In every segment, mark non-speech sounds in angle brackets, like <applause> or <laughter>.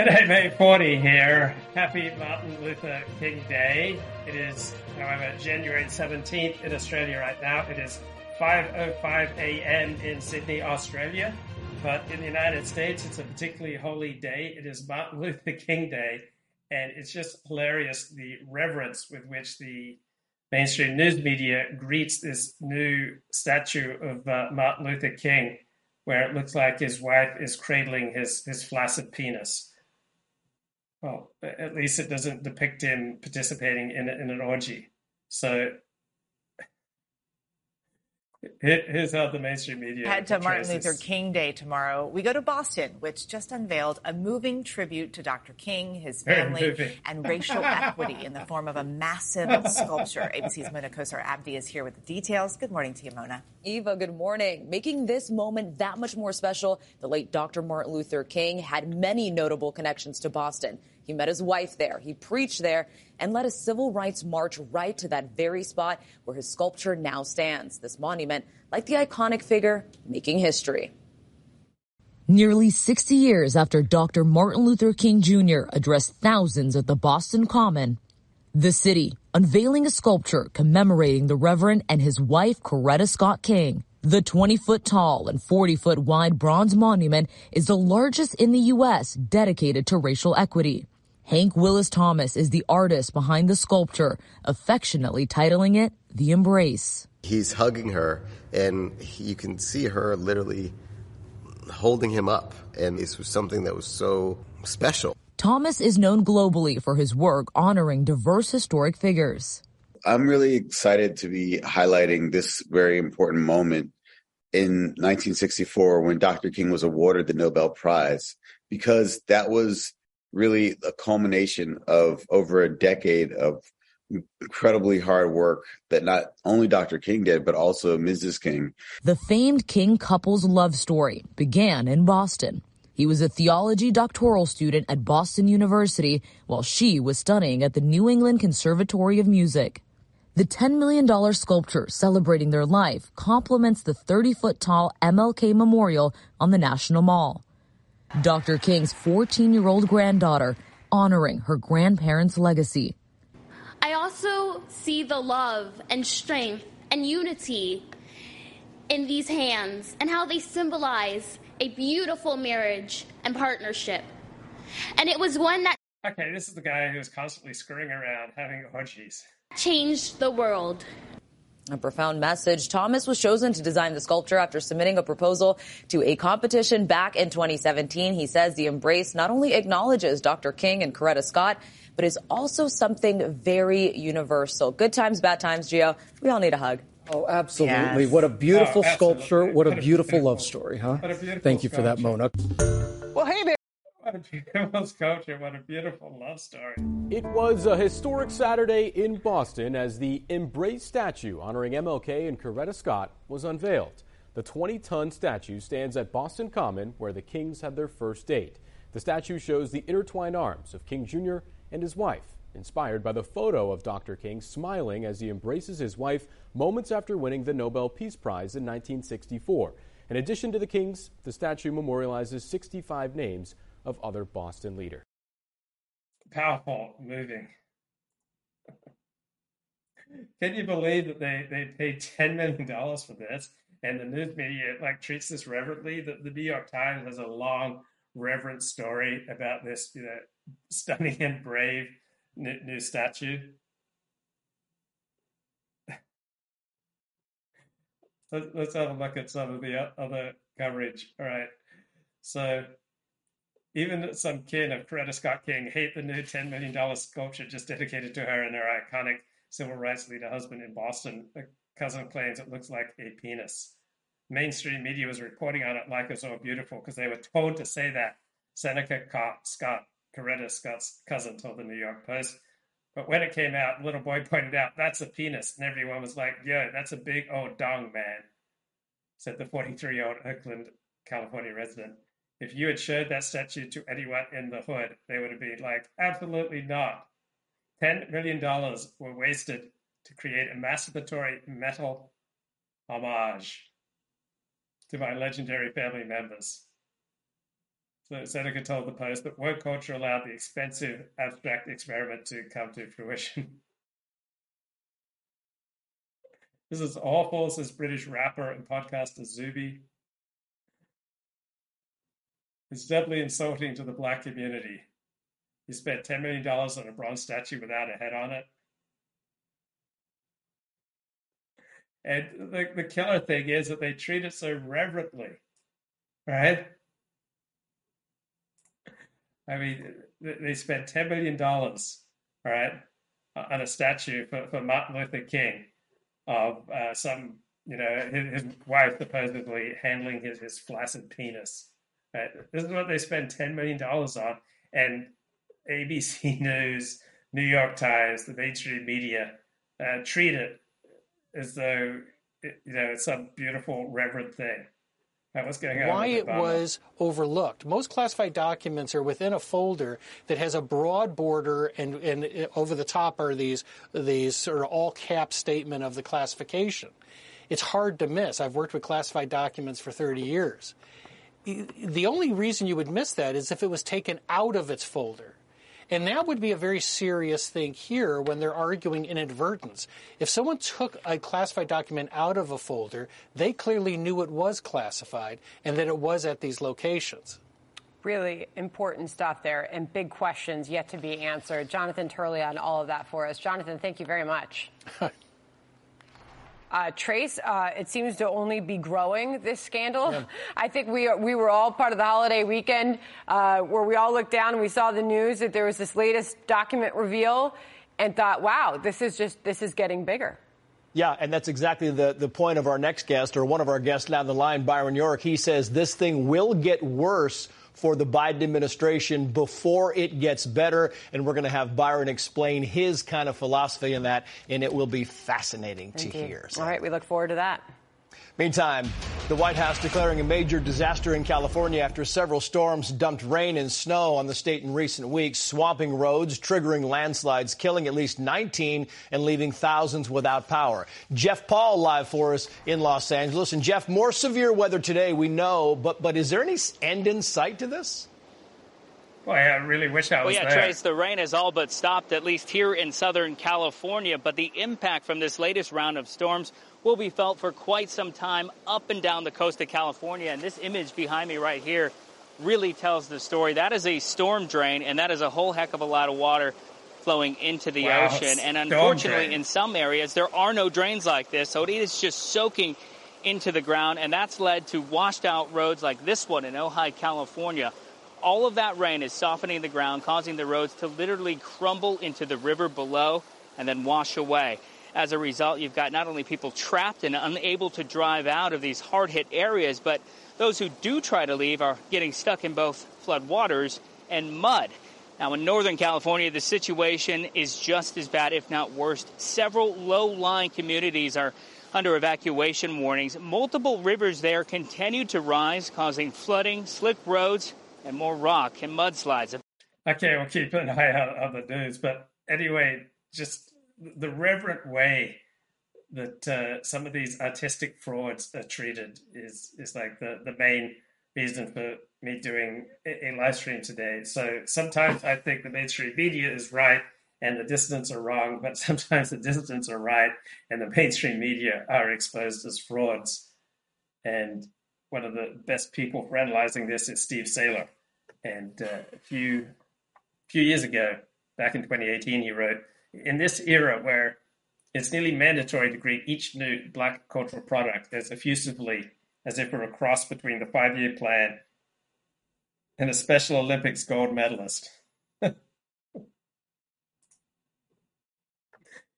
G'day, May 40 here. Happy Martin Luther King Day. It is, however, January 17th in Australia right now. It is 5.05 a.m. in Sydney, Australia. But in the United States, it's a particularly holy day. It is Martin <laughs> Luther King Day. And it's just hilarious the reverence with which the mainstream news media greets this new statue of uh, Martin Luther King, where it looks like his wife is cradling his, his flaccid penis. Well, at least it doesn't depict him participating in, in an orgy. So Here's how the mainstream media head to Martin Luther King Day tomorrow. We go to Boston, which just unveiled a moving tribute to Dr. King, his family, and racial equity in the form of a massive <laughs> sculpture. ABC's Mona Kosar Abdi is here with the details. Good morning to you, Mona. Eva, good morning. Making this moment that much more special, the late Dr. Martin Luther King had many notable connections to Boston. He met his wife there. He preached there and led a civil rights march right to that very spot where his sculpture now stands. This monument, like the iconic figure, making history. Nearly 60 years after Dr. Martin Luther King Jr. addressed thousands at the Boston Common, the city unveiling a sculpture commemorating the Reverend and his wife, Coretta Scott King. The 20 foot tall and 40 foot wide bronze monument is the largest in the U.S. dedicated to racial equity. Hank Willis Thomas is the artist behind the sculpture, affectionately titling it The Embrace. He's hugging her, and you can see her literally holding him up. And this was something that was so special. Thomas is known globally for his work honoring diverse historic figures. I'm really excited to be highlighting this very important moment in 1964 when Dr. King was awarded the Nobel Prize, because that was really a culmination of over a decade of incredibly hard work that not only Dr. King did, but also Mrs. King. The famed King couple's love story began in Boston. He was a theology doctoral student at Boston University while she was studying at the New England Conservatory of Music. The $10 million sculpture celebrating their life complements the 30 foot tall MLK Memorial on the National Mall. Dr. King's 14 year old granddaughter honoring her grandparents' legacy. I also see the love and strength and unity in these hands and how they symbolize a beautiful marriage and partnership. And it was one that. Okay, this is the guy who's constantly screwing around having orgies. Changed the world. A profound message. Thomas was chosen to design the sculpture after submitting a proposal to a competition back in 2017. He says the embrace not only acknowledges Dr. King and Coretta Scott, but is also something very universal. Good times, bad times, Gio. We all need a hug. Oh, absolutely. Yes. What a beautiful oh, sculpture. What a beautiful love story, huh? Thank you for that, Mona. What a beautiful love story. It was a historic Saturday in Boston as the Embrace statue honoring MLK and Coretta Scott was unveiled. The 20 ton statue stands at Boston Common, where the Kings had their first date. The statue shows the intertwined arms of King Jr. and his wife, inspired by the photo of Dr. King smiling as he embraces his wife moments after winning the Nobel Peace Prize in 1964. In addition to the Kings, the statue memorializes 65 names of other Boston leaders. Powerful, moving. Can you believe that they, they paid $10 million for this? And the news media like treats this reverently. The, the New York Times has a long, reverent story about this, you know, stunning and brave new, new statue. Let's have a look at some of the other coverage. All right. So even some kin of Coretta Scott King hate the new $10 million sculpture just dedicated to her and her iconic civil rights leader husband in Boston. A cousin claims it looks like a penis. Mainstream media was reporting on it like it was all beautiful because they were told to say that. Seneca Scott, Coretta Scott's cousin, told the New York Post. But when it came out, little boy <laughs> pointed out, that's a penis. And everyone was like, yo, that's a big old dong, man, said the 43 year old Oakland, California resident if you had showed that statue to anyone in the hood, they would have been like, absolutely not. $10 million were wasted to create a masturbatory metal homage to my legendary family members. So Seneca told the Post that woke culture allowed the expensive abstract experiment to come to fruition. <laughs> this is awful, says British rapper and podcaster Zuby. It's doubly insulting to the black community. He spent $10 million on a bronze statue without a head on it. And the, the killer thing is that they treat it so reverently, right? I mean, they spent $10 million, all right, on a statue for, for Martin Luther King of uh, some, you know, his, his, wife supposedly handling his, his flaccid penis. Right? This is what they spend $10 million on. And ABC <laughs> News, New York Times, the mainstream media uh, treat it as though, it, you know, it's some beautiful, reverent thing what's going on. Why it was overlooked. Most classified documents are within a folder that has a broad border, and, and over the top are these these sort of all cap statement of the classification. It's hard to miss. I've worked with classified documents for 30 years. The only reason you would miss that is if it was taken out of its folder. And that would be a very serious thing here when they're arguing inadvertence. If someone took a classified document out of a folder, they clearly knew it was classified and that it was at these locations. Really important stuff there and big questions yet to be answered. Jonathan Turley on all of that for us. Jonathan, thank you very much. <laughs> Uh, Trace, uh, it seems to only be growing, this scandal. Yeah. <laughs> I think we, we were all part of the holiday weekend uh, where we all looked down and we saw the news that there was this latest document reveal and thought, wow, this is just, this is getting bigger. Yeah, and that's exactly the, the point of our next guest, or one of our guests down the line, Byron York. He says this thing will get worse for the Biden administration before it gets better. And we're going to have Byron explain his kind of philosophy in that, and it will be fascinating Indeed. to hear. So. All right, we look forward to that. Meantime, the White House declaring a major disaster in California after several storms dumped rain and snow on the state in recent weeks, swamping roads, triggering landslides, killing at least 19 and leaving thousands without power. Jeff Paul live for us in Los Angeles. And Jeff, more severe weather today, we know, but, but is there any end in sight to this? Boy, I really wish I was well, yeah, there. Trace, the rain has all but stopped, at least here in Southern California, but the impact from this latest round of storms will be felt for quite some time up and down the coast of California. And this image behind me right here really tells the story. That is a storm drain, and that is a whole heck of a lot of water flowing into the wow, ocean. And unfortunately, in some areas, there are no drains like this, so it is just soaking into the ground, and that's led to washed out roads like this one in Ojai, California. All of that rain is softening the ground, causing the roads to literally crumble into the river below and then wash away. As a result, you've got not only people trapped and unable to drive out of these hard hit areas, but those who do try to leave are getting stuck in both flood waters and mud. Now, in Northern California, the situation is just as bad, if not worse. Several low lying communities are under evacuation warnings. Multiple rivers there continue to rise, causing flooding, slick roads, and more rock and mudslides. Okay, we'll keep an eye out on the news. But anyway, just the reverent way that uh, some of these artistic frauds are treated is is like the the main reason for me doing a, live stream today. So sometimes I think the mainstream media is right and the dissidents are wrong, but <laughs> sometimes the dissidents are right and the mainstream media are exposed as frauds. And one of the best people for analyzing this is Steve Sailer. And uh, a few few years ago, back in 2018, he wrote in this era where it's nearly mandatory to greet each new black cultural product as effusively as if it were a cross between the five year plan and a Special Olympics gold medalist. <laughs>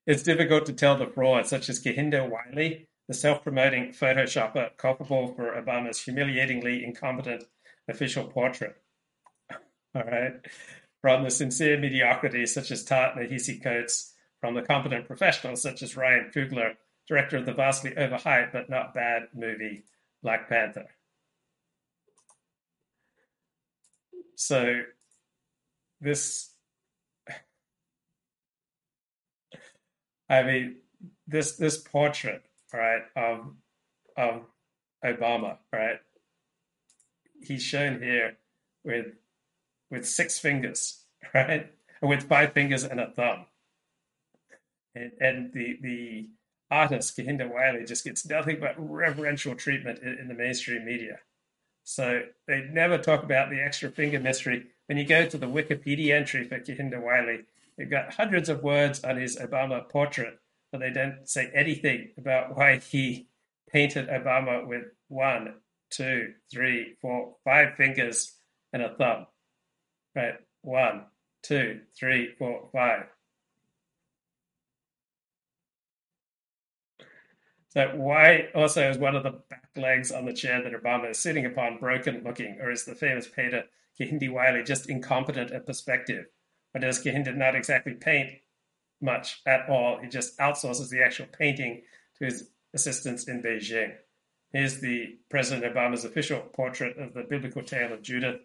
it's difficult to tell the frauds, such as Kehinde Wiley, the self promoting Photoshopper culpable for Obama's humiliatingly incompetent official portrait. <laughs> All right from the sincere mediocrity such as Ta-Nehisi Coates, from the competent professionals such as Ryan Coogler, director of the vastly overhyped but not bad movie Black Panther. So this I mean this this portrait, right, of of Obama, right? He's shown here with with six fingers, <laughs> right? With five fingers and a thumb. And, and the the artist Kehinde Wiley just gets nothing but reverential treatment in, in the mainstream media. So they never talk about the extra finger mystery. When you go to the Wikipedia entry for Kehinde Wiley, they've got hundreds of words on his Obama portrait, but they don't say anything about why he painted Obama with one, two, three, four, five fingers and a thumb. Right? One, two, three, four, five. So why also is one of the back legs on the chair that Obama is sitting upon broken looking, or is the famous painter Kehinde Wiley just incompetent at perspective? Or does Kehinde not exactly paint much at all? He just outsources the actual painting to his assistants in Beijing. Here's the President Obama's official portrait of the biblical tale of Judith.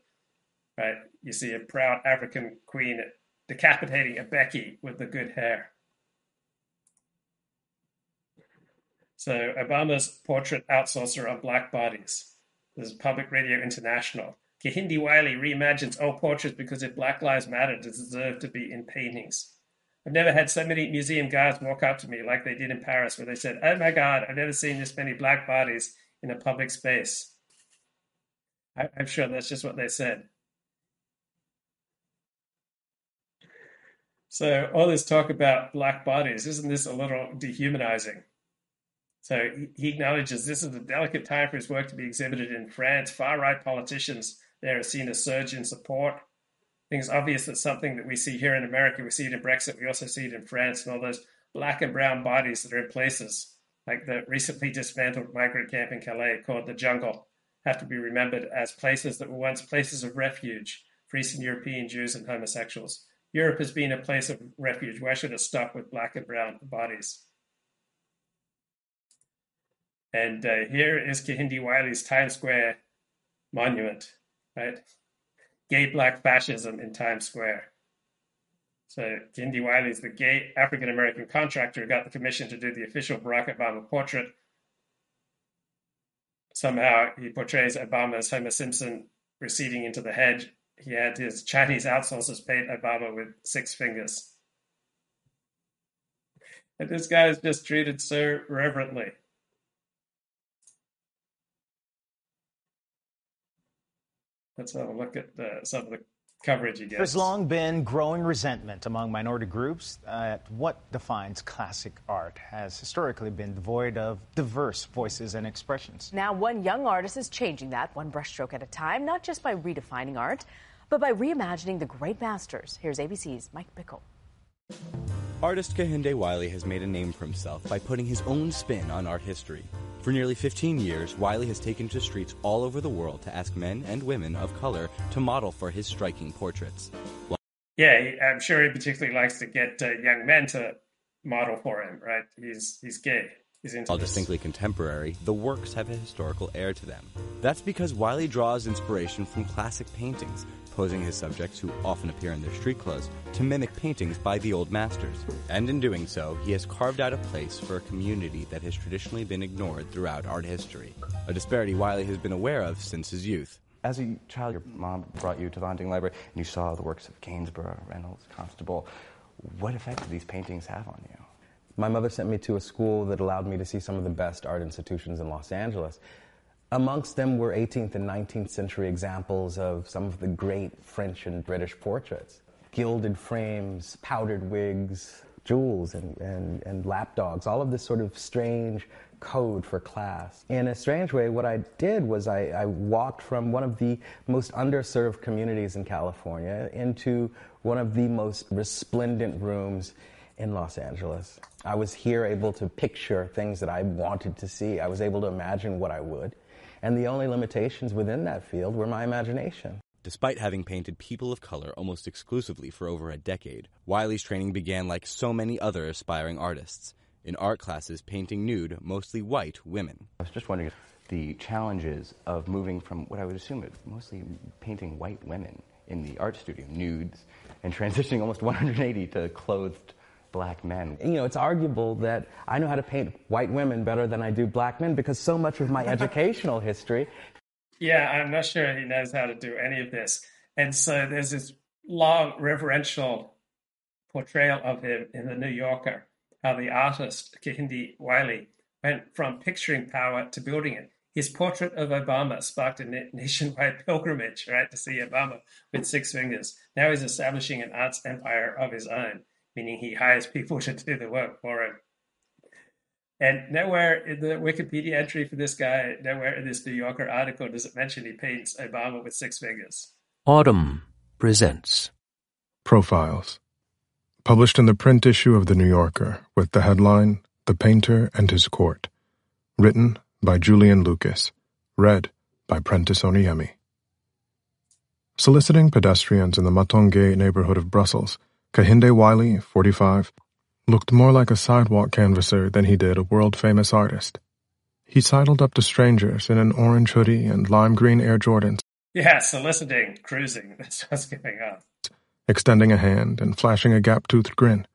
Right, you see a proud African queen decapitating a Becky with the good hair. So Obama's portrait outsourcer on black bodies. This is Public Radio International. Kehinde Wiley reimagines old portraits because if Black Lives Matter deserve to be in paintings. I've never had so many museum guards walk up to me like they did in Paris, where they said, Oh my God, I've never seen this many black bodies in a public space. I, am sure that's just what they said. So, all this talk about black bodies, isn't this a little dehumanizing? So, he acknowledges this is a delicate time for his work to be exhibited in France. Far right politicians there have seen a surge in support I think it's obvious that something that we see here in America, we see it in Brexit, we also see it in France, and all those black and brown bodies that are in places like the recently dismantled migrant camp in Calais called the Jungle have to be remembered as places that were once places of refuge for Eastern European Jews and homosexuals. Europe has been a place of refuge. Why should it stop with black and brown bodies? And uh, here is Kehinde Wiley's Times Square monument, right? gay black fascism in Times Square. So Kehinde Wiley is the gay African American contractor who got the commission to do the official Barack Obama portrait. Somehow he portrays Obama as Homer Simpson receding into the hedge. He had his Chinese outsourcers paint Obama with six fingers. And this guy is just treated so reverently. Let's have a look at uh, some of the coverage he gets. There's long been growing resentment among minority groups at what defines classic art has historically been devoid of diverse voices and expressions. Now, one young artist is changing that one brushstroke at a time, not just by redefining art, but by reimagining the great masters. Here's ABC's Mike Bickle. Artist Kehinde Wiley has made a name for himself by putting his own spin on art history. For nearly 15 years, Wiley has taken to streets all over the world to ask men and women of color to model for his striking portraits. Yeah, I'm sure he particularly likes to get uh, young men to model for him, right? He's he's gay. He's into While distinctly contemporary, the works have a historical air to them. That's because Wiley draws inspiration from classic paintings, posing his subjects, who often appear in their street clothes, to mimic paintings by the old masters. And in doing so, he has carved out a place for a community that has traditionally been ignored throughout art history, a disparity Wiley has been aware of since his youth. As a child, your mom brought you to the Huntington Library and you saw the works of Gainsborough, Reynolds, Constable. What effect did these paintings have on you? My mother sent me to a school that allowed me to see some of the best art institutions in Los Angeles. Amongst them were 18th and 19th century examples of some of the great French and British portraits. Gilded frames, powdered wigs, jewels, and, and, and lapdogs, all of this sort of strange code for class. In a strange way, what I did was I, I, walked from one of the most underserved communities in California into one of the most resplendent rooms in Los Angeles. I was here able to picture things that I wanted to see. I was able to imagine what I would and the only limitations within that field were my imagination. Despite having painted people of color almost exclusively for over a decade, Wiley's training began like so many other aspiring artists, in art classes painting nude, mostly white women. I was just wondering the challenges of moving from what I would assume is mostly painting white women in the art studio, nudes, and <laughs> transitioning almost 180 to clothed black men. You know, it's arguable that I know how to paint white women better than I do black men because so much of my <laughs> educational history. Yeah, I'm not sure he knows how to do any of this. And so there's this long reverential portrayal of him in the New Yorker, how the artist Kehinde Wiley went from picturing power to building it. His portrait of Obama sparked a nationwide <laughs> pilgrimage, right, to see Obama with six fingers. Now he's establishing an arts empire of his own, meaning he hires people <laughs> to do the work for him. And nowhere in the Wikipedia entry for this guy, nowhere in this New Yorker article does it mention he paints Obama with six fingers. Audm presents Profiles. Published in the print issue of The New Yorker with the headline The Painter and His Court. Written by Julian Lucas. Read by Prentice Onayemi. Soliciting pedestrians in the Matonge neighborhood of Brussels, Kehinde Wiley, 45, looked more like a sidewalk canvasser than he did a world-famous artist. He sidled up to strangers in an orange hoodie and lime green Air Jordans. Yeah, soliciting, cruising, <laughs> that's what's going on. Extending a hand and flashing a gap-toothed grin.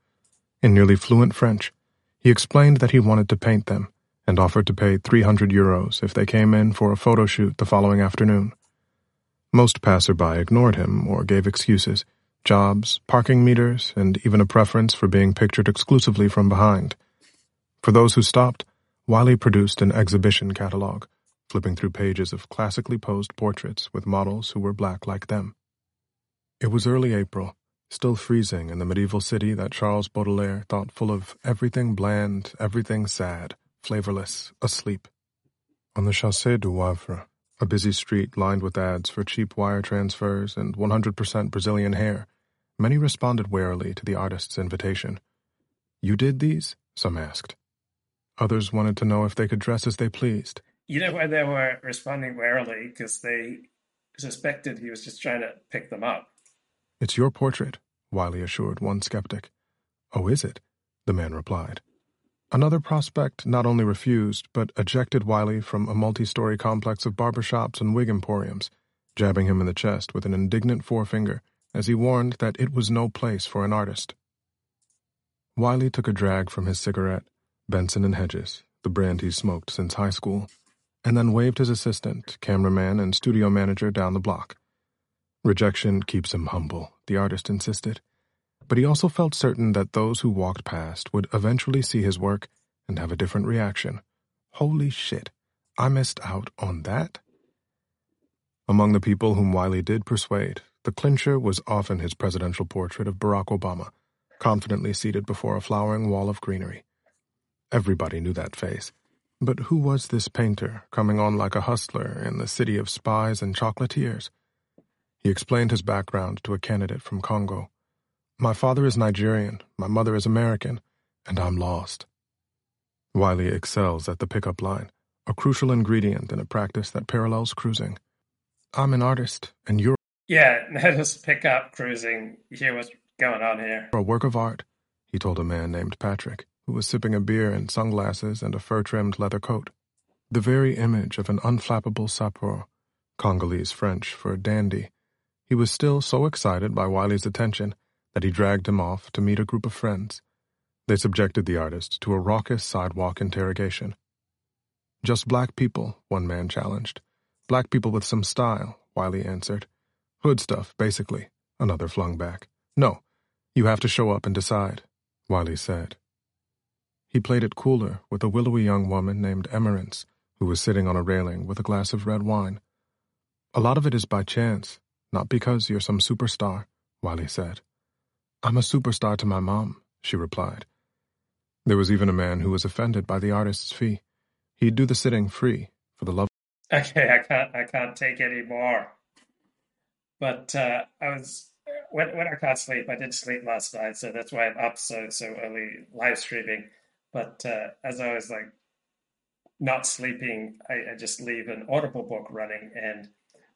In nearly fluent French, he explained that he wanted to paint them and offered to pay 300 euros if they came in for a photo shoot the following afternoon. Most passerby ignored him or gave excuses, jobs, parking meters, and even a preference for being pictured exclusively from behind. For those who stopped, Wiley produced an exhibition catalog, flipping through pages of classically posed portraits with models who were black like them. It was early April, still freezing in the medieval city that Charles Baudelaire thought full of everything bland, everything sad, flavorless, asleep. On the Chaussée du Wavre, a busy street lined with ads for cheap wire transfers and 100% Brazilian hair, many responded warily to the artist's invitation. You did these? Some asked. Others wanted to know if they could dress as they pleased. You know why they were responding warily? Because they suspected he was just trying to pick them up. It's your portrait, Wiley assured one skeptic. Oh, is it? The man replied. Another prospect not only refused, but ejected Wiley from a multi-story complex of barbershops and wig emporiums, jabbing him in the chest with an indignant forefinger as he warned that it was no place for an artist. Wiley took a drag from his cigarette, Benson and Hedges, the brand he smoked since high school, and then waved his assistant, cameraman, and studio manager down the block. Rejection keeps him humble, the artist insisted but he also felt certain that those who walked past would eventually see his work and have a different reaction. Holy shit, I missed out on that? Among the people whom Wiley did persuade, the clincher was often his presidential portrait of Barack Obama, confidently seated before a flowering wall of greenery. Everybody knew that face. But who was this painter coming on like a hustler in the city of spies and chocolatiers? He explained his background to a candidate from Congo. My father is Nigerian, my mother is American, and I'm lost. Wiley excels at the pickup line, a crucial ingredient in a practice that parallels cruising. I'm an artist, and you're. Yeah, <laughs> let us pick up cruising. Hear what's going on here. A work of art, he told a man named Patrick, who was sipping a beer in sunglasses and a fur trimmed leather coat. The very image of an unflappable sapeur, Congolese French for dandy. He was still so excited by Wiley's attention that he dragged him off to meet a group of friends. They subjected the artist to a raucous sidewalk interrogation. Just black people, one man challenged. Black people with some style, Wiley answered. Hood stuff, basically, another flung back. No, you have to show up and decide, Wiley said. He played it cooler with a willowy young woman named Emerence, who was sitting on a railing with a glass of red wine. A lot of it is by chance, not because you're some superstar, Wiley said. I'm a superstar to my mom, she replied. There was even a man who was offended by the artist's fee. He'd do the sitting free for the love. Okay, I can't. I can't take any more. But uh, I was when when I can't sleep. I did sleep last night, so that's why I'm up so so early live streaming. But uh, as I was like not sleeping, I, I just leave an Audible book running and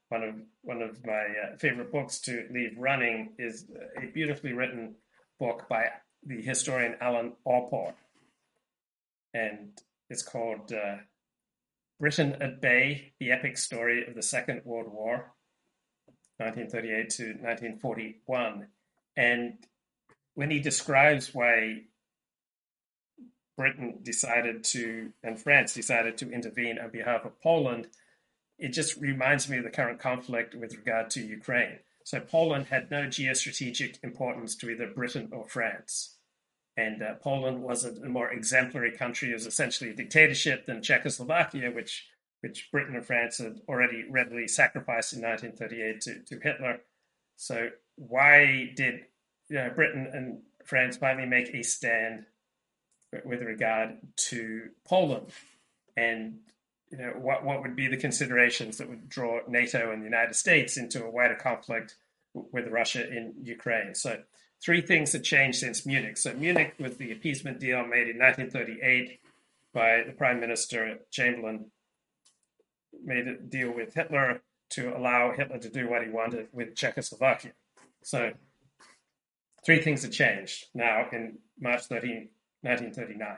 one of one of my uh, favorite books to leave running is a beautifully written book by the historian Alan Allport, and it's called uh, "Britain at Bay: The Epic Story of the Second World War, 1938 to 1941." And when he describes why Britain decided to and France decided to intervene on behalf of Poland it just reminds me of the current conflict with regard to Ukraine. So Poland had no geostrategic importance to either Britain or France. And uh, Poland was a, a, more exemplary country. It was essentially a dictatorship than Czechoslovakia, which which Britain and France had already readily sacrificed in 1938 to, to Hitler. So why did you know, Britain and France finally make a stand with regard to Poland? And you know, what, what would be the considerations that would draw NATO and the United States into a wider conflict with Russia in Ukraine? So, three things have changed since Munich. So, Munich was the appeasement deal made in 1938 by the Prime Minister Chamberlain, made a deal with Hitler to allow Hitler to do what he wanted with Czechoslovakia. So, three things have changed now in March 13, 1939.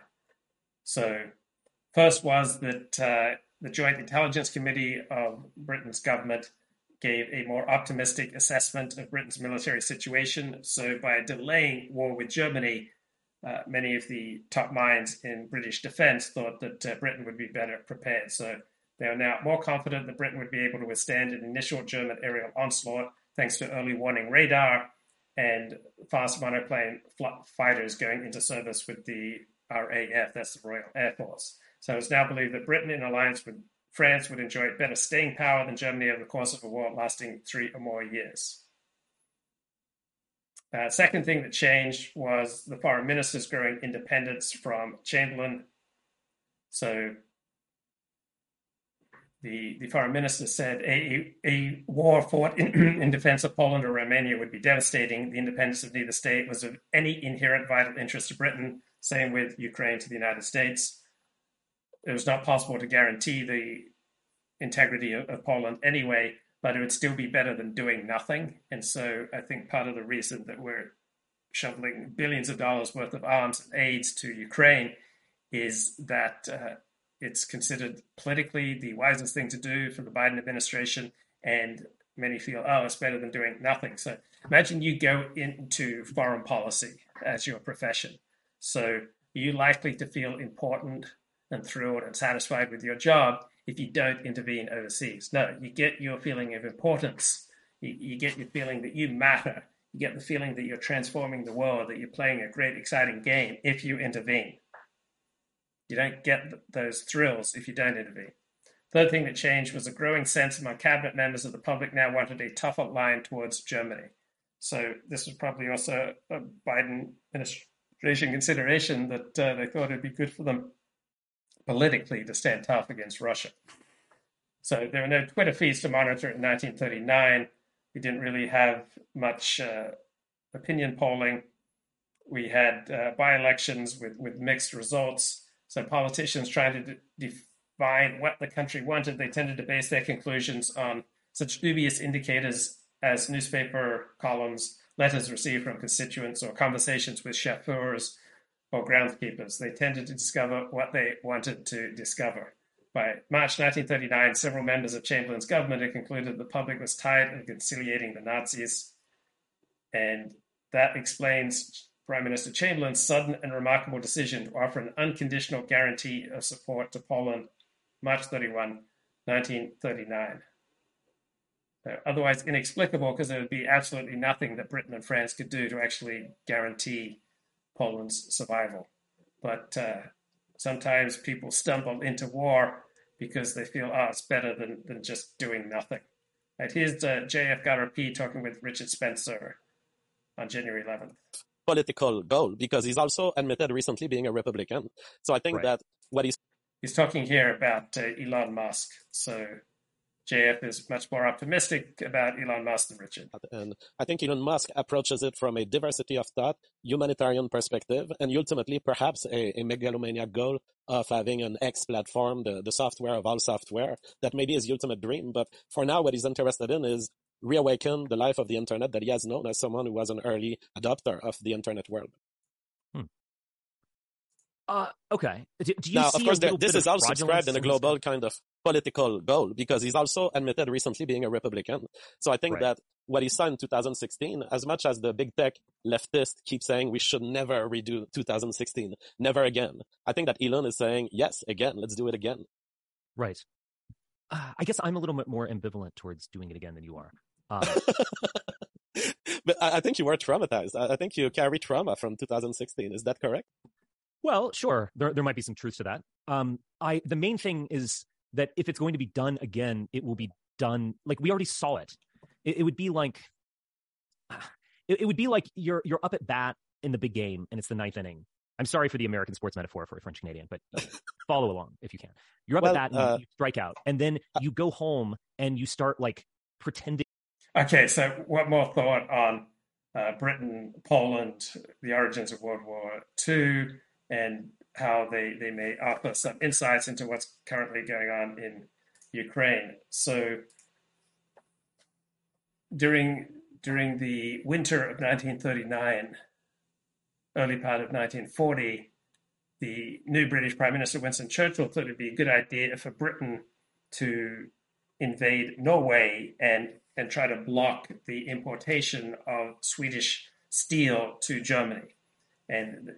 So, First was that uh, the Joint Intelligence Committee of Britain's government gave a more optimistic assessment of Britain's military situation. So, by delaying war with Germany, uh, many of the top minds in British defense thought that uh, Britain would be better prepared. So, they are now more confident that Britain would be able to withstand an initial German aerial onslaught thanks to early warning radar and fast monoplane fighters going into service with the RAF, that's the Royal Air Force. So it's now believed that Britain, in alliance with France, would enjoy better staying power than Germany over the course of a war lasting three or more years. Uh, second thing that changed was the foreign minister's growing independence from Chamberlain. So the, the foreign minister said a, a war fought in, <clears throat> in defense of Poland or Romania would be devastating. The independence of neither state was of any inherent vital interest to Britain. Same with Ukraine to the United States it was not possible to guarantee the integrity of, of, Poland anyway, but it would still be better than doing nothing. And so I think part of the reason that we're shoveling billions of dollars worth of arms and aids to Ukraine is that uh, it's considered politically the wisest thing to do for the Biden administration. And many feel, oh, it's better than doing nothing. So imagine you go into foreign policy as your profession. So you're likely to feel important and thrilled and satisfied with your job if you don't intervene overseas. No, you get your feeling of importance. You, you, get your feeling that you matter. You get the feeling that you're transforming the world, that you're playing a great, exciting game if you intervene. You don't get those thrills if you don't intervene. Third thing that changed was a growing sense among cabinet members that the public now wanted a tougher line towards Germany. So this was probably also a Biden administration consideration that uh, they thought it'd be good for them politically to stand tough against Russia. So there were no Twitter feeds to monitor in 1939. We didn't really have much uh, opinion polling. We had uh, by elections with, with mixed results. So politicians trying to define what the country wanted, they tended to base their conclusions on such dubious indicators as newspaper columns, letters received from constituents, or conversations with chauffeurs or groundskeepers. They tended to discover what they wanted to discover. By March 1939, several members of Chamberlain's government had concluded the public was tired of conciliating the Nazis, and that explains Prime Minister Chamberlain's sudden and remarkable decision to offer an unconditional guarantee of support to Poland March 31, 1939. otherwise inexplicable because there would be absolutely nothing that Britain and France could do to actually guarantee Poland's survival. But uh, sometimes people stumble into war because they feel, oh, it's better than, than just doing nothing. Right, here's uh, JF P talking with Richard Spencer on January 11th. Political goal because he's also admitted recently being a Republican. So I think right. that what he's he's talking here about uh, Elon Musk. So JF is much more optimistic about Elon Musk than Richard. And I think Elon Musk approaches it from a diversity of thought, humanitarian perspective, and ultimately perhaps a, a megalomaniac goal of having an X platform, the, the software of all software. That may be his ultimate dream. But for now, what he's interested in is reawaken the life of the internet that he has known as someone who was an early adopter of the internet world. Hmm. Uh, okay. Do, do now, of course, there, this is also described in a global kind of political goal because he's also admitted recently being a Republican. So I think right. that what he saw in 2016, as much as the big tech leftist keep saying we should never redo 2016, never again. I think that Elon is saying, yes, again, let's do it again. Right. uh, I guess I'm a little bit more ambivalent towards doing it again than you are. Um, <laughs> but I think you were traumatized. I think you carry trauma from 2016. Is that correct? Well, sure. There there might be some truth to that. Um, I the main thing is that if it's going to be done again, it will be done like we already saw it. It, it would be like <sighs> it, it would be like you're you're up at bat in the big game and it's the ninth inning. I'm sorry for the American sports metaphor for a French Canadian, but <laughs> follow along if you can. You're up Well, at bat and uh, you strike out, and then you go home and you start like pretending. Okay, so one more thought on uh, Britain, Poland, the origins of World War II, and how they, they may offer some insights into what's currently going on in Ukraine. So during during the winter of 1939, early part of 1940, the new British Prime Minister Winston Churchill thought it'd be a good idea for Britain to invade Norway and and try to block the importation of Swedish steel to Germany. And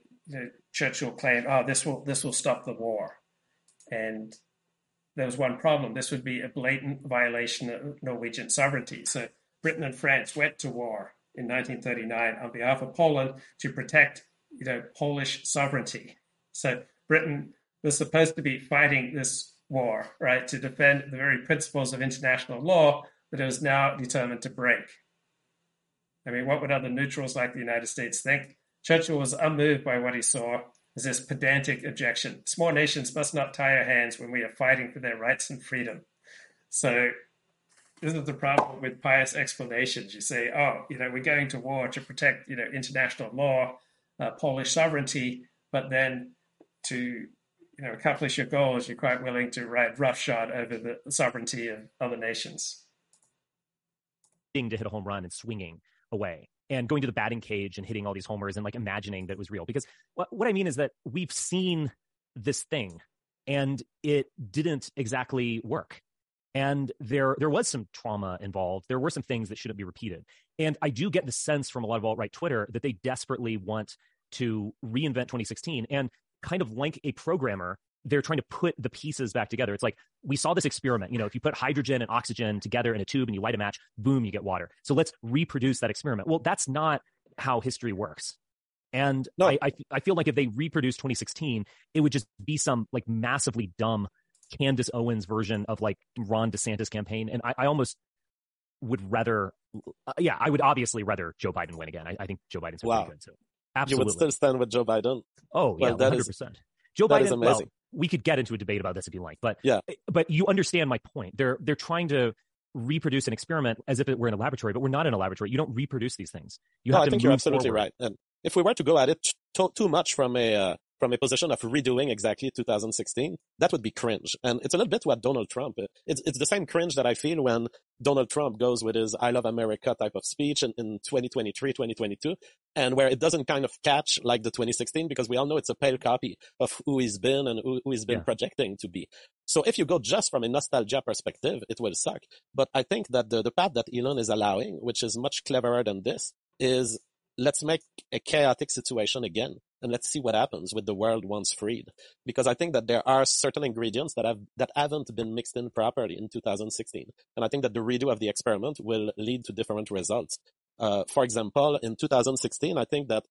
Churchill claimed, "Oh, this will this will stop the war." And there was one problem: this would be a blatant violation of Norwegian sovereignty. So Britain and France went to war in 1939 on behalf of Poland to protect, you know, Polish sovereignty. So Britain was supposed to be fighting this war, right, to defend the very principles of international law that it was now determined to break. I mean, what would other neutrals like the United States think? Churchill was unmoved by what he saw as this pedantic objection. Small nations must not tie our hands when we are fighting for their rights and freedom. So this is the problem with pious explanations. You say, oh, you know, we're going to war to protect, you know, international law, uh, Polish sovereignty, but then to, you know, accomplish your goals, you're quite willing to ride roughshod over the sovereignty of other nations. To hit a home run and swinging away and going to the batting cage and hitting all these homers and like imagining that it was real. Because what, what I mean is that we've seen this thing and it didn't exactly work. And there, there was some trauma involved. There were some things that shouldn't be repeated. And I do get the sense from a lot of alt right Twitter that they desperately want to reinvent 2016 and kind of like a programmer they're trying to put the pieces back together. It's like we saw this experiment. You know, if you put hydrogen and oxygen together in a tube and you light a match, boom, you get water. So let's reproduce that experiment. Well, that's not how history works. And No. I, I, I feel like if they reproduce 2016, it would just be some like massively dumb Candace Owens version of like Ron DeSantis campaign. And I, I almost would rather, uh, yeah, I would obviously rather Joe Biden win again. I, I think Joe Biden's Wow. pretty good. So You would still stand with Joe Biden. Oh yeah, Well, that one hundred is- percent. Joe that Biden. is well, amazing. We could get into a debate about this if you like, but Yeah. but you understand my point. They're they're trying to reproduce an experiment as if it were in a laboratory, but we're not in a laboratory. You don't reproduce these things. You no, have I to think you're absolutely forward. right. And if we were to go at it too, too much from a uh, from a position of redoing exactly 2016, that would be cringe. And it's a little bit what Donald Trump. It's it's the same cringe that I feel when Donald Trump goes with his "I love America" type of speech in, in 2023, 2022, and where it doesn't kind of catch like the 2016 because we all know it's a pale copy of who he's been and who, who he's been Yeah. projecting to be. So if you go just from a nostalgia perspective, it will suck. But I think that the, the path that Elon is allowing, which is much cleverer than this, is let's make a chaotic situation again and let's see what happens with the world once freed. Because I think that there are certain ingredients that have, that haven't been mixed in properly in 2016. And I think that the redo of the experiment will lead to different results. Uh, for example, in 2016, I think that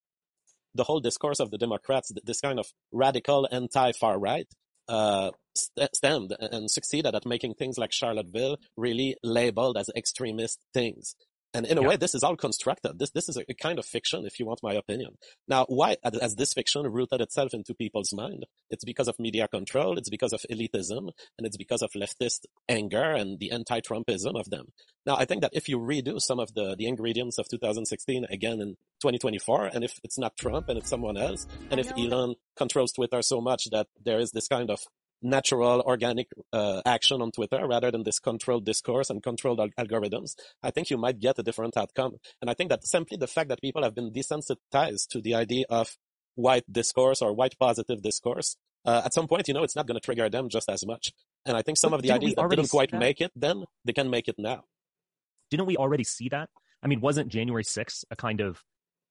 the whole discourse of the Democrats, this kind of radical anti-far right, uh, st- stemmed and succeeded at making things like Charlottesville really labeled as extremist things. And in a Yeah. way, this is all constructed. This, this is a, a kind of fiction, if you want my opinion. Now, why has this fiction rooted itself into people's mind? It's because of media control. It's because of elitism and it's because of leftist anger and the anti-Trumpism of them. Now, I think that if you redo some of the, the ingredients of 2016 again in 2024, and if it's not Trump and it's someone else, and if Elon controls Twitter so much that there is this kind of natural, organic uh, action on Twitter rather than this controlled discourse and controlled al- algorithms, I think you might get a different outcome. And I think that simply the fact that people have been desensitized to the idea of white discourse or white positive discourse, uh, at some point, you know, it's not going to trigger them just as much. And I think some But of the ideas that didn't quite that? make it then, they can make it now. Didn't we already see that? I mean, wasn't January 6th a kind of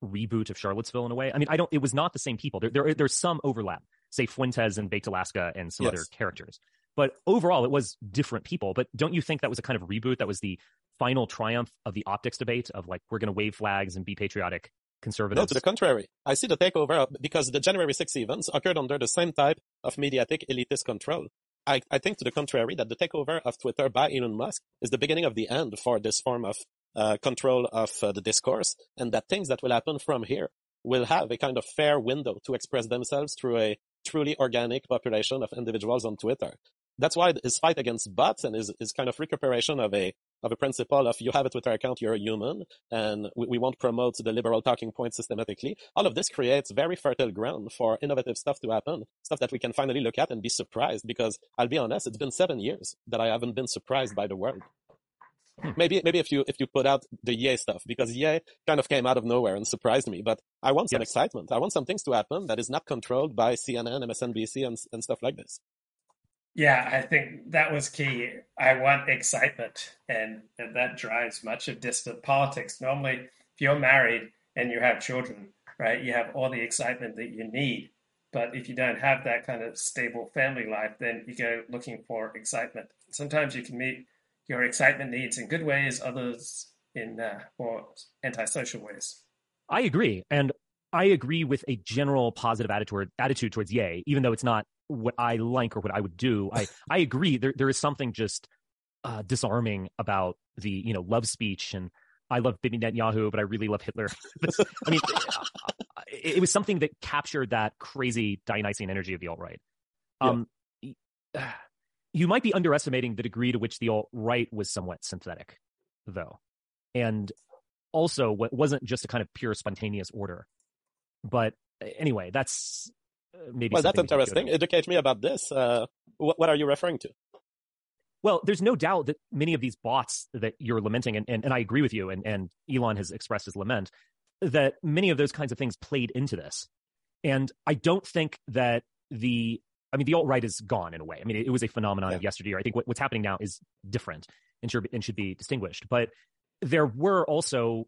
reboot of Charlottesville in a way? I mean, I don't. It was not the same people. There, there there's some overlap. Say Fuentes and Baked Alaska and some Yes. other characters, But overall, it was different people. But don't you think that was a kind of reboot? That was the final triumph of the optics debate of like, we're going to wave flags and be patriotic conservatives? No, to the contrary. I see the takeover because the January 6 events occurred under the same type of mediatic elitist control. I, I think to the contrary that the takeover of Twitter by Elon Musk is the beginning of the end for this form of uh, control of uh, the discourse and that things that will happen from here will have a kind of fair window to express themselves through a truly organic population of individuals on Twitter. That's why his fight against bots and his, his kind of recuperation of a of a principle of you have a Twitter account, you're a human, and we, we won't promote the liberal talking point systematically. All of this creates very fertile ground for innovative stuff to happen, stuff that we can finally look at and be surprised. Because I'll be honest, it's been seven years that I haven't been surprised by the world. Maybe maybe if you if you put out the yay stuff because yay kind of came out of nowhere and surprised me. But I want some yes. excitement. I want some things to happen that is not controlled by CNN, MSNBC, and and stuff like this. Yeah, I think that was key. I want excitement, and, and that drives much of distant politics. Normally, if you're married and you have children, right, you have all the excitement that you need. But if you don't have that kind of stable family life, then you go looking for excitement. Sometimes you can meet your excitement needs in good ways, others in uh, more antisocial ways. I agree. And I agree with a general positive attitude, attitude towards yay, even though it's not what I like or what I would do. I, <laughs> I agree. There, there is something just uh, disarming about the, you know, love speech and I love Bibi Netanyahu, but I really love Hitler. <laughs> I mean, it, it, was something that captured that crazy Dionysian energy of the alt right. Um, yeah you might be underestimating the degree to which the alt right was somewhat synthetic, though, and also what wasn't just a kind of pure spontaneous order. But anyway, that's uh, maybe. Well, that's interesting. Educate me about this. Uh, what, what are you referring to? Well, there's no doubt that many of these bots that you're lamenting, and, and, and I agree with you, and, and Elon has expressed his lament, that many of those kinds of things played into this. And I don't think that the I mean, the alt right is gone in a way. I mean, it, it was a phenomenon yeah. of yesteryear. I think what, what's happening now is different and should, and should be distinguished. But there were also,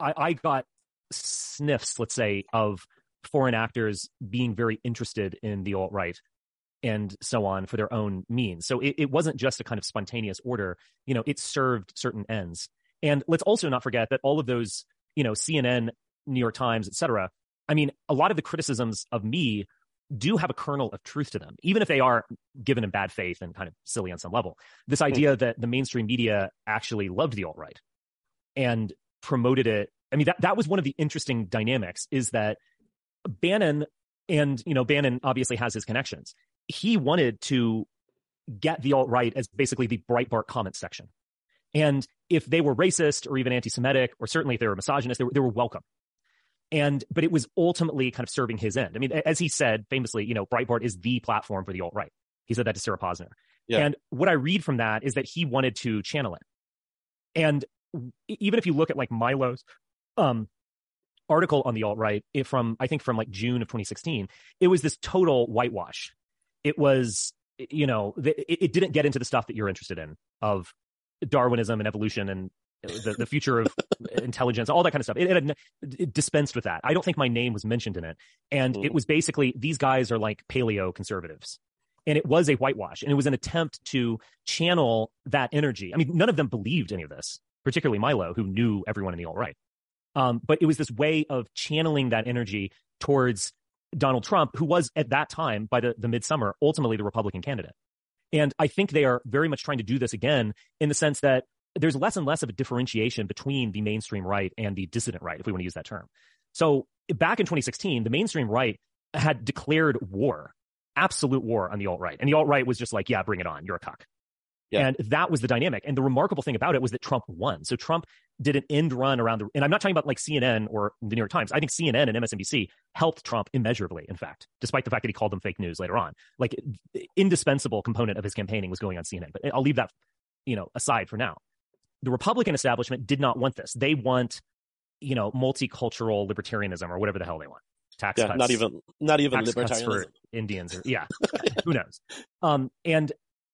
I, I got sniffs, let's say, of foreign actors being very interested in the alt right and so on for their own means. So it, it, wasn't just a kind of spontaneous order. You know, it served certain ends. And let's also not forget that all of those, you know, CNN, New York Times, et cetera. I mean, a lot of the criticisms of me do have a kernel of truth to them, even if they are given in bad faith and kind of silly on some level. This hmm. idea that the mainstream media actually loved the alt right and promoted it. I mean, that, that was one of the interesting dynamics is that Bannon, and, you know, Bannon obviously has his connections. He wanted to get the alt right as basically the Breitbart comment section. And if they were racist or even anti Semitic, or certainly if they were misogynist, they were, they were welcome and but it was ultimately kind of serving his end. I mean, as he said famously, you know, Breitbart is the platform for the alt right. He said that to Sarah Posner. Yeah. And what I read from that is that he wanted to channel it. And even if you look at like Milo's um, article on the alt right from I think from like June of 2016, it was this total whitewash. It was you know it, it didn't get into the stuff that you're interested in of Darwinism and evolution and the, the future of intelligence, all that kind of stuff. It, it, it, dispensed with that. I don't think my name was mentioned in it. And mm. it was basically these guys are like paleo conservatives. And it was a whitewash. And it was an attempt to channel that energy. I mean, none of them believed any of this, particularly Milo, who knew everyone in the alt right. Um, but it was this way of channeling that energy towards Donald Trump, who was at that time, by the, the midsummer, ultimately the Republican candidate. And I think they are very much trying to do this again in the sense that there's less and less of a differentiation between the mainstream right and the dissident right, if we want to use that term. So back in 2016, the mainstream right had declared war, absolute war on the alt right. And the alt right was just like, yeah, bring it on. You're a cuck. Yeah. And that was the dynamic. And the remarkable thing about it was that Trump won. So Trump did an end run around the, and I'm not talking about like CNN or the New York Times. I think CNN and MSNBC helped Trump immeasurably, in fact, despite the fact that he called them fake news later on. Like indispensable component of his campaigning was going on CNN. But I'll leave that, you know, aside for now the Republican establishment did not want this. They want, you know, multicultural libertarianism or whatever the hell they want. Tax yeah, cuts. Not even not even libertarianism for Indians or yeah, <laughs> who knows? Um, and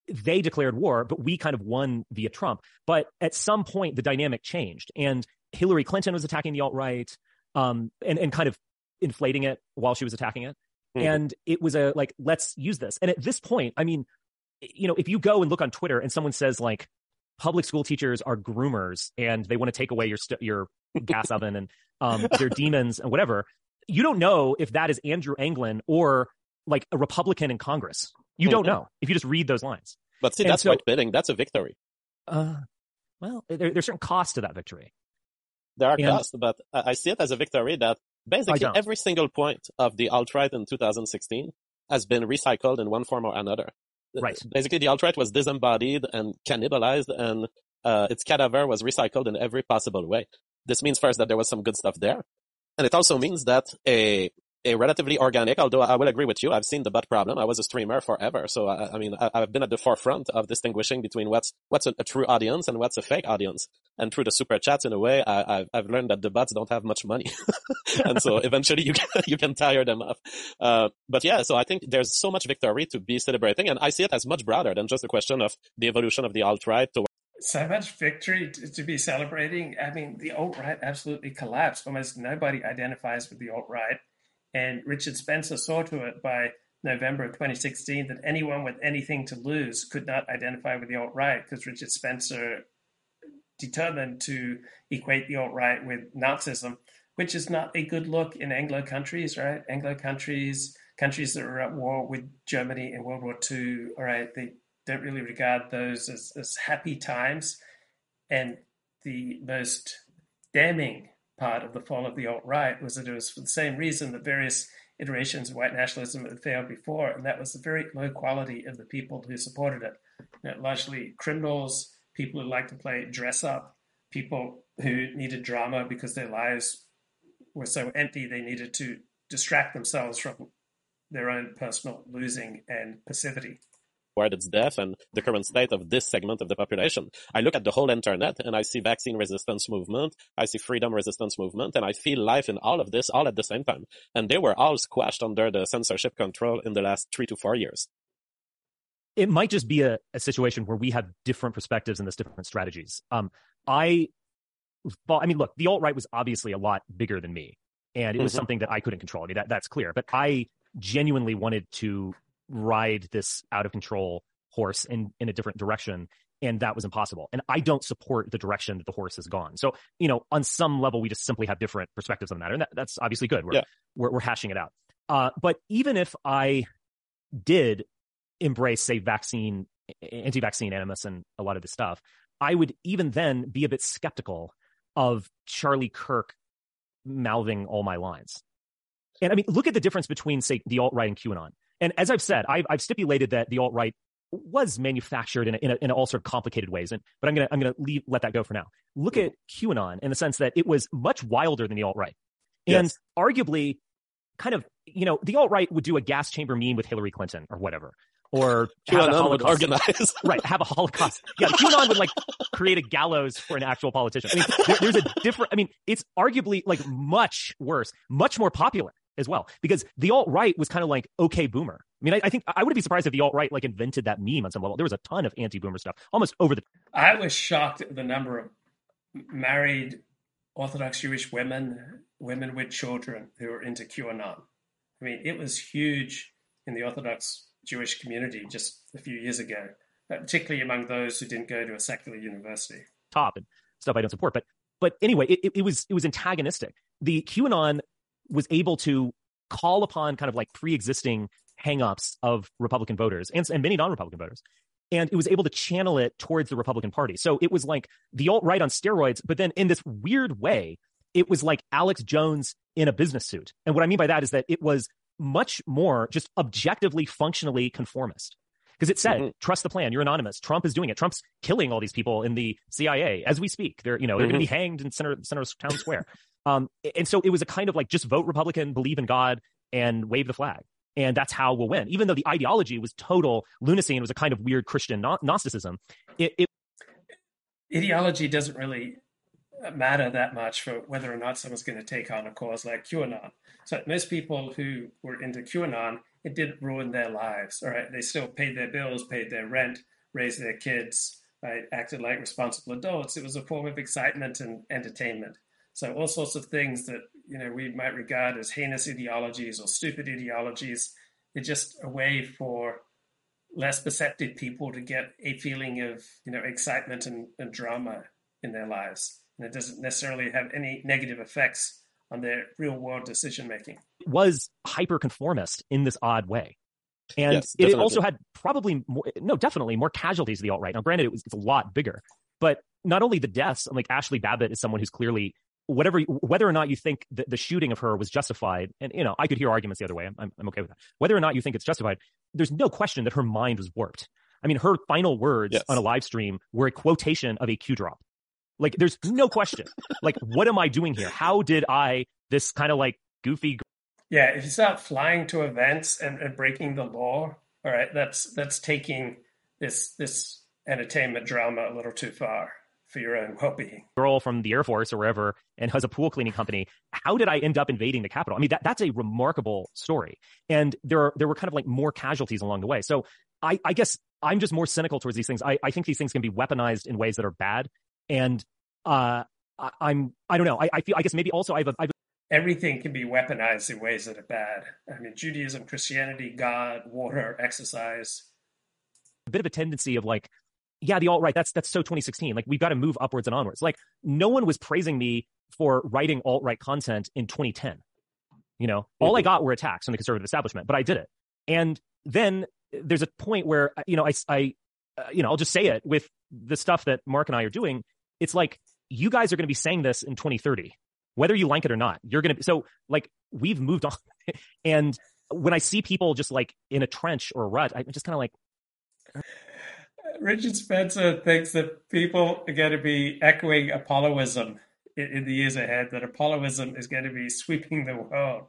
they declared war, but we kind of won via Trump. But at some point, the dynamic changed, and Hillary Clinton was attacking the alt right, um, and and kind of inflating it while she was attacking it. Mm-hmm. And it was a like, let's use this. And at this point, I mean, you know, if you go and look on Twitter and someone says like public school teachers are groomers and they want to take away your st- your gas <laughs> oven and um, they're demons and whatever, you don't know if that is Andrew Anglin or like a Republican in Congress. You don't mm-hmm. know if you just read those lines. But see, and that's so, white bidding. That's a victory. Uh, well, there, there's certain costs to that victory. There are and, costs, but I see it as a victory that basically every single point of the alt-right in 2016 has been recycled in one form or another. Right. Basically, the alt-right was disembodied and cannibalized, and uh, its cadaver was recycled in every possible way. This means first that there was some good stuff there, and it also means that a a relatively organic, although I will agree with you, I've seen the butt problem. I was a streamer forever. So, I, I mean, I, have been at the forefront of distinguishing between what's, what's a, a, true audience and what's a fake audience. And through the super chats, in a way, I, have learned that the bots don't have much money. <laughs> and so <laughs> eventually you can, you can tire them off. Uh, but yeah, so I think there's so much victory to be celebrating. And I see it as much broader than just a question of the evolution of the alt-right to so much victory to, to, be celebrating. I mean, the alt right absolutely collapsed. Almost nobody identifies with the alt right. And Richard Spencer saw to it by November of 2016 that anyone with anything to lose could not identify with the alt right because Richard Spencer determined to equate the alt right with Nazism, which is not a good look in Anglo countries, right? Anglo countries, countries that were at war with Germany in World War II, all right, they don't really regard those as, as happy times. And the most damning part of the fall of the alt right was that it was for the same reason that various iterations of white nationalism had failed before, and that was the very low quality of the people who supported it. You know, largely criminals, people who like to play dress up, people who needed drama because their lives were so empty they needed to distract themselves from their own personal losing and passivity toward its death and the current state of this segment of the population. I look at the whole internet and I see vaccine resistance movement, I see freedom resistance movement, and I feel life in all of this all at the same time. And they were all squashed under the censorship control in the last three to four years. It might just be a, a situation where we have different perspectives and there's different strategies. Um, I, I mean, look, the alt right was obviously a lot bigger than me, and it was mm-hmm. something that I couldn't control. I mean, that, that's clear. But I genuinely wanted to ride this out of control horse in, in a different direction. And that was impossible. And I don't support the direction that the horse has gone. So, you know, on some level, we just simply have different perspectives on the matter. And that, that's obviously good. We're, yeah. we're, we're, hashing it out. Uh, but even if I did embrace, say, vaccine, anti vaccine animus and a lot of this stuff, I would even then be a bit skeptical of Charlie Kirk mouthing all my lines. And I mean, look at the difference between, say, the alt right and QAnon. And as I've said, I've, I've stipulated that the alt right was manufactured in, a, in, a, in all sort of complicated ways. And but I'm gonna I'm gonna leave, let that go for now. Look at QAnon in the sense that it was much wilder than the alt right, and yes. arguably, kind of you know the alt right would do a gas chamber meme with Hillary Clinton or whatever. Or have QAnon would organize, <laughs> right? Have a Holocaust. Yeah, QAnon would like create a gallows for an actual politician. I mean, there, there's a different. I mean, it's arguably like much worse, much more popular as well because the alt right was kind of like okay boomer. I mean, I, I, think I wouldn't be surprised if the alt right like invented that meme on some level. There was a ton of anti boomer stuff, almost over the. I was shocked at the number of married Orthodox Jewish women, women with children who were into QAnon. I mean, it was huge in the Orthodox Jewish community just a few years ago, uh, particularly among those who didn't go to a secular university. Top and stuff I don't support, but but anyway, it, it was it was antagonistic. The QAnon was able to call upon kind of like pre-existing hangups of Republican voters and, and many non-Republican voters. And it was able to channel it towards the Republican Party. So it was like the alt right on steroids, but then in this weird way, it was like Alex Jones in a business suit. And what I mean by that is that it was much more just objectively, functionally conformist. Because it said, mm-hmm. trust the plan. You're anonymous. Trump is doing it. Trump's killing all these people in the CIA as we speak. They're, you know, they're mm-hmm. going to be hanged in center, center town square. Um, and so it was a kind of like just vote Republican, believe in God, and wave the flag. And that's how we'll win. Even though the ideology was total lunacy and was a kind of weird Christian Gnosticism, it, it ideology doesn't really matter that much for whether or not someone's going to take on a cause like QAnon. So most people who were into QAnon, it didn't ruin their lives. All right, they still paid their bills, paid their rent, raised their kids, right, acted like responsible adults. It was a form of excitement and entertainment. So all sorts of things that you know we might regard as heinous ideologies or stupid ideologies, they're just a way for less perceptive people to get a feeling of you know excitement and, and drama in their lives, and it doesn't necessarily have any negative effects on their real world decision making. Was hyper conformist in this odd way. And yes, it also had probably more, no, definitely more casualties of the alt right. Now, granted, it was, it's a lot bigger, but not only the deaths, like Ashley Babbitt is someone who's clearly whatever, whether or not you think the, the shooting of her was justified, and you know, I could hear arguments the other way. I'm, I'm okay with that. Whether or not you think it's justified, there's no question that her mind was warped. I mean, her final words yes. on a live stream were a quotation of a Q drop. Like, there's no question. <laughs> like, what am I doing here? How did I, this kind of like goofy. Yeah, if you start flying to events and, and breaking the law, all right, that's that's taking this this entertainment drama a little too far for your own well-being. Girl from the Air Force or wherever and has a pool cleaning company. How did I end up invading the Capitol? I mean, that, that's a remarkable story. And there are, there were kind of like more casualties along the way. So I, I guess I'm just more cynical towards these things. I, I think these things can be weaponized in ways that are bad. And uh, I, I'm I don't know. I, I feel I guess maybe also I've, I've everything can be weaponized in ways that are bad. I mean, Judaism, Christianity, God, water, exercise. A bit of a tendency of like, yeah, the alt right. That's that's so 2016. Like we've got to move upwards and onwards. Like no one was praising me for writing alt right content in 2010. You know, mm-hmm. all I got were attacks from the conservative establishment, but I did it. And then there's a point where you know I I uh, you know I'll just say it with the stuff that Mark and I are doing. It's like you guys are going to be saying this in 2030 whether you like it or not. You're going to, so like we've moved <laughs> on. and when I see people just like in a trench or a rut, I'm just kind of like. Richard Spencer thinks that people are going to be echoing Apolloism in, in the years ahead, that Apolloism is going to be sweeping the world.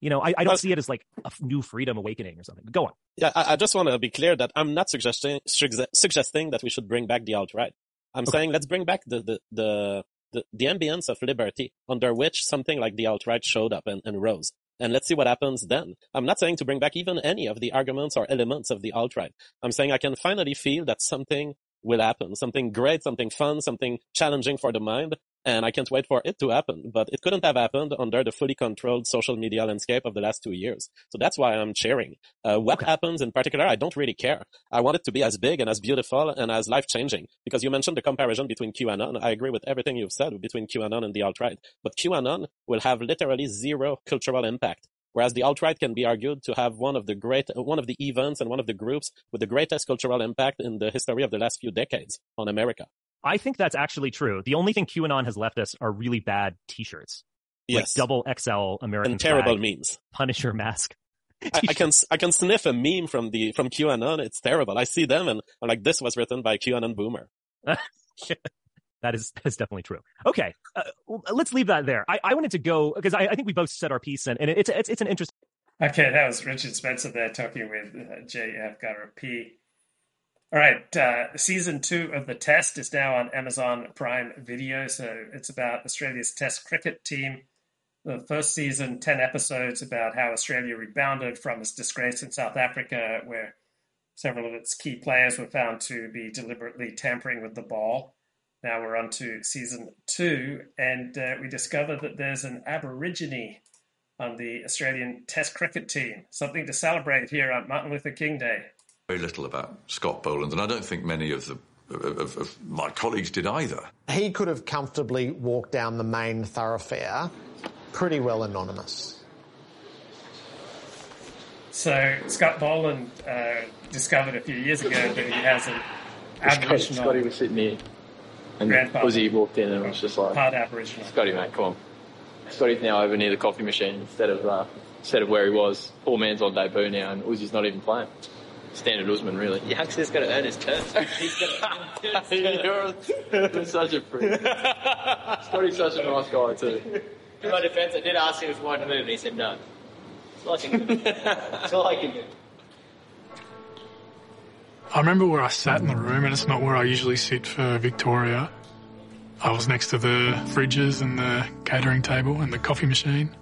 You know, I, I don't see it as like a new freedom awakening or something. Go on. Yeah, I, I just want to be clear that I'm not suggesting suggesting that we should bring back the alt right. I'm okay. saying let's bring back the, the, the the, the ambience of liberty under which something like the alt-right showed up and, and rose. And let's see what happens then. I'm not saying to bring back even any of the arguments or elements of the alt-right. I'm saying I can finally feel that something will happen, something great, something fun, something challenging for the mind, and I can't wait for it to happen. But it couldn't have happened under the fully controlled social media landscape of the last two years. So that's why I'm cheering. Uh, what okay. happens in particular, I don't really care. I want it to be as big and as beautiful and as life changing. Because you mentioned the comparison between QAnon. I agree with everything you've said between QAnon and the alt-right. But QAnon will have literally zero cultural impact. Whereas the alt-right can be argued to have one of the great, one of the events and one of the groups with the greatest cultural impact in the history of the last few decades on America. I think that's actually true. The only thing QAnon has left us are really bad T-shirts, yes. like double XL American and terrible flag, memes, Punisher mask. <laughs> I, I, can I can sniff a meme from the from QAnon. It's terrible. I see them and I'm like, this was written by QAnon boomer. <laughs> that is that is definitely true. Okay, uh, let's leave that there. I, I wanted to go because I, I, think we both said our piece and, and it's it's it's an interesting. Okay, that was Richard Spencer there talking with uh, JF P. All right, uh, season two of the test is now on Amazon Prime Video. So it's about Australia's Test cricket team. The first season, 10 episodes about how Australia rebounded from its disgrace in South Africa, where several of its key players were found to be deliberately tampering with the ball. Now we're on to season two, and uh, we discover that there's an Aborigine on the Australian Test cricket team. Something to celebrate here on Martin Luther King Day very little about Scott Boland, and I don't think many of the of, of, my colleagues did either. He could have comfortably walked down the main thoroughfare, pretty well anonymous. So Scott Boland uh, discovered a few years ago that he has an Aboriginal. Scotty was sitting here, and Uzi walked in and was just like, "Part Aboriginal." Scotty, mate, come on. Scotty's now over near the coffee machine instead of uh, instead of where he was. Poor man's on debut now, and Uzi's not even playing standard Usman, really. Youngster's got to earn his turn. <laughs> He's got to you're, you're such a freak. Scotty's such a nice guy, too. In my defence, I did ask him if he wanted to move, and he said no. It's all I can do. It's all I can do. I remember where I sat in the room, and it's not where I usually sit for Victoria. I was next to the fridges and the catering table and the coffee machine.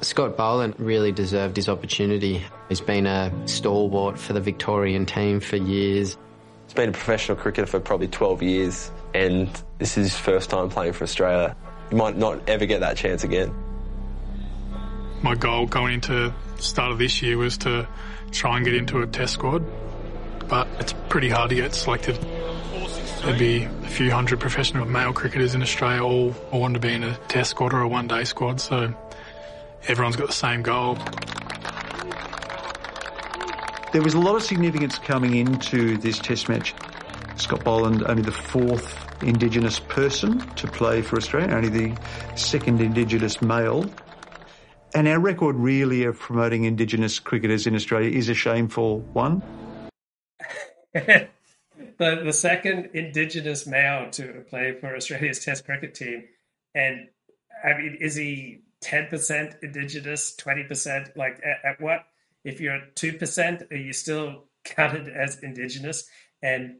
Scott Boland really deserved his opportunity. He's been a stalwart for the Victorian team for years. He's been a professional cricketer for probably 12 years, and this is his first time playing for Australia. He might not ever get that chance again. My goal going into the start of this year was to try and get into a test squad, but it's pretty hard to get selected. There'd be a few hundred professional male cricketers in Australia all, all want to be in a test squad or a one day squad, so everyone's got the same goal. There was a lot of significance coming into this test match. Scott Boland, only the fourth Indigenous person to play for Australia, only the second Indigenous male. And our record really of promoting Indigenous cricketers in Australia is a shameful one. <laughs> the, the second Indigenous male to play for Australia's Test cricket team. And I mean, is he 10% Indigenous, 20%? Like, at, at what? If you're 2%, are you still counted as Indigenous? And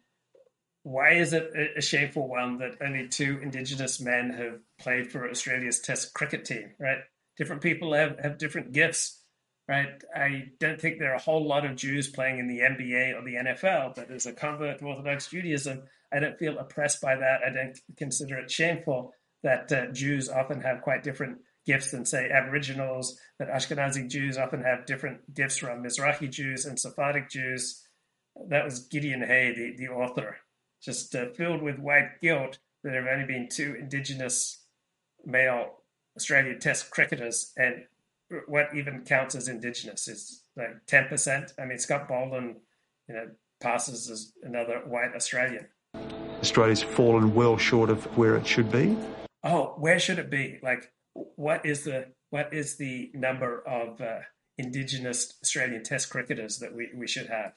why is it a, shameful one that only two Indigenous men have played for Australia's Test cricket team, right? Different people have, have different gifts, right? I don't think there are a whole lot of Jews playing in the NBA or the NFL, but as a convert to Orthodox Judaism, I don't feel oppressed by that. I don't consider it shameful that uh, Jews often have quite different gifts than, say, Aboriginals, that Ashkenazi Jews often have different gifts from Mizrahi Jews and Sephardic Jews. That was Gideon Haigh, the, the author just uh, filled with white guilt that there have only been two Indigenous male Australian Test cricketers, and what even counts as Indigenous is like ten percent. I mean, Scott Boland, you know, passes as another white Australian. Australia's fallen well short of where it should be. Oh, where should it be? Like, what is the what is the number of uh, Indigenous Australian Test cricketers that we, we should have?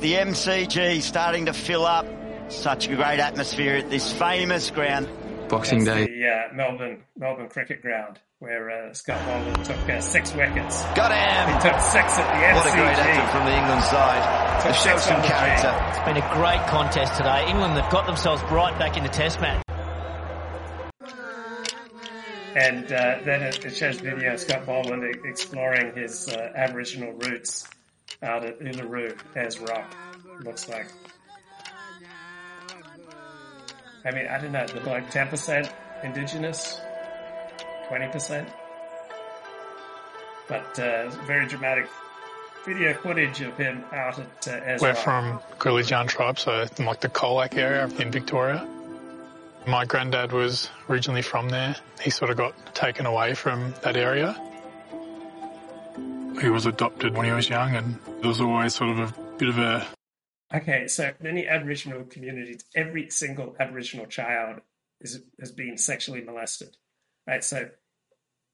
The MCG starting to fill up. Such a great atmosphere at this famous ground. Boxing Day. The uh, Melbourne Melbourne Cricket Ground, where uh, Scott Boland took uh, six wickets. Got him! He took six at the MCG. What a great effort from the England side. Took To show some character. day. It's been a great contest today. England have got themselves right back in the Test match. And uh, then it, it shows video of Scott Boland e- exploring his uh, Aboriginal roots out at Uluru Ayers Rock. Looks like. I mean, I don't know, like ten percent Indigenous, twenty percent, but uh, very dramatic video footage of him out at uh, Ezra. We're from Gulidjan tribe, so in like the Colac area in Victoria. My granddad was originally from there. He sort of got taken away from that area. He was adopted when he was young, and there was always sort of a bit of a Okay, so many Aboriginal communities, every single Aboriginal child is has been sexually molested, right? So wh-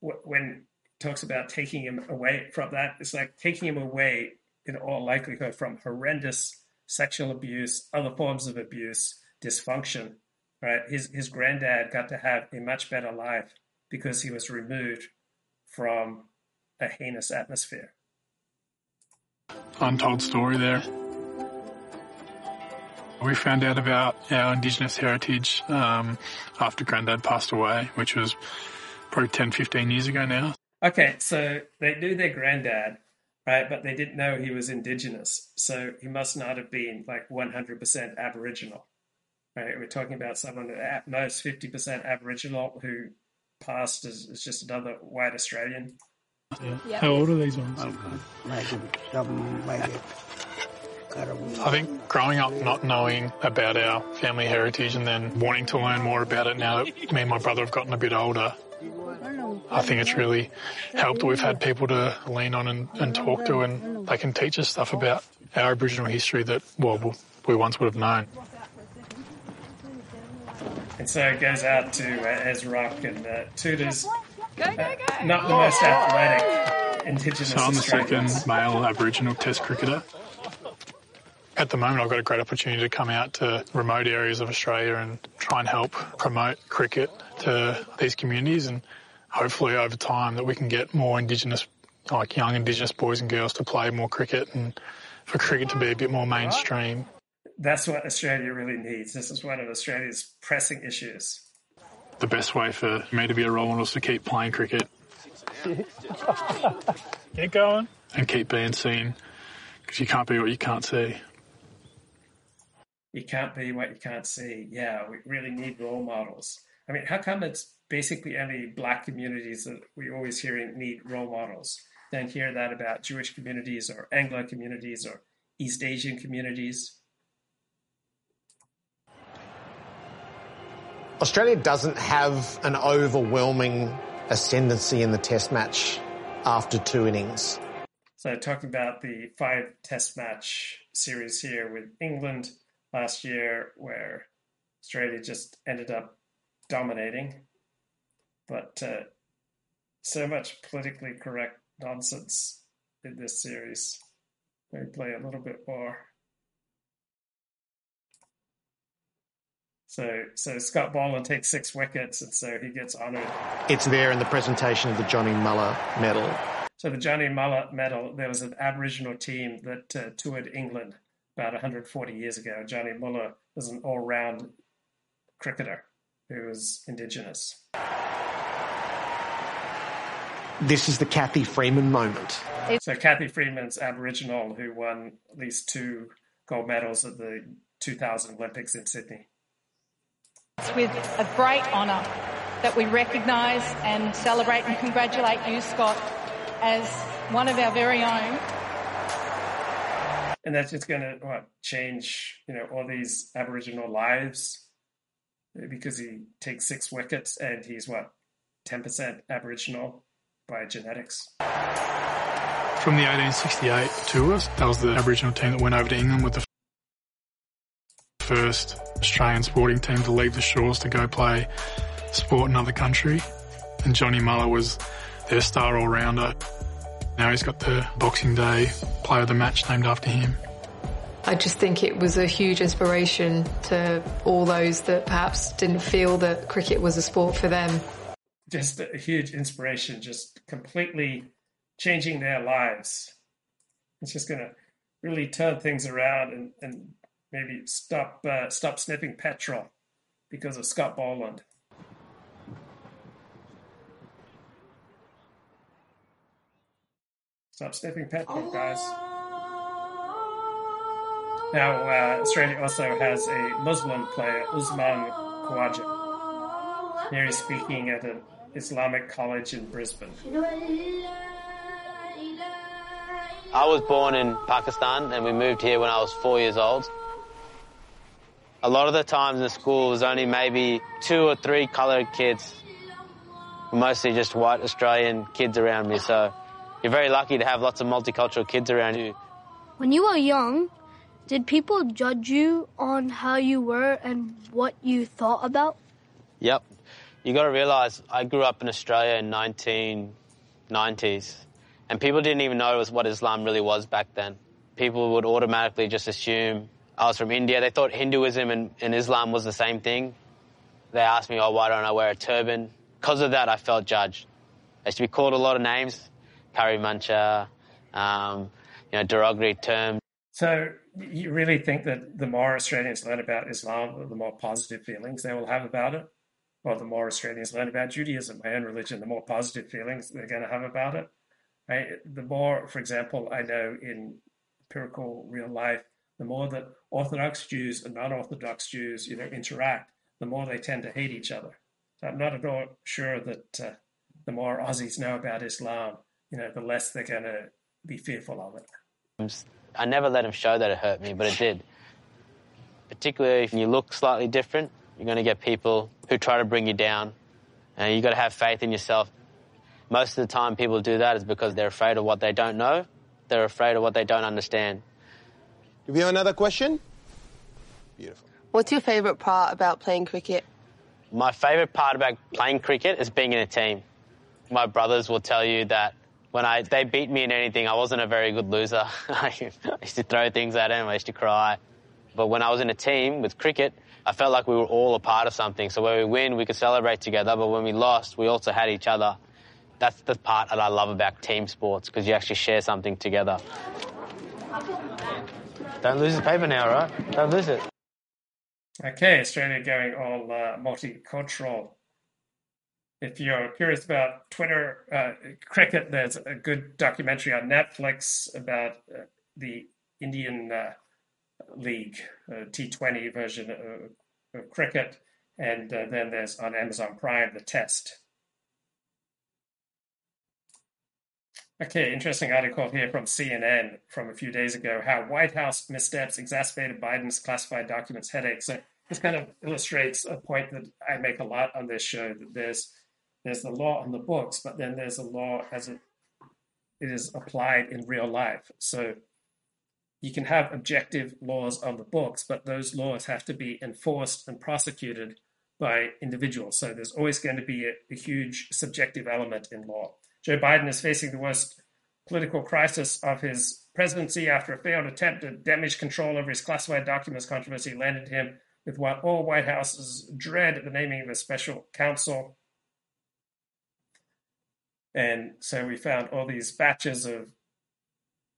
when talks about taking him away from that, it's like taking him away in all likelihood from horrendous sexual abuse, other forms of abuse, dysfunction, right? His his granddad got to have a much better life because he was removed from a heinous atmosphere. untold story there. We found out about our Indigenous heritage um, after Granddad passed away, which was probably 10, 15 years ago now. Okay, so they knew their granddad, right? But they didn't know he was indigenous. So he must not have been like 100% Aboriginal, right? We're talking about someone at most 50% Aboriginal who passed as, as just another white Australian. Yeah. How old are these ones? I think growing up not knowing about our family heritage and then wanting to learn more about it now that me and my brother have gotten a bit older, I think it's really helped that we've had people to lean on and, and talk to and they can teach us stuff about our Aboriginal history that, well, we once would have known. And so it goes out to uh, Ayers Rock and uh, Tudor's uh, not the most athletic indigenous So I'm the second male Aboriginal Test cricketer. At the moment, I've got a great opportunity to come out to remote areas of Australia and try and help promote cricket to these communities, and hopefully over time that we can get more Indigenous, like young Indigenous boys and girls, to play more cricket and for cricket to be a bit more mainstream. That's what Australia really needs. This is one of Australia's pressing issues. The best way for me to be a role model is to keep playing cricket. <laughs> Get going. <laughs> And keep being seen, because you can't be what you can't see. You can't be what you can't see. Yeah, we really need role models. I mean, how come it's basically only black communities that we always hearing need role models? Don't hear that about Jewish communities or Anglo communities or East Asian communities. Australia doesn't have an overwhelming ascendancy in the test match after two innings. So, talking about the five test match series here with England last year, where Australia just ended up dominating, but uh, so much politically correct nonsense in this series. Let me play a little bit more. So, so Scott Boland takes six wickets, and so he gets honoured. It's there in the presentation of the Johnny Mullagh Medal. So, the Johnny Mullagh Medal, there was an Aboriginal team that uh, toured England about 140 years ago. Johnny Mullagh was an all-round cricketer who was Indigenous. This is the Cathy Freeman moment. So, Cathy Freeman's Aboriginal who won at least two gold medals at the 2000 Olympics in Sydney. It's with a great honour that we recognise and celebrate and congratulate you, Scott, as one of our very own. And that's just going to what change, you know, all these Aboriginal lives because he takes six wickets and he's what ten percent Aboriginal by genetics. From the 1868 tours, that was the Aboriginal team that went over to England with the first Australian sporting team to leave the shores to go play sport in another country. And Johnny Mullagh was their star all rounder. Now he's got the Boxing Day player of the match named after him. I just think it was a huge inspiration to all those that perhaps didn't feel that cricket was a sport for them. Just a huge inspiration, just completely changing their lives. It's just going to really turn things around and, and maybe stop uh, stop sniffing petrol because of Scott Boland. Stop sniffing petrol, guys. Now, uh, Australia also has a Muslim player, Usman Khawaja. Here he's speaking at an Islamic college in Brisbane. I was born in Pakistan and we moved here when I was four years old. A lot of the times in the school, there's only maybe two or three coloured kids, mostly just white Australian kids around me. So you're very lucky to have lots of multicultural kids around you. When you were young, did people judge you on how you were and what you thought about? Yep. You got to realise I grew up in Australia in 1990s, and people didn't even know what Islam really was back then. People would automatically just assume I was from India. They thought Hinduism and, and Islam was the same thing. They asked me, oh, why don't I wear a turban? Because of that, I felt judged. I used to be called a lot of names, curry muncher, um, you know, derogatory terms. So you really think that the more Australians learn about Islam, the more positive feelings they will have about it? Or the more Australians learn about Judaism, my own religion, the more positive feelings they're going to have about it? The more, for example, I know in empirical real life, the more that Orthodox Jews and non-Orthodox Jews, you know, interact, the more they tend to hate each other. So I'm not at all sure that uh, the more Aussies know about Islam, you know, the less they're going to be fearful of it. I never let them show that it hurt me, but it did. Particularly if you look slightly different, you're going to get people who try to bring you down, and you've got to have faith in yourself. Most of the time, people do that is because they're afraid of what they don't know. They're afraid of what they don't understand. Do we have another question? Beautiful. What's your favourite part about playing cricket? My favourite part about playing cricket is being in a team. My brothers will tell you that when I they beat me in anything, I wasn't a very good loser. <laughs> I used to throw things at them, I used to cry. But when I was in a team with cricket, I felt like we were all a part of something. So when we win, we could celebrate together, but when we lost, we also had each other. That's the part that I love about team sports because you actually share something together. Don't lose the paper now, right? Don't lose it. Okay, Australia going all uh, multicultural. If you're curious about Twitter uh, cricket, there's a good documentary on Netflix about uh, the Indian uh, league, T20 version of, of cricket, and uh, then there's on Amazon Prime the Test. Okay, interesting article here from CNN from a few days ago how White House missteps exacerbated Biden's classified documents headache. So this kind of illustrates a point that I make a lot on this show that there's there's the law on the books, but then there's a law as it, is applied in real life. So you can have objective laws on the books, but those laws have to be enforced and prosecuted by individuals. So there's always going to be a, a huge subjective element in law. Joe Biden is facing the worst political crisis of his presidency after a failed attempt to damage control over his classified documents controversy landed him with what all White Houses dread the naming of a special counsel. And so we found all these batches of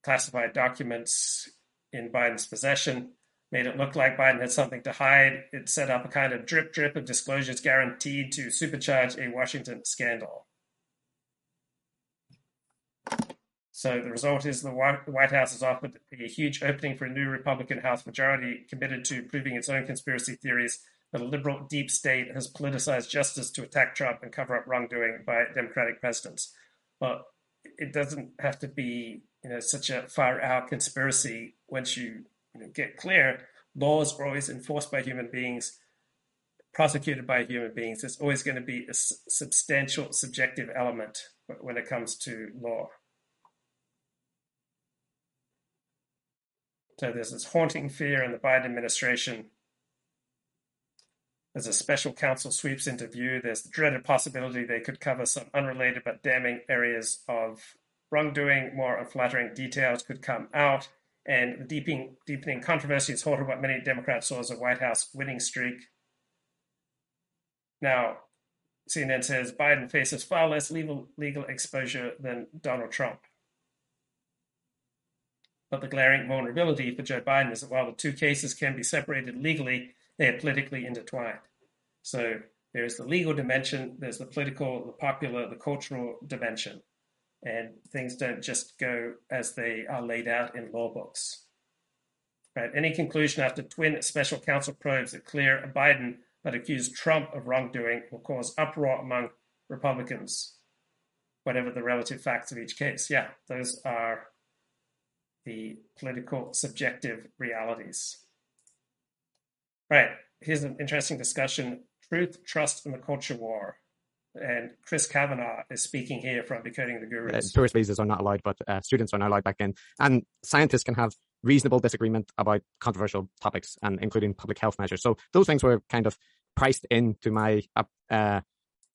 classified documents in Biden's possession, made it look like Biden had something to hide. It set up a kind of drip drip of disclosures guaranteed to supercharge a Washington scandal. So the result is the White House has offered a huge opening for a new Republican House majority committed to proving its own conspiracy theories a liberal deep state has politicized justice to attack Trump and cover up wrongdoing by Democratic presidents. But it doesn't have to be you know such a far out conspiracy once you, you know, get clear. Laws are always enforced by human beings, prosecuted by human beings. There's always going to be a substantial subjective element when it comes to law. So there's this haunting fear in the Biden administration. As a special counsel sweeps into view, there's the dreaded possibility they could cover some unrelated but damning areas of wrongdoing. More unflattering details could come out, and the deepening, deepening controversy has halted what many Democrats saw as a White House winning streak. Now, CNN says Biden faces far less legal, legal exposure than Donald Trump. But the glaring vulnerability for Joe Biden is that while the two cases can be separated legally, they are politically intertwined. So there's the legal dimension, there's the political, the popular, the cultural dimension. And things don't just go as they are laid out in law books. Right? Any conclusion after twin special counsel probes that clear Biden but accuse Trump of wrongdoing will cause uproar among Republicans, whatever the relative facts of each case. Yeah, those are the political subjective realities. Right, here's an interesting discussion truth, trust, and the culture war. And Chris Kavanagh is speaking here from Decoding the Gurus. Uh, tourist visas are not allowed, but uh, students are not allowed back in. And scientists can have reasonable disagreement about controversial topics, and including public health measures. So those things were kind of priced into my uh, uh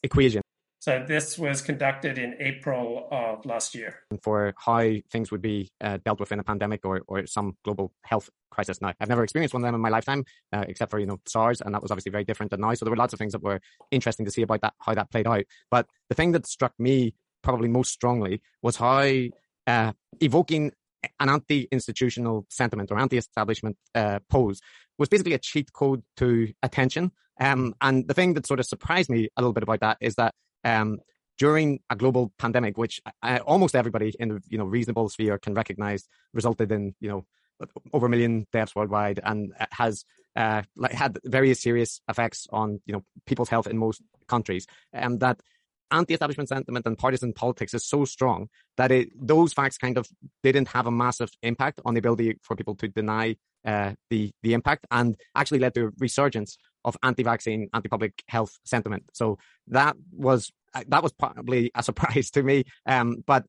equation. So this was conducted in April of last year. For how things would be uh, dealt with in a pandemic or, or some global health crisis. Now, I've never experienced one of them in my lifetime, uh, except for, you know, SARS, and that was obviously very different than now. So there were lots of things that were interesting to see about that, how that played out. But the thing that struck me probably most strongly was how uh, evoking an anti-institutional sentiment or anti-establishment uh, pose was basically a cheat code to attention. Um, and the thing that sort of surprised me a little bit about that is that um, during a global pandemic, which uh, almost everybody in the you know reasonable sphere can recognize resulted in you know over a million deaths worldwide and has uh, like had various serious effects on you know people's health in most countries, and that anti-establishment sentiment and partisan politics is so strong that it, those facts kind of didn't have a massive impact on the ability for people to deny uh, the the impact and actually led to a resurgence of anti-vaccine, anti-public health sentiment. So that was uh, that was probably a <laughs> surprise to me. Um, but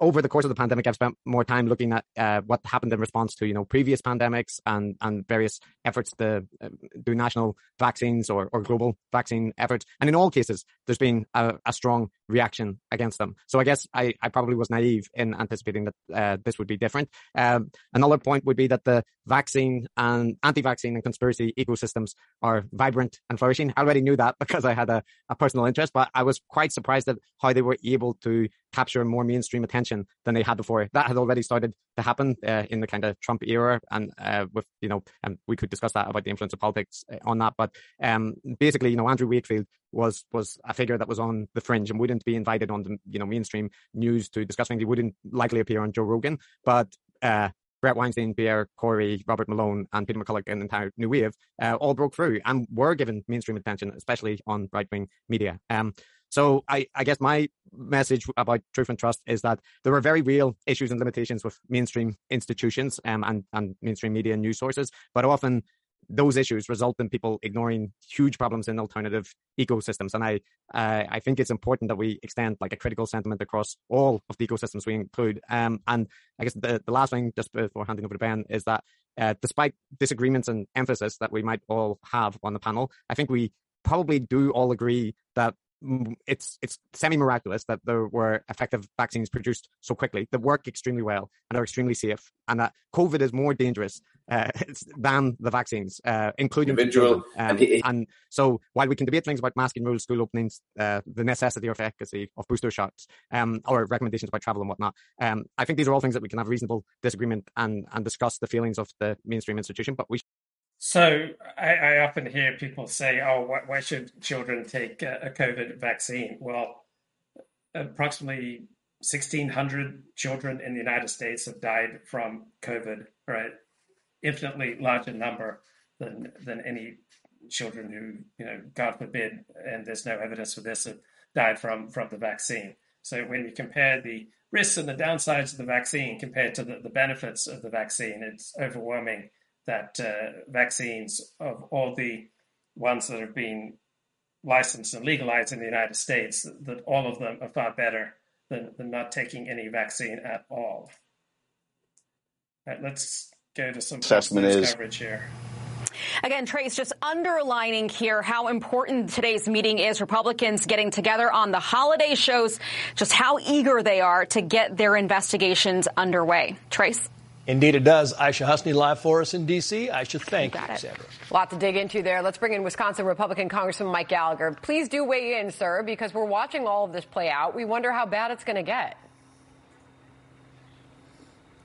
over the course of the pandemic, I've spent more time looking at uh, what happened in response to you know previous pandemics and and various efforts to uh, do national vaccines or, or global vaccine efforts. And in all cases, there's been a, a strong reaction against them. So I guess I, I probably was naive in anticipating that uh, this would be different. Um, another point would be that the vaccine and anti-vaccine and conspiracy ecosystems are vibrant and flourishing. I already knew that <laughs> because I had a, a personal interest, but I was quite surprised at how they were able to capture more mainstream attention than they had before. That had already started to happen uh, in the kind of Trump era, and uh, with you know, and we could discuss that about the influence of politics uh, on that. But um, basically, you know, Andrew Wakefield was was a figure that was on the fringe and wouldn't be invited on the you know mainstream news to discuss things. He wouldn't likely appear on Joe Rogan, but uh, Bret Weinstein, Pierre Kory, Robert Malone, and Peter McCullough and the entire New Wave uh, all broke through and were given mainstream attention, especially on right wing media. Um, so I, I guess my message about truth and trust is that there are very real issues and limitations with mainstream institutions um, and, and mainstream media and news sources, but often those issues result in people ignoring huge problems in alternative ecosystems. And I, uh, I think it's important that we extend like a critical sentiment across all of the ecosystems we include. Um, and I guess the, the last thing, just before handing over to Ben, is that uh, despite disagreements and emphasis that we might all have on the panel, I think we probably do all agree that it's it's semi miraculous that there were effective vaccines produced so quickly that work extremely well and are extremely safe, and that COVID is more dangerous uh, <laughs> than the vaccines, uh, including individual. Um, and so, while we can debate things about masking rules, school openings, uh, the necessity or efficacy of booster shots, um, or recommendations about travel and whatnot, um, I think these are all things that we can have reasonable disagreement and and discuss the feelings of the mainstream institution, but we so I, I, often hear people say, "Oh, why, why should children take a, a, COVID vaccine?" Well, approximately 1,600 children in the United States have died from COVID. Right, infinitely larger number than than any children who, you know, God forbid, and there's no evidence for this, have died from from the vaccine. So when you compare the risks and the downsides of the vaccine compared to the, the benefits of the vaccine, it's overwhelming that uh, vaccines of all the ones that have been licensed and legalized in the United States, that all of them are far better than, than not taking any vaccine at all. Right, let's go to some assessment is coverage here. Again, Trace, just underlining here how important today's meeting is. Republicans getting together on the holiday shows just how eager they are to get their investigations underway. Trace? Indeed, it does. Aisha Hasnie live for us in D.C. Aisha, thank you, Sandra. A lot to dig into there. Let's bring in Wisconsin Republican Congressman Mike Gallagher. Please do weigh in, sir, because we're watching all of this play out. We wonder how bad it's going to get.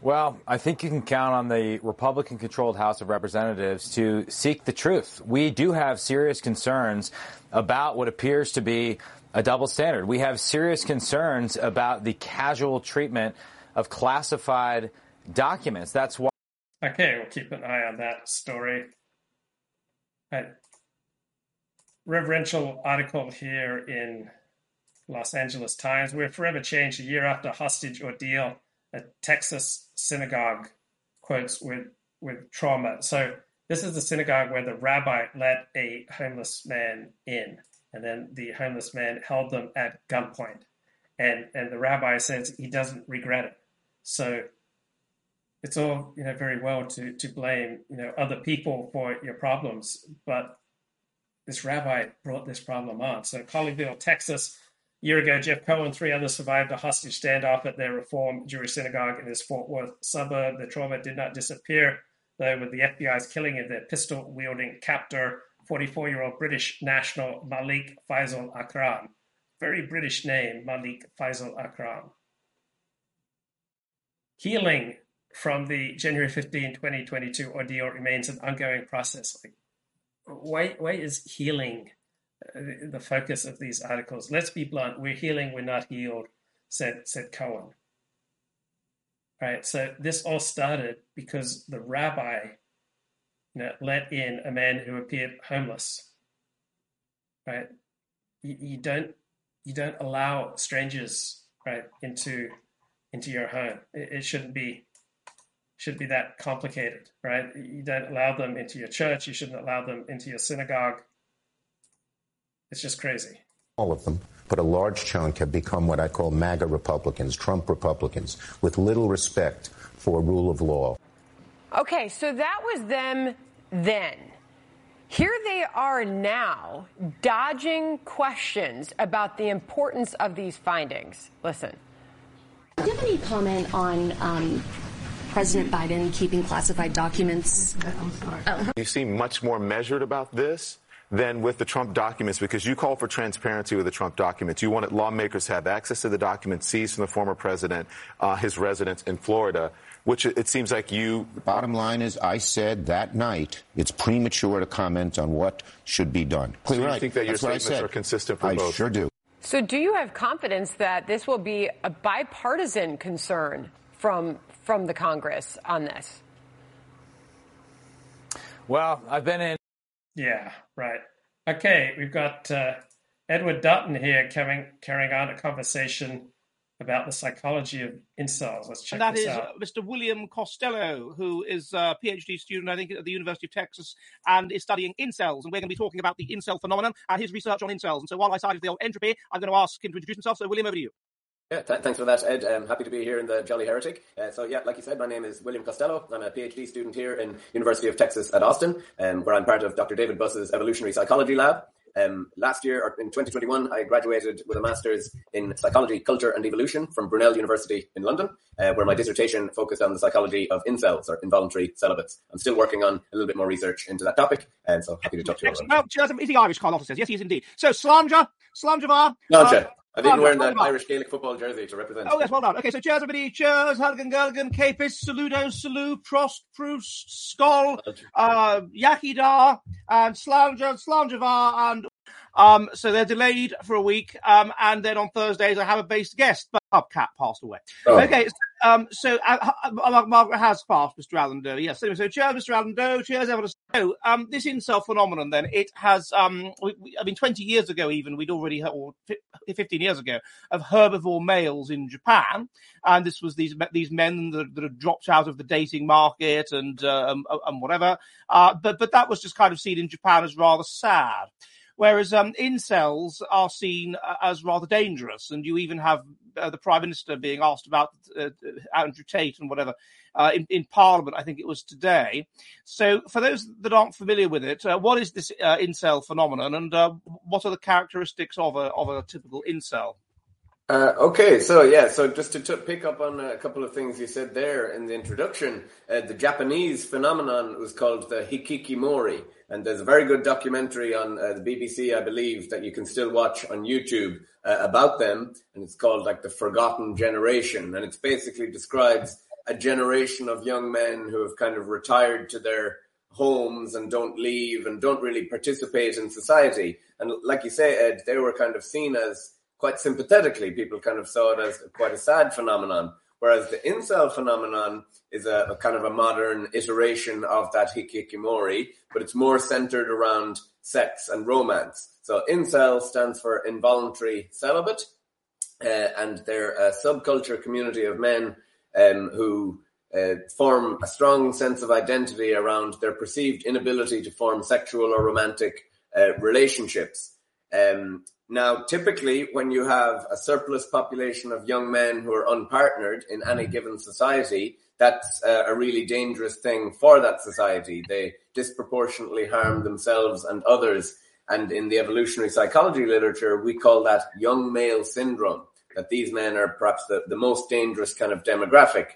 Well, I think you can count on the Republican controlled House of Representatives to seek the truth. We do have serious concerns about what appears to be a double standard. We have serious concerns about the casual treatment of classified documents. That's why. Okay, we'll keep an eye on that story. A reverential article here in Los Angeles Times. We're forever changed a year after hostage ordeal. A Texas synagogue quotes with with trauma. So this is the synagogue where the rabbi let a homeless man in, and then the homeless man held them at gunpoint, and and the rabbi says he doesn't regret it. So it's all you know very well to to blame you know other people for your problems, but this rabbi brought this problem on. So Colleyville, Texas, a year ago, Jeff Cohen and three others survived a hostage standoff at their Reform Jewish synagogue in this Fort Worth suburb. The trauma did not disappear, though, with the FBI's killing of their pistol wielding captor, 44 year old British national Malik Faisal Akram. Very British name, Malik Faisal Akram. Healing from the January 15, 2022 ordeal remains an ongoing process. Why, why is healing uh, the focus of these articles? Let's be blunt. We're healing, we're not healed, said, said Cohen. Right. So this all started because the rabbi you know, let in a man who appeared homeless. Right. You, you don't you don't allow strangers right into into your home. It, it shouldn't be should be that complicated, right? You don't allow them into your church. You shouldn't allow them into your synagogue. It's just crazy. All of them, but a large chunk have become what I call MAGA Republicans, Trump Republicans, with little respect for rule of law. Okay, so that was them then. Here they are now, dodging questions about the importance of these findings. Listen. Do you have any comment on um, President Biden keeping classified documents. Oh. You seem much more measured about this than with the Trump documents because you call for transparency with the Trump documents. You wanted lawmakers to have access to the documents seized from the former president, uh, his residence in Florida, which it seems like you. The bottom line is, I said that night it's premature to comment on what should be done. So you right. think that your statements are consistent for I both? sure do. So, do you have confidence that this will be a bipartisan concern from from the Congress on this? Well, I've been in. Yeah, right. Okay, we've got uh, Edward Dutton here carrying, carrying on a conversation about the psychology of incels. Let's check and that this is out. uh, Mr. William Costello, who is a PhD student, I think, at the University of Texas, and is studying incels. And we're going to be talking about the incel phenomenon and his research on incels. And so while I cited the old entropy, I'm going to ask him to introduce himself. So, William, over to you. Yeah, th- thanks for that, Ed. I'm happy to be here in the Jolly Heretic. Uh, so, yeah, like you said, my name is William Costello. I'm a PhD student here in University of Texas at Austin, um, where I'm part of Dr. David Buss's Evolutionary Psychology Lab. Um, last year, or in 2021, I graduated with a master's in psychology, culture, and evolution from Brunel University in London, uh, where my dissertation focused on the psychology of incels, or involuntary celibates. I'm still working on a little bit more research into that topic, and so happy to talk to you. Well, is he Irish, Carl Otter says? Yes, he is indeed. So, Slamja, Slamjavar. Launcher. uh, I've even Slamja, wearing that Slamjavar. Irish Gaelic football jersey to represent. Oh, yes, well done. Okay, so cheers, everybody. Cheers, Helgen, Gelgen, Capis, Saludo, Salu, Prost, Proust, Skoll, uh, Yakida, and Slamja, Slamjavar, and um, so they're delayed for a week, um, and then on Thursdays I have a based guest, but Hubcat passed away. Oh. Okay, so, um, so uh, uh, Margaret has passed, Mr. Allen Doe. Yes, anyway, so cheers, Mr. Allen Doe. Cheers, everyone. So, um, this incel phenomenon, then it has, um, we, I mean, twenty years ago, even we'd already, had- or fifteen years ago, of herbivore males in Japan, and this was these these men that, that had dropped out of the dating market and uh, um, and whatever. Uh, but but that was just kind of seen in Japan as rather sad. Whereas um, incels are seen uh, as rather dangerous, and you even have uh, the prime minister being asked about uh, Andrew Tate and whatever uh, in, in Parliament. I think it was today. So, for those that aren't familiar with it, uh, what is this uh, incel phenomenon, and uh, what are the characteristics of a of a typical incel? Uh, okay, so yeah, so just to t- pick up on a couple of things you said there in the introduction, uh, the Japanese phenomenon was called the hikikomori, and there's a very good documentary on uh, the BBC, I believe, that you can still watch on YouTube uh, about them, and it's called like the Forgotten Generation, and it basically describes a generation of young men who have kind of retired to their homes and don't leave and don't really participate in society, and like you say, Ed, they were kind of seen as quite sympathetically, people kind of saw it as quite a sad phenomenon. Whereas the incel phenomenon is a, a kind of a modern iteration of that hikikomori, but it's more centered around sex and romance. So incel stands for involuntary celibate, uh, and they're a subculture community of men um, who uh, form a strong sense of identity around their perceived inability to form sexual or romantic uh, relationships. Um, now, typically, when you have a surplus population of young men who are unpartnered in any given society, that's uh, a really dangerous thing for that society. They disproportionately harm themselves and others. And in the evolutionary psychology literature, we call that young male syndrome, that these men are perhaps the, the most dangerous kind of demographic.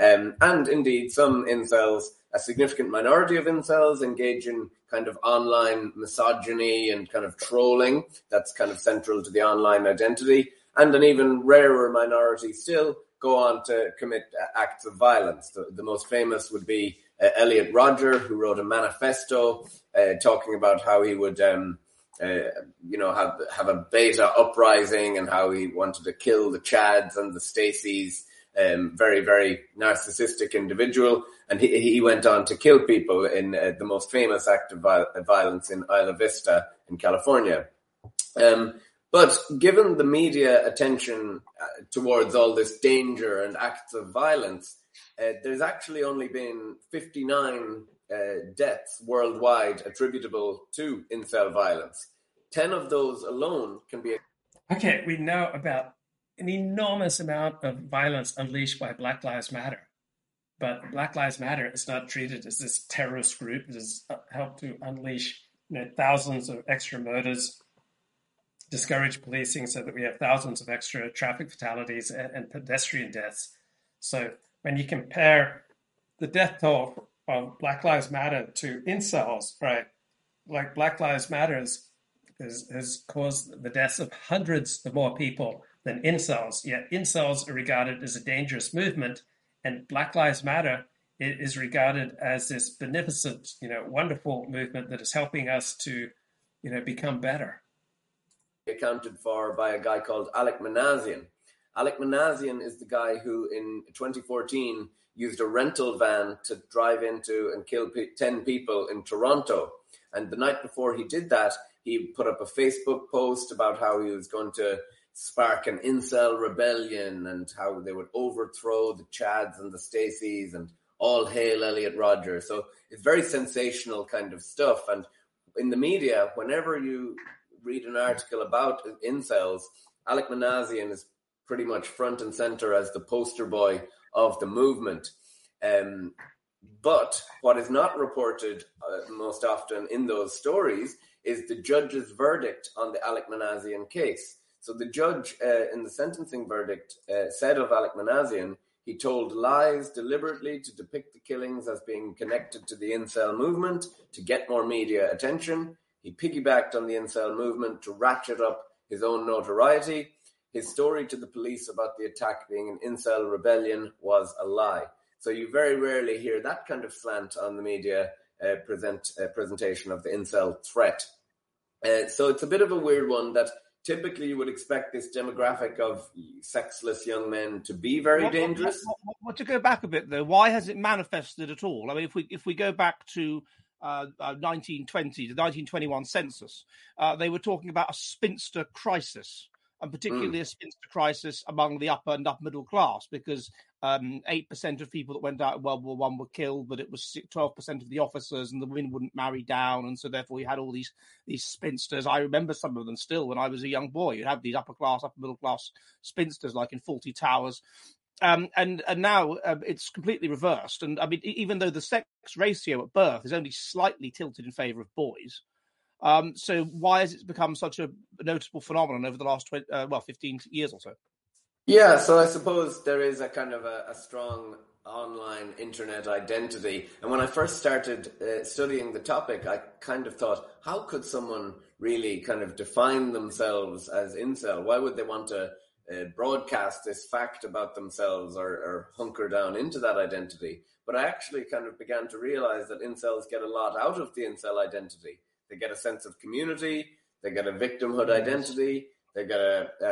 Um, and indeed, some incels, a significant minority of incels engage in kind of online misogyny and kind of trolling. That's kind of central to the online identity. And an even rarer minority still go on to commit acts of violence. The, the most famous would be uh, Elliot Rodger, who wrote a manifesto uh, talking about how he would, um, uh, you know, have have a beta uprising and how he wanted to kill the Chads and the Stacys. Um, very, very narcissistic individual, and he, he went on to kill people in uh, the most famous act of vi- violence in Isla Vista in California. Um, but given the media attention uh, towards all this danger and acts of violence, uh, there's actually only been 59 uh, deaths worldwide attributable to incel violence. 10 of those alone can be. Okay, we know about an enormous amount of violence unleashed by Black Lives Matter. But Black Lives Matter is not treated as this terrorist group. It has uh, helped to unleash you know, thousands of extra murders, discourage policing so that we have thousands of extra traffic fatalities and, and pedestrian deaths. So when you compare the death toll of Black Lives Matter to incels, right? Like Black Lives Matter has caused the deaths of hundreds of more people than incels. Yet incels are regarded as a dangerous movement, and Black Lives Matter is regarded as this beneficent, you know, wonderful movement that is helping us to, you know, become better. accounted for by a guy called Alek Minassian. Alek Minassian is the guy who, in 2014, used a rental van to drive into and kill 10 people in Toronto. And the night before he did that, he put up a Facebook post about how he was going to spark an incel rebellion and how they would overthrow the Chads and the Stacys and all hail Elliot Rodgers. So it's very sensational kind of stuff. And in the media, whenever you read an article about incels, Alek Minassian is pretty much front and center as the poster boy of the movement. Um, but what is not reported uh, most often in those stories is the judge's verdict on the Alek Minassian case. So the judge uh, in the sentencing verdict uh, said of Alek Minassian, he told lies deliberately to depict the killings as being connected to the incel movement to get more media attention. He piggybacked on the incel movement to ratchet up his own notoriety. His story to the police about the attack being an incel rebellion was a lie. So you very rarely hear that kind of slant on the media uh, present uh, presentation of the incel threat. Uh, so it's a bit of a weird one that typically you would expect this demographic of sexless young men to be very What- dangerous. what- what- what- to go back a bit though, why has it manifested at all? I mean, if we if we go back to uh, uh, 1920, the 1921 census, uh, they were talking about a spinster crisis, and particularly a spinster crisis among the upper and upper middle class, because um, eight percent of people that went out in World War One were killed, but it was twelve percent of the officers, and the women wouldn't marry down, and so therefore you had all these these spinsters. I remember some of them still when I was a young boy. You'd have these upper class, upper middle class spinsters, like in Fawlty Towers. Um, and and now um, it's completely reversed. And I mean, even though the sex ratio at birth is only slightly tilted in favour of boys, um, so why has it become such a noticeable phenomenon over the last 20, uh, well, fifteen years or so? Yeah, so I suppose there is a kind of a, a strong online internet identity. And when I first started uh, studying the topic, I kind of thought, how could someone really kind of define themselves as incel? Why would they want to uh, broadcast this fact about themselves or, or hunker down into that identity? But I actually kind of began to realize that incels get a lot out of the incel identity. They get a sense of community, they get a victimhood identity, they get a, a,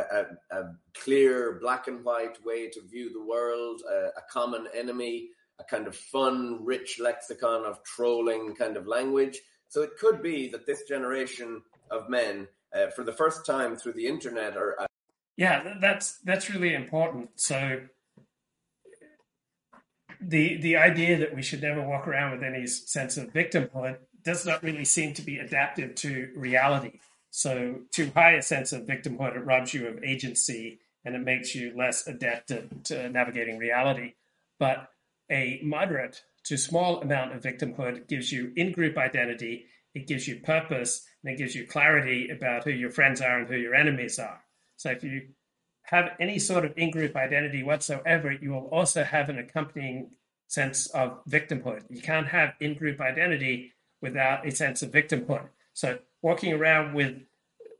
a, a clear black and white way to view the world, a, a common enemy, a kind of fun, rich lexicon of trolling kind of language. So it could be that this generation of men, uh, for the first time through the internet, are uh, Yeah, that's that's really important. So the the idea that we should never walk around with any sense of victimhood does not really seem to be adaptive to reality. So too high a sense of victimhood it robs you of agency and it makes you less adept at to navigating reality. But a moderate to small amount of victimhood gives you in-group identity, it gives you purpose, and it gives you clarity about who your friends are and who your enemies are. So if you have any sort of in-group identity whatsoever, you will also have an accompanying sense of victimhood. You can't have in-group identity without a sense of victimhood. So walking around with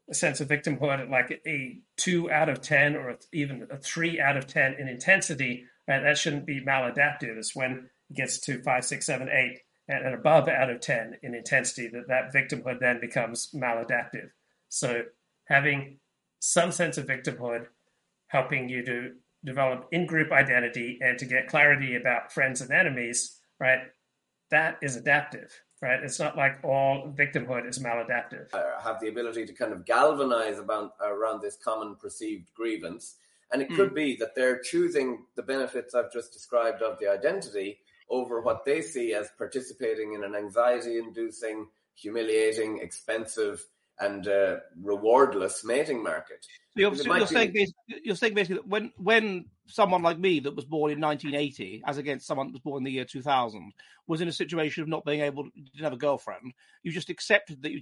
a sense of victimhood like a two out of 10 or even a three out of 10 in intensity, right, that shouldn't be maladaptive. It's when it gets to five, six, seven, eight, and, above out of 10 in intensity that that victimhood then becomes maladaptive. So having some sense of victimhood helping you to develop in-group identity and to get clarity about friends and enemies, right? That is adaptive, right? It's not like all victimhood is maladaptive. uh, have the ability to kind of galvanize about, around this common perceived grievance. And it could Hmm. be that they're choosing the benefits I've just described of the identity over what they see as participating in an anxiety inducing, humiliating, expensive, and uh, rewardless mating market. So you're, so you're saying basically, you're saying basically that when when someone like me that was born in 1980, as against someone that was born in the year 2000, was in a situation of not being able to didn't have a girlfriend, you just accepted that you.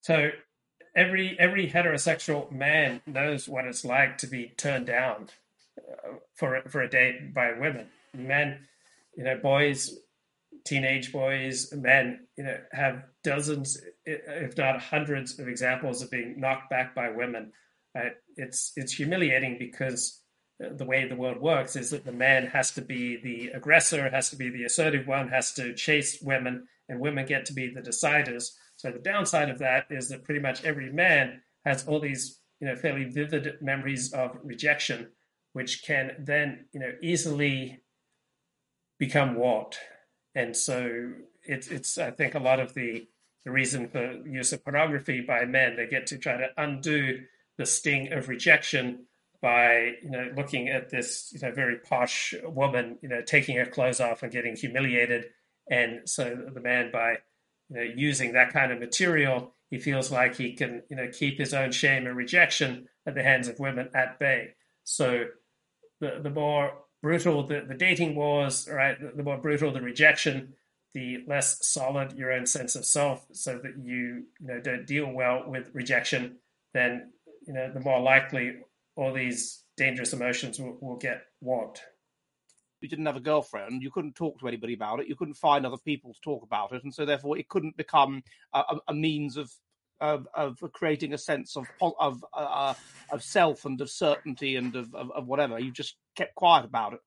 So every every heterosexual man knows what it's like to be turned down uh, for for a date by women. Men, you know, boys, teenage boys, men, you know, have dozens, if not hundreds, of examples of being knocked back by women. Right? It's it's humiliating because uh, the way the world works is that the man has to be the aggressor, has to be the assertive one, has to chase women, and women get to be the deciders. So the downside of that is that pretty much every man has all these, you know, fairly vivid memories of rejection which can then you know easily become what, and so it's it's I think a lot of the the reason for use of pornography by men they get to try to undo the sting of rejection by you know looking at this you know very posh woman you know taking her clothes off and getting humiliated. And so the man by you know using that kind of material he feels like he can you know keep his own shame and rejection at the hands of women at bay. So the the more brutal. The, the dating was right the, the more brutal the rejection the less solid your own sense of self so that you you know don't deal well with rejection then you know the more likely all these dangerous emotions will, will get want. You didn't have a girlfriend, you couldn't talk to anybody about it, you couldn't find other people to talk about it, and so therefore it couldn't become a, a means of, of, of creating a sense of of uh, of self and of certainty and of, of, of, whatever. You just kept quiet about it,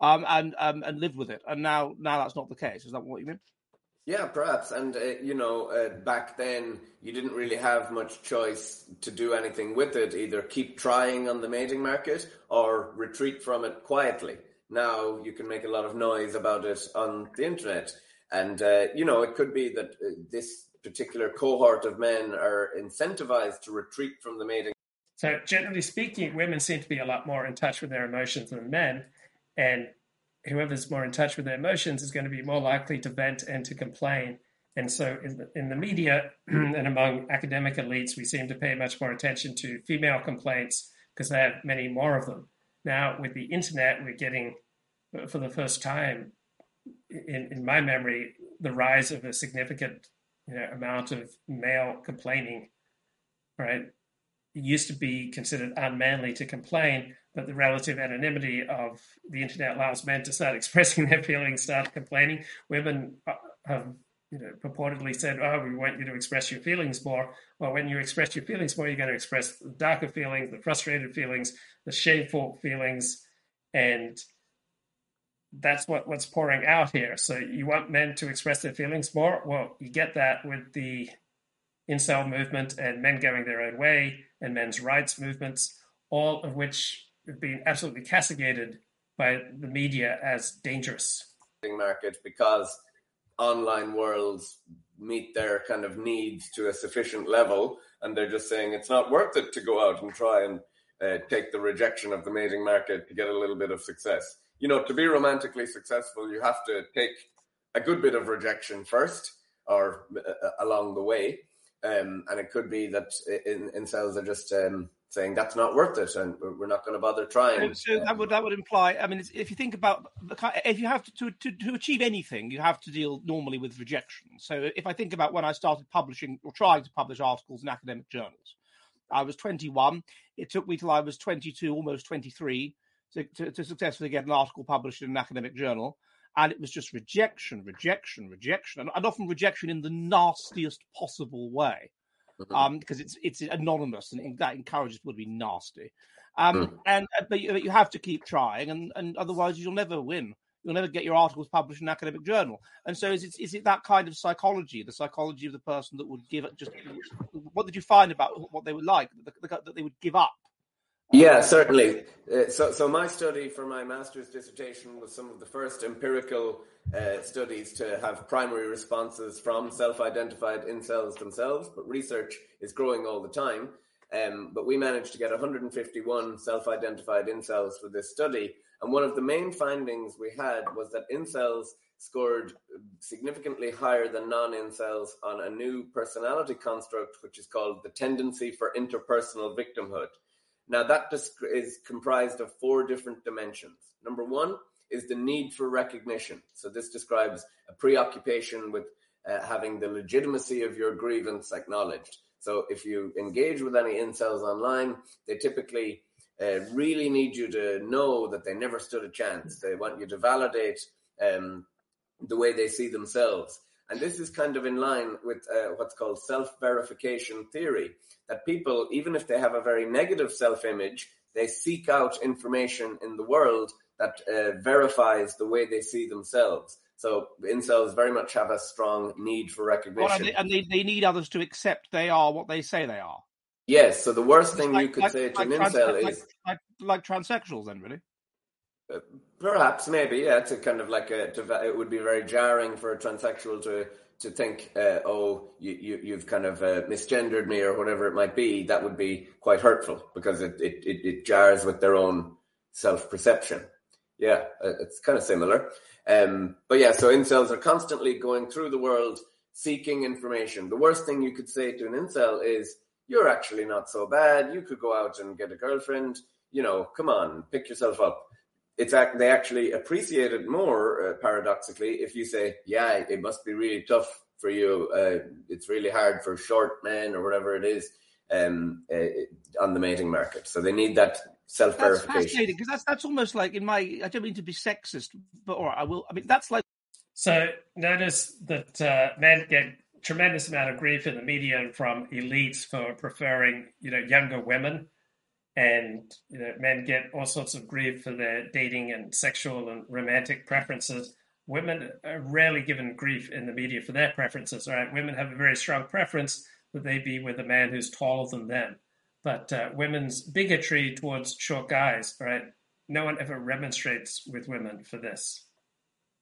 um, and um, and lived with it. And now now that's not the case. Is that what you mean? Yeah, perhaps. And, uh, you know, uh, back then you didn't really have much choice to do anything with it. Either keep trying on the mating market or retreat from it quietly. Now you can make a lot of noise about it on the internet. And, uh, you know, it could be that uh, this particular cohort of men are incentivized to retreat from the mating. So, generally speaking, women seem to be a lot more in touch with their emotions than men. And whoever's more in touch with their emotions is going to be more likely to vent and to complain. And so, in the, in the media <clears throat> and among academic elites, we seem to pay much more attention to female complaints because they have many more of them. Now, with the internet, we're getting, for the first time in, in my memory, the rise of a significant you know, amount of male complaining. Right, it used to be considered unmanly to complain, but the relative anonymity of the internet allows men to start <laughs> expressing their feelings, start complaining. Women uh, have you know, purportedly said, "Oh, we want you to express your feelings more." Well, when you express your feelings more, you're going to express the darker feelings, the frustrated feelings, the shameful feelings, and that's what, what's pouring out here. So you want men to express their feelings more? Well, you get that with the incel movement and men going their own way and men's rights movements, all of which have been absolutely castigated by the media as dangerous. Market because online worlds meet their kind of needs to a sufficient level, and they're just saying it's not worth it to go out and try and uh, take the rejection of the mating market to get a little bit of success. You know, to be romantically successful, you have to take a good bit of rejection first or uh, along the way. Um, and it could be that in, incels are just um, saying that's not worth it, and we're not going to bother trying. So that would that would imply. I mean, if you think about if you have to, to to achieve anything, you have to deal normally with rejection. So if I think about when I started publishing or trying to publish articles in academic journals, I was 21. It took me till I was 22, almost 23, to, to, to successfully get an article published in an academic journal. And it was just rejection, rejection, rejection, and, and often rejection in the nastiest possible way mm-hmm. um, because it's it's anonymous and that encourages people to be nasty. Um, mm. And uh, but you, but you, have to keep trying, and, and otherwise you'll never win. You'll never get your articles published in an academic journal. And so, is it is it that kind of psychology, the psychology of the person that would give it? Just what did you find about what they would like that they would give up? Yeah, certainly. Uh, so, so my study for my master's dissertation was some of the first empirical uh, studies to have primary responses from self-identified incels themselves, but research is growing all the time. Um, but we managed to get 151 self-identified incels for this study, and one of the main findings we had was that incels scored significantly higher than non-incels on a new personality construct, which is called the tendency for interpersonal victimhood. Now, that is comprised of four different dimensions. Number one is the need for recognition. So, this describes a preoccupation with uh, having the legitimacy of your grievance acknowledged. So, if you engage with any incels online, they typically uh, really need you to know that they never stood a chance. They want you to validate um, the way they see themselves. And this is kind of in line with uh, what's called self verification theory that people, even if they have a very negative self image, they seek out information in the world that uh, verifies the way they see themselves. So incels very much have a strong need for recognition. Well, and, they, and they, they, need others to accept they are what they say they are. Yes. So the worst thing like, you could like, say to like, an trans- incel is like, like transsexuals, then, really. Perhaps, maybe, yeah. To kind of like a, to, it would be very jarring for a transsexual to to think, uh, oh, you, you you've kind of uh, misgendered me or whatever it might be. That would be quite hurtful because it it, it, it jars with their own self perception. Yeah, uh, it's kind of similar. Um, but yeah, so incels are constantly going through the world seeking information. The worst thing you could say to an incel is, "You're actually not so bad. You could go out and get a girlfriend. You know, come on, pick yourself up." It's act they actually appreciate it more uh, paradoxically if you say yeah it must be really tough for you uh, it's really hard for short men or whatever it is um, uh, on the mating market so they need that self That's verification fascinating because that's that's almost like in my. I don't mean to be sexist, but or I will. I mean that's like So notice that uh, men get tremendous amount of grief in the media and from elites for preferring, you know, younger women, and you know, men get all sorts of grief for their dating and sexual and romantic preferences. Women are rarely given grief in the media for their preferences. Right? Women have a very strong preference that they be with a man who's taller than them. But uh, women's bigotry towards short guys, right? No one ever remonstrates with women for this,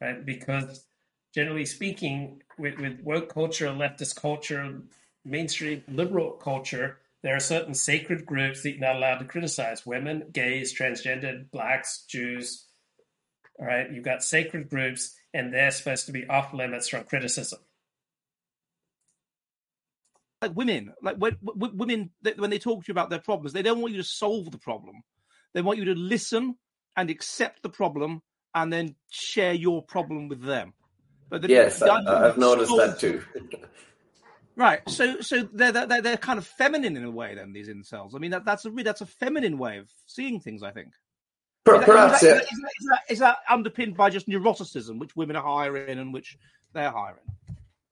right? Because generally speaking, with, with woke culture, leftist culture, mainstream liberal culture, there are certain sacred groups that you're not allowed to criticize women, gays, transgender, blacks, Jews. All right, you've got sacred groups, and they're supposed to be off limits from criticism. like women, like when w- women th- when they talk to you about their problems, they don't want you to solve the problem. They want you to listen and accept the problem, and then share your problem with them. But they- yes they I, I've noticed that too <laughs> Right. So so they're, they're they're kind of feminine in a way. Then these incels. I mean that that's a that's a feminine way of seeing things. I think. Is that- perhaps, is that, yeah. is, that, is, that, is that underpinned by just neuroticism, which women are hiring and which they're hiring?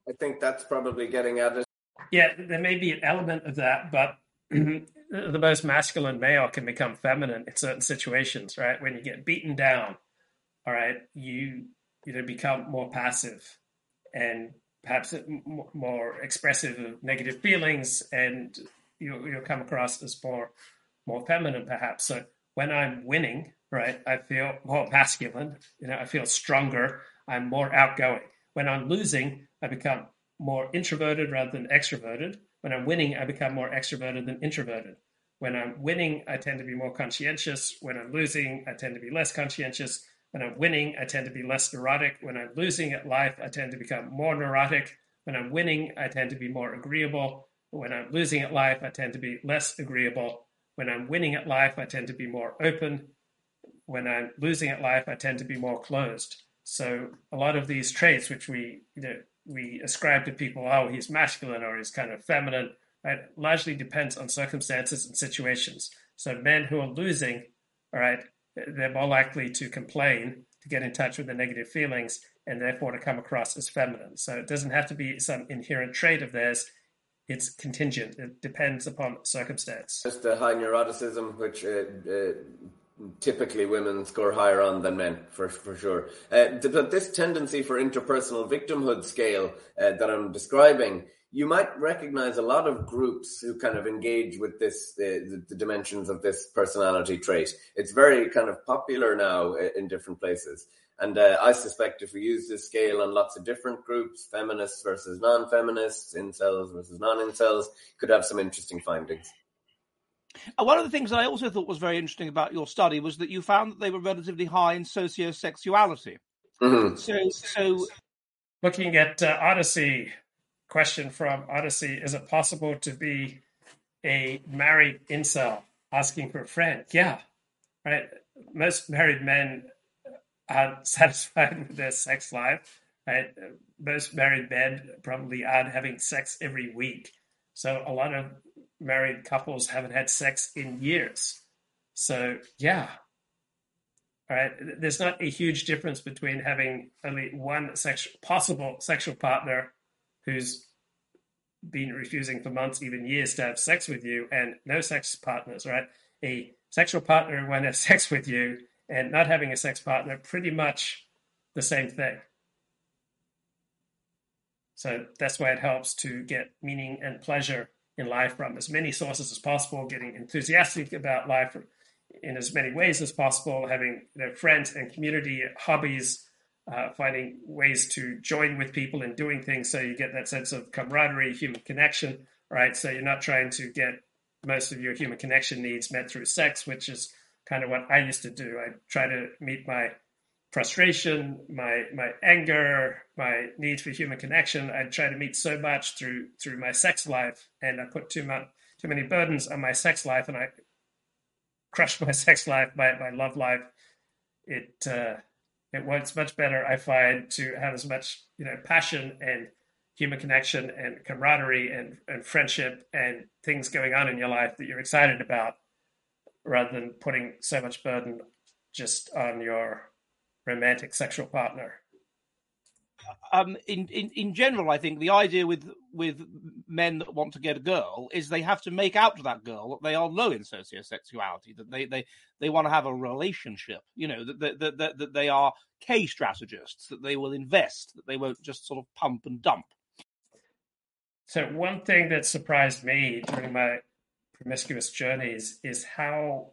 i think that's probably getting at it Yeah, there may be an element of that, but <clears throat> the most masculine male can become feminine in certain situations, right? When you get beaten down, all right, you you know become more passive and perhaps more expressive of negative feelings, and you'll, you'll come across as more more feminine, perhaps. So when I'm winning, right, I feel more <laughs> masculine. You know, I feel stronger. I'm more outgoing. When I'm losing, I become more introverted rather than extroverted. When I'm winning, I become more extroverted than introverted. When I'm winning, I tend to be more conscientious. When I'm losing, I tend to be less conscientious. When I'm winning, I tend to be less neurotic. When I'm losing at life, I tend to become more neurotic. When I'm winning, I tend to be more agreeable. When I'm losing at life, I tend to be less agreeable. When I'm winning at life, I tend to be more open. When I'm losing at life, I tend to be more closed. So a lot of these traits, which we you know, we ascribe to people, oh, he's masculine or he's kind of feminine, right, largely depends on circumstances and situations. So men who are losing, all right, they're more likely to complain, to get in touch with the negative feelings, and therefore to come across as feminine. So it doesn't have to be some inherent trait of theirs. It's contingent. It depends upon circumstance. just the high neuroticism which uh, uh, typically women score higher on than men for for sure. Uh, but this tendency for interpersonal victimhood scale uh, that I'm describing, you might recognize a lot of groups who kind of engage with this the, the dimensions of this personality trait. It's very kind of popular now in different places. And uh, I suspect if we use this scale on lots of different groups, feminists versus non-feminists, incels versus non-incels, could have some interesting findings. One of the things that I also thought was very interesting about your study was that you found that they were relatively high in sociosexuality. Mhm. So, so Looking at uh, Odysee, question from Odysee: Is it possible to be a married incel asking for a friend? Yeah, right. Most married men aren't <laughs> satisfied with their sex life. Right? Most married men probably aren't having sex every week. So a lot of married couples haven't had sex in years. So yeah, right. There's not a huge difference between having only one sexual, possible sexual partner who's been refusing for months, even years, to have sex with you, and no sex partners. Right? A sexual partner won't have <laughs> sex with you and not having a sex partner, pretty much the same thing. So that's why it helps to get meaning and pleasure in life from as many sources as possible, getting enthusiastic about life in as many ways as possible, having you know, friends and community, hobbies, uh, finding ways to join with people and doing things so you get that sense of camaraderie, human connection, right? So you're not trying to get most of your human connection needs met through sex, which is kind of what I used to do. I try to meet my frustration, my my anger, my need for human connection. I try to meet so much through through my sex life, and I put too much too many burdens on my sex life, and I crushed <laughs> my sex life, my my love life. It uh, it works much better, I find, to have as much you know passion and human connection and camaraderie and, and friendship and things going on in your life that you're excited about rather than putting so much burden just on your romantic sexual partner. Um, in, in in general, I think the idea with with men that want to get a girl is they have to make out to that girl that they are low in sociosexuality, that they they, they want to have a relationship, you know, that, that, that, that they are K strategists, that they will invest, that they won't just sort of pump and dump. So one thing that surprised me during my promiscuous journeys is how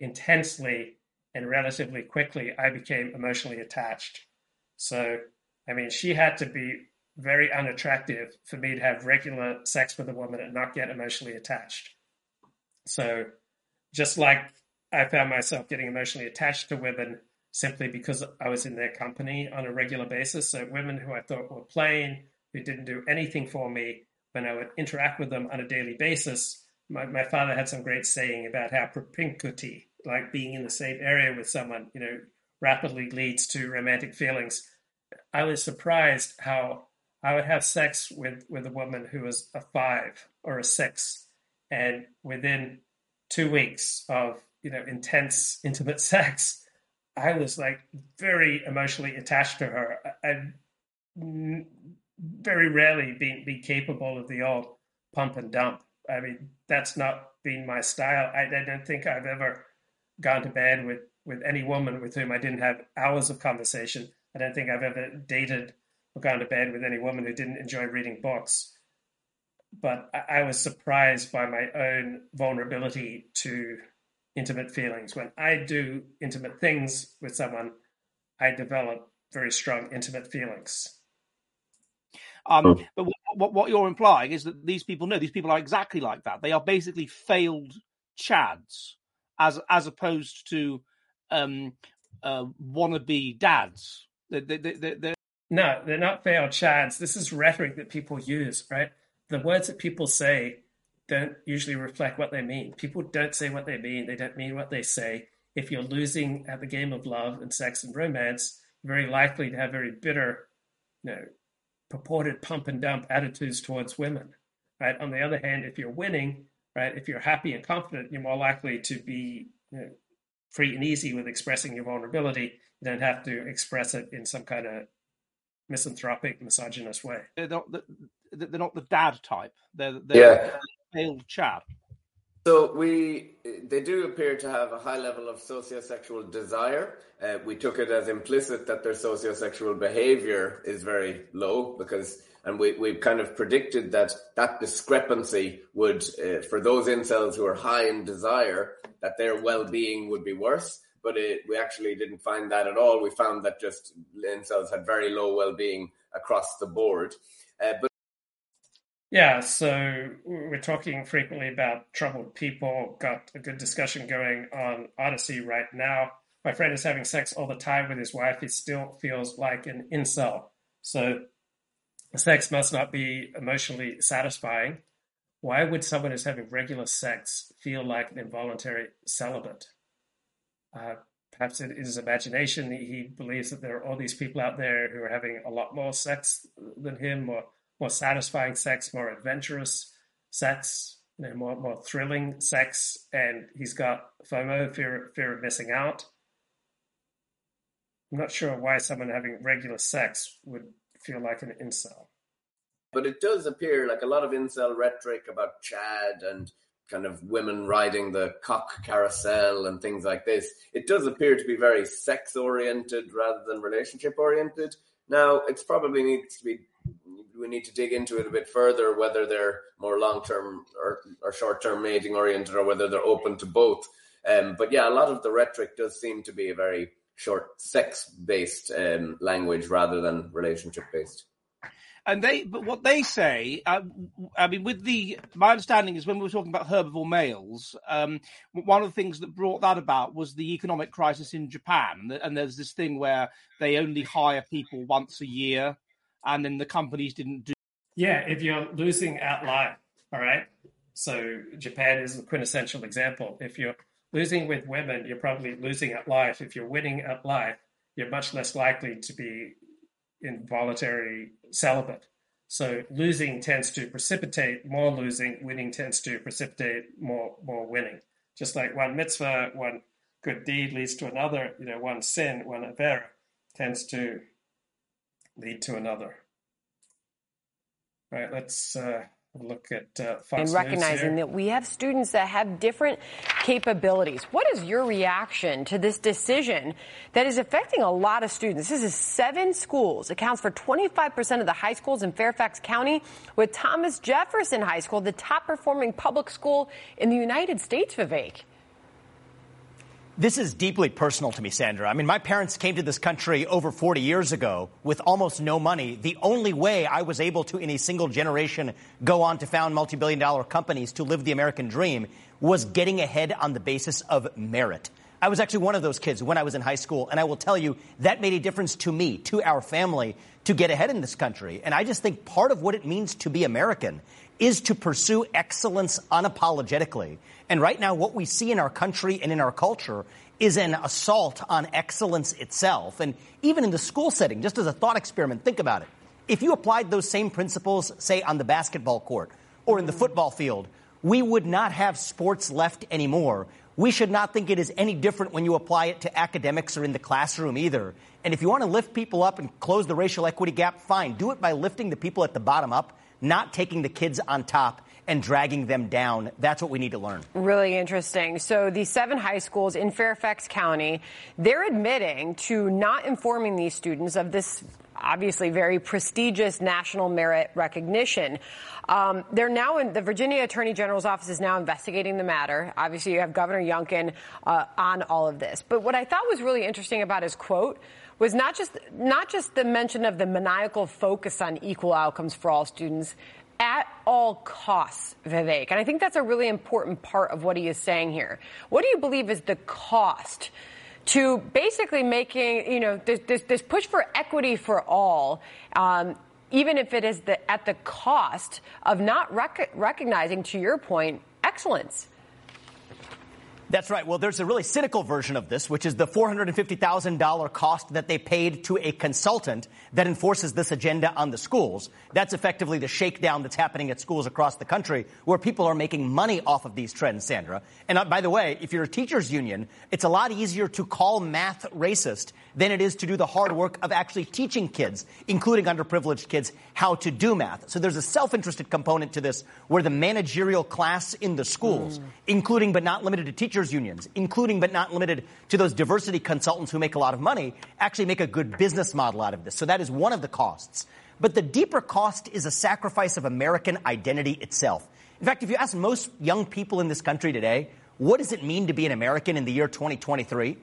intensely and relatively quickly I became emotionally attached. So, I mean, she had to be very unattractive for me to have regular sex with a woman and not get emotionally attached. So, just like I found myself getting emotionally attached to women simply because I was in their company on a regular basis. So, women who I thought were plain, who didn't do anything for me when I would interact with them on a daily basis. My, my father had some great saying about how propinquity, like being in the same area with someone, you know, rapidly leads to romantic feelings. I was surprised how I would have sex with, with a woman who was a five or a six, and within two weeks of you know intense intimate <laughs> sex, I was like very emotionally attached to her. I, very rarely been be capable of the old pump and dump. I mean, that's not been my style. I, I don't think I've ever gone to bed with with any woman with whom I didn't have hours of conversation. I don't think I've ever dated or gone to bed with any woman who didn't enjoy reading books. But I, I was surprised by my own vulnerability to intimate feelings. When I do intimate things with someone, I develop very strong intimate feelings. Um, oh. But what, what you're implying is that these people know these people are exactly like that. They are basically failed chads, as as opposed to um, uh, wannabe dads. They, they, they, they're... No, they're not failed chads. This is rhetoric that people use, right? The words that people say don't usually reflect what they mean. People don't say what they mean. They don't mean what they say. If you're losing at the game of love and sex and romance, you're very likely to have very bitter, you know, purported pump and dump attitudes towards women, right? On the other hand, if you're winning, right, if you're happy and confident, you're more likely to be you know, free and easy with expressing your vulnerability. You don't have to express it in some kind of misanthropic, misogynist way. They're not the, they're not the dad type. They're, they're yeah. pale chap. So we, they do appear to have a high level of sociosexual desire. Uh, we took it as implicit that their sociosexual behavior is very low because, and we we kind of predicted that that discrepancy would, uh, for those incels who are high in desire, that their well-being would be worse. But it, we actually didn't find that at all. We found that just incels had very low well-being across the board. Uh, but yeah, so we're talking frequently about troubled people. Got a good discussion going on Odysee right now. My friend is having sex all the time with his wife. He still feels like an incel. So sex must not be emotionally satisfying. Why would someone who's having regular sex feel like an involuntary celibate? Uh, perhaps it is his imagination. He believes that there are all these people out there who are having a lot more sex than him or more satisfying sex, more adventurous sex, you know, more more thrilling sex, and he's got FOMO, fear fear of missing out. I'm not sure why someone having regular sex would feel like an incel. But it does appear like a lot of incel rhetoric about Chad and kind of women riding the cock carousel and things like this. It does appear to be very sex oriented rather than relationship oriented. Now, it's probably needs to be we need to dig into it a bit further, whether they're more long term or, or short term mating oriented, or whether they're open to both. Um, but yeah, a lot of the rhetoric does seem to be a very short sex based um, language rather than relationship based. And they, but what they say, uh, I mean, with the, my understanding is when we were talking about herbivore males, um, one of the things that brought that about was the economic crisis in Japan. And there's this thing where they only hire people once a year, and then the companies didn't do. Yeah, if you're losing at life, all right. So Japan is a quintessential example. If you're losing with women, you're probably losing at life. If you're winning at life, you're much less likely to be involuntary celibate. So losing tends to precipitate more losing, winning tends to precipitate more more winning. Just like one mitzvah, one good deed leads to another, you know, one sin, one avera tends to lead to another. All right, let's uh, look at uh, Fox and recognizing that we have students that have different capabilities. What is your reaction to this decision that is affecting a lot of students? This is seven schools, accounts for 25% of the high schools in Fairfax County, with Thomas Jefferson High School, the top performing public school in the United States, Vivek. This is deeply personal to me, Sandra. I mean, my parents came to this country over 40 years ago with almost no money. The only way I was able to, in a single generation, go on to found multi billion dollar companies to live the American dream was getting ahead on the basis of merit. I was actually one of those kids when I was in high school, and I will tell you that made a difference to me, to our family, to get ahead in this country. And I just think part of what it means to be American is to pursue excellence unapologetically. And right now, what we see in our country and in our culture is an assault on excellence itself. And even in the school setting, just as a thought experiment, think about it. If you applied those same principles, say, on the basketball court or in the football field, we would not have sports left anymore. We should not think it is any different when you apply it to academics or in the classroom either. And if you want to lift people up and close the racial equity gap, fine. Do it by lifting the people at the bottom up, not taking the kids on top and dragging them down. That's what we need to learn. Really interesting. So the seven high schools in Fairfax County, they're admitting to not informing these students of this obviously very prestigious national merit recognition. Um, they're now in the Virginia Attorney General's office is now investigating the matter. Obviously, you have Governor Youngkin uh, on all of this. But what I thought was really interesting about his quote was not just not just the mention of the maniacal focus on equal outcomes for all students at all costs, Vivek. And I think that's a really important part of what he is saying here. What do you believe is the cost to basically making, you know, this, this, this push for equity for all, um, even if it is the, at the cost of not rec- recognizing, to your point, excellence? That's right. Well, there's a really cynical version of this, which is the $450,000 cost that they paid to a consultant that enforces this agenda on the schools. That's effectively the shakedown that's happening at schools across the country where people are making money off of these trends, Sandra. And uh, by the way, if you're a teachers union, it's a lot easier to call math racist than it is to do the hard work of actually teaching kids, including underprivileged kids, how to do math. So there's a self-interested component to this where the managerial class in the schools, mm. including but not limited to teachers teachers unions, including but not limited to those diversity consultants who make a lot of money, actually make a good business model out of this. So that is one of the costs. But the deeper cost is a sacrifice of American identity itself. In fact, if you ask most young people in this country today, what does it mean to be an American in the year 2023?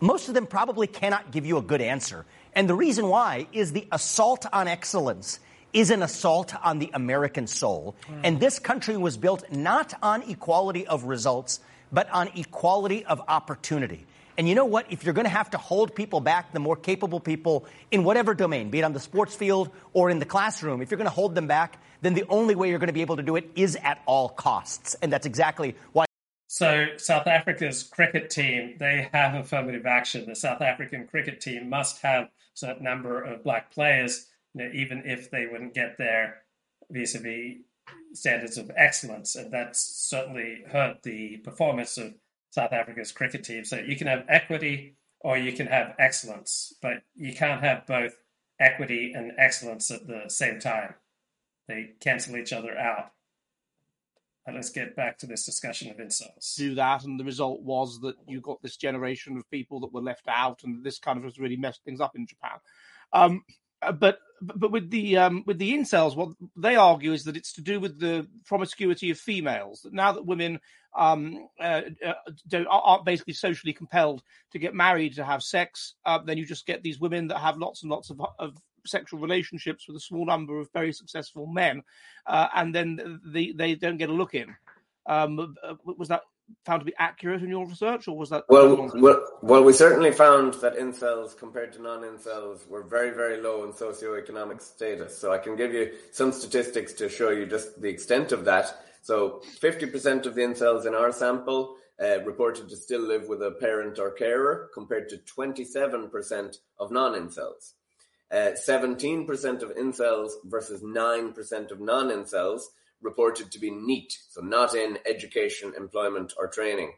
Most of them probably cannot give you a good answer. And the reason why is the assault on excellence is an assault on the American soul. Mm. And this country was built not on equality of results, but on equality of opportunity. And you know what? If you're going to have to hold people back, the more capable people in whatever domain, be it on the sports field or in the classroom, if you're going to hold them back, then the only way you're going to be able to do it is at all costs. And that's exactly why. So, South Africa's cricket team, they have affirmative action. The South African cricket team must have a certain number of black players, you know, even if they wouldn't get there vis a vis standards of excellence, and that's certainly hurt the performance of South Africa's cricket team. So you can have equity or you can have excellence, but you can't have both equity and excellence at the same time. They cancel each other out. And let's get back to this discussion of incels. Do that, and the result was that you got this generation of people that were left out, and this kind of has really messed things up in Japan. Um, Uh, but with the um, with the incels, what they argue is that it's to do with the promiscuity of females. That now that women um, uh, uh, aren't basically socially compelled to get married to have sex, uh, then you just get these women that have lots and lots of, of sexual relationships with a small number of very successful men, uh, and then they they don't get a look in. Um, uh, was that found to be accurate in your research, or was that? Well, well, well, we certainly found that incels compared to non-incels were very, very low in socioeconomic status. So I can give you some statistics to show you just the extent of that. So 50% of the incels in our sample uh, reported to still live with a parent or carer, compared to 27% of non-incels. Uh, 17% of incels versus 9% of non-incels reported to be NEET, so not in education, employment, or training.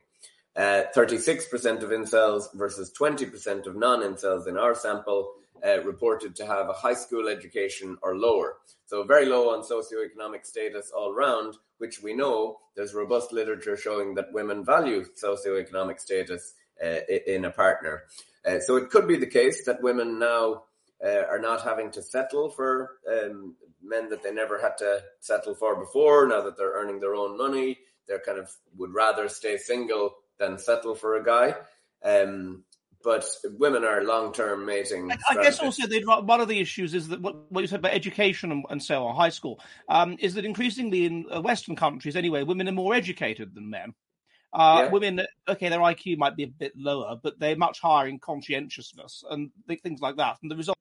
Uh, 36% of incels versus 20% of non incels in our sample uh, reported to have a high school education or lower. So, very low on socioeconomic status all round, which we know there's robust literature showing that women value socioeconomic status uh, in a partner. Uh, so, it could be the case that women now uh, are not having to settle for um, men that they never had to settle for before. Now that they're earning their own money, they're kind of would rather stay single than settle for a guy. Um, but women are long-term mating. I, I guess also one of the issues is that what, what you said about education and, and, so on, high school, um, is that increasingly in uh, Western countries, anyway, women are more educated than men. Uh, yeah. Women, okay, their IQ might be a bit lower, but they're much higher in conscientiousness and things like that. And the result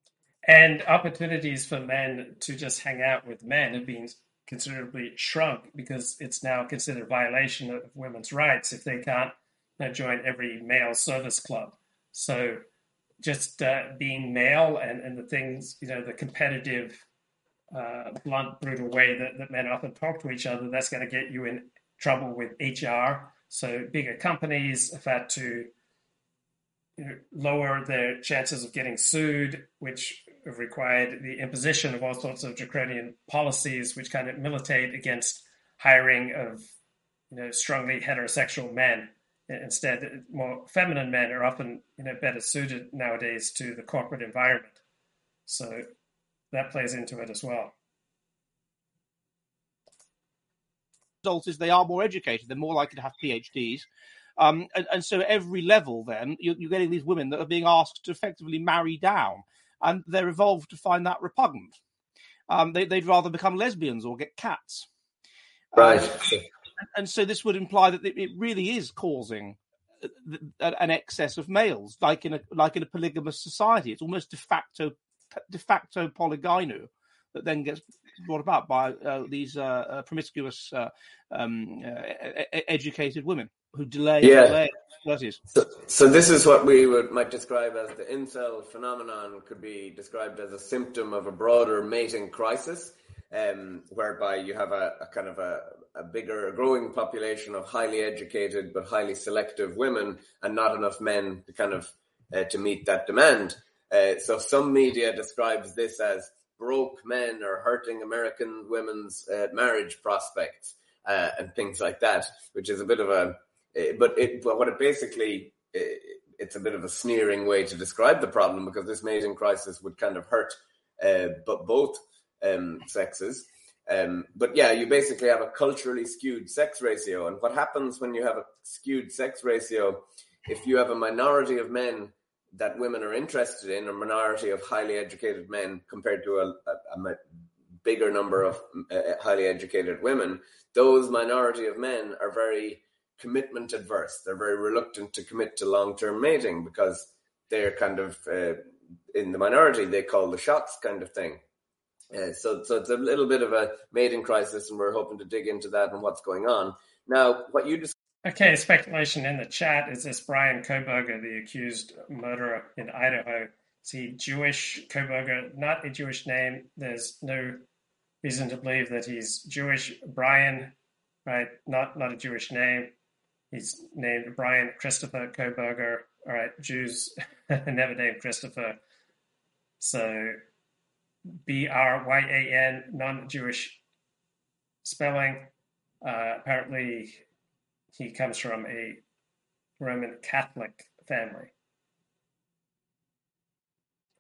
and opportunities for men to just hang out with men have been considerably shrunk because it's now considered a violation of women's rights if they can't you know, join every male service club. So just uh, being male and, and the things, you know, the competitive, uh, blunt, brutal way that, that men often talk to each other, that's going to get you in trouble with HR. So bigger companies have had to you know, lower their chances of getting sued, which have required the imposition of all sorts of draconian policies, which kind of militate against hiring of you know strongly heterosexual men. Instead, more feminine men are often you know better suited nowadays to the corporate environment. So that plays into it as well. Result is they are more educated. They're more likely to have PhDs. Um, and, and, so every level, then you're, you're, getting these women that are being asked to effectively marry down and they're evolved to find that repugnant. Um, they, would rather become lesbians or get cats. Right. Um, and so this would imply that it really is causing an excess of males, like in a like in a polygamous society. It's almost de facto de facto polygyny that then gets brought about by uh, these uh, uh, promiscuous, uh, um, uh, educated women who delay, yeah. delay so, so this is what we would might describe as the incel phenomenon could be described as a symptom of a broader mating crisis, um, whereby you have a, a kind of a, a bigger, growing population of highly educated but highly selective women, and not enough men to kind of uh, to meet that demand. Uh, so some media describes this as broke men are hurting American women's uh, marriage prospects uh, and things like that, which is a bit of a Eh, but it, but what it basically, eh, it's a bit of a sneering way to describe the problem because this mating crisis would kind of hurt, uh, but both um, sexes. Um, but yeah, you basically have a culturally skewed sex ratio. And what happens when you have a skewed sex ratio? If you have a minority of men that women are interested in, a minority of highly educated men compared to a, a, a bigger number of uh, highly educated women, those minority of men are very commitment adverse. They're very reluctant to commit to long term mating because they're kind of uh, in the minority. They call the shots kind of thing. Uh, so, so it's a little bit of a mating crisis, and we're hoping to dig into that and what's going on. Now, what you okay, speculation in the chat is this Brian Kohberger, the accused murderer in Idaho? Is he Jewish? Kohberger, not a Jewish name. There's no reason to believe that he's Jewish. Brian, right? Not not a Jewish name. He's named Brian Christopher Kohberger. All right, Jews <laughs> never named Christopher. So B R Y A N, non Jewish spelling. Uh, apparently, he comes from a Roman Catholic family.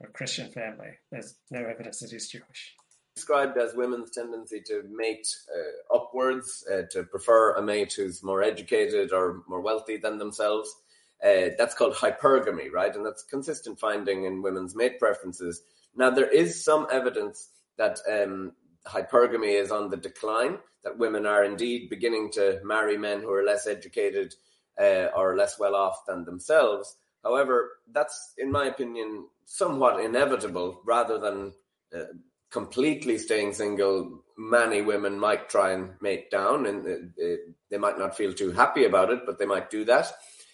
a Christian family. There's no evidence that he's Jewish. Described as women's tendency to mate uh, upwards, uh, to prefer a mate who's more educated or more wealthy than themselves. Uh, that's called hypergamy, right? And that's consistent finding in women's mate preferences. Now, there is some evidence that um, hypergamy is on the decline, that women are indeed beginning to marry men who are less educated uh, or less well off than themselves. However, that's, in my opinion, somewhat inevitable rather than uh, completely staying single. Many women might try and mate down and uh, uh, they might not feel too happy about it, but they might do that.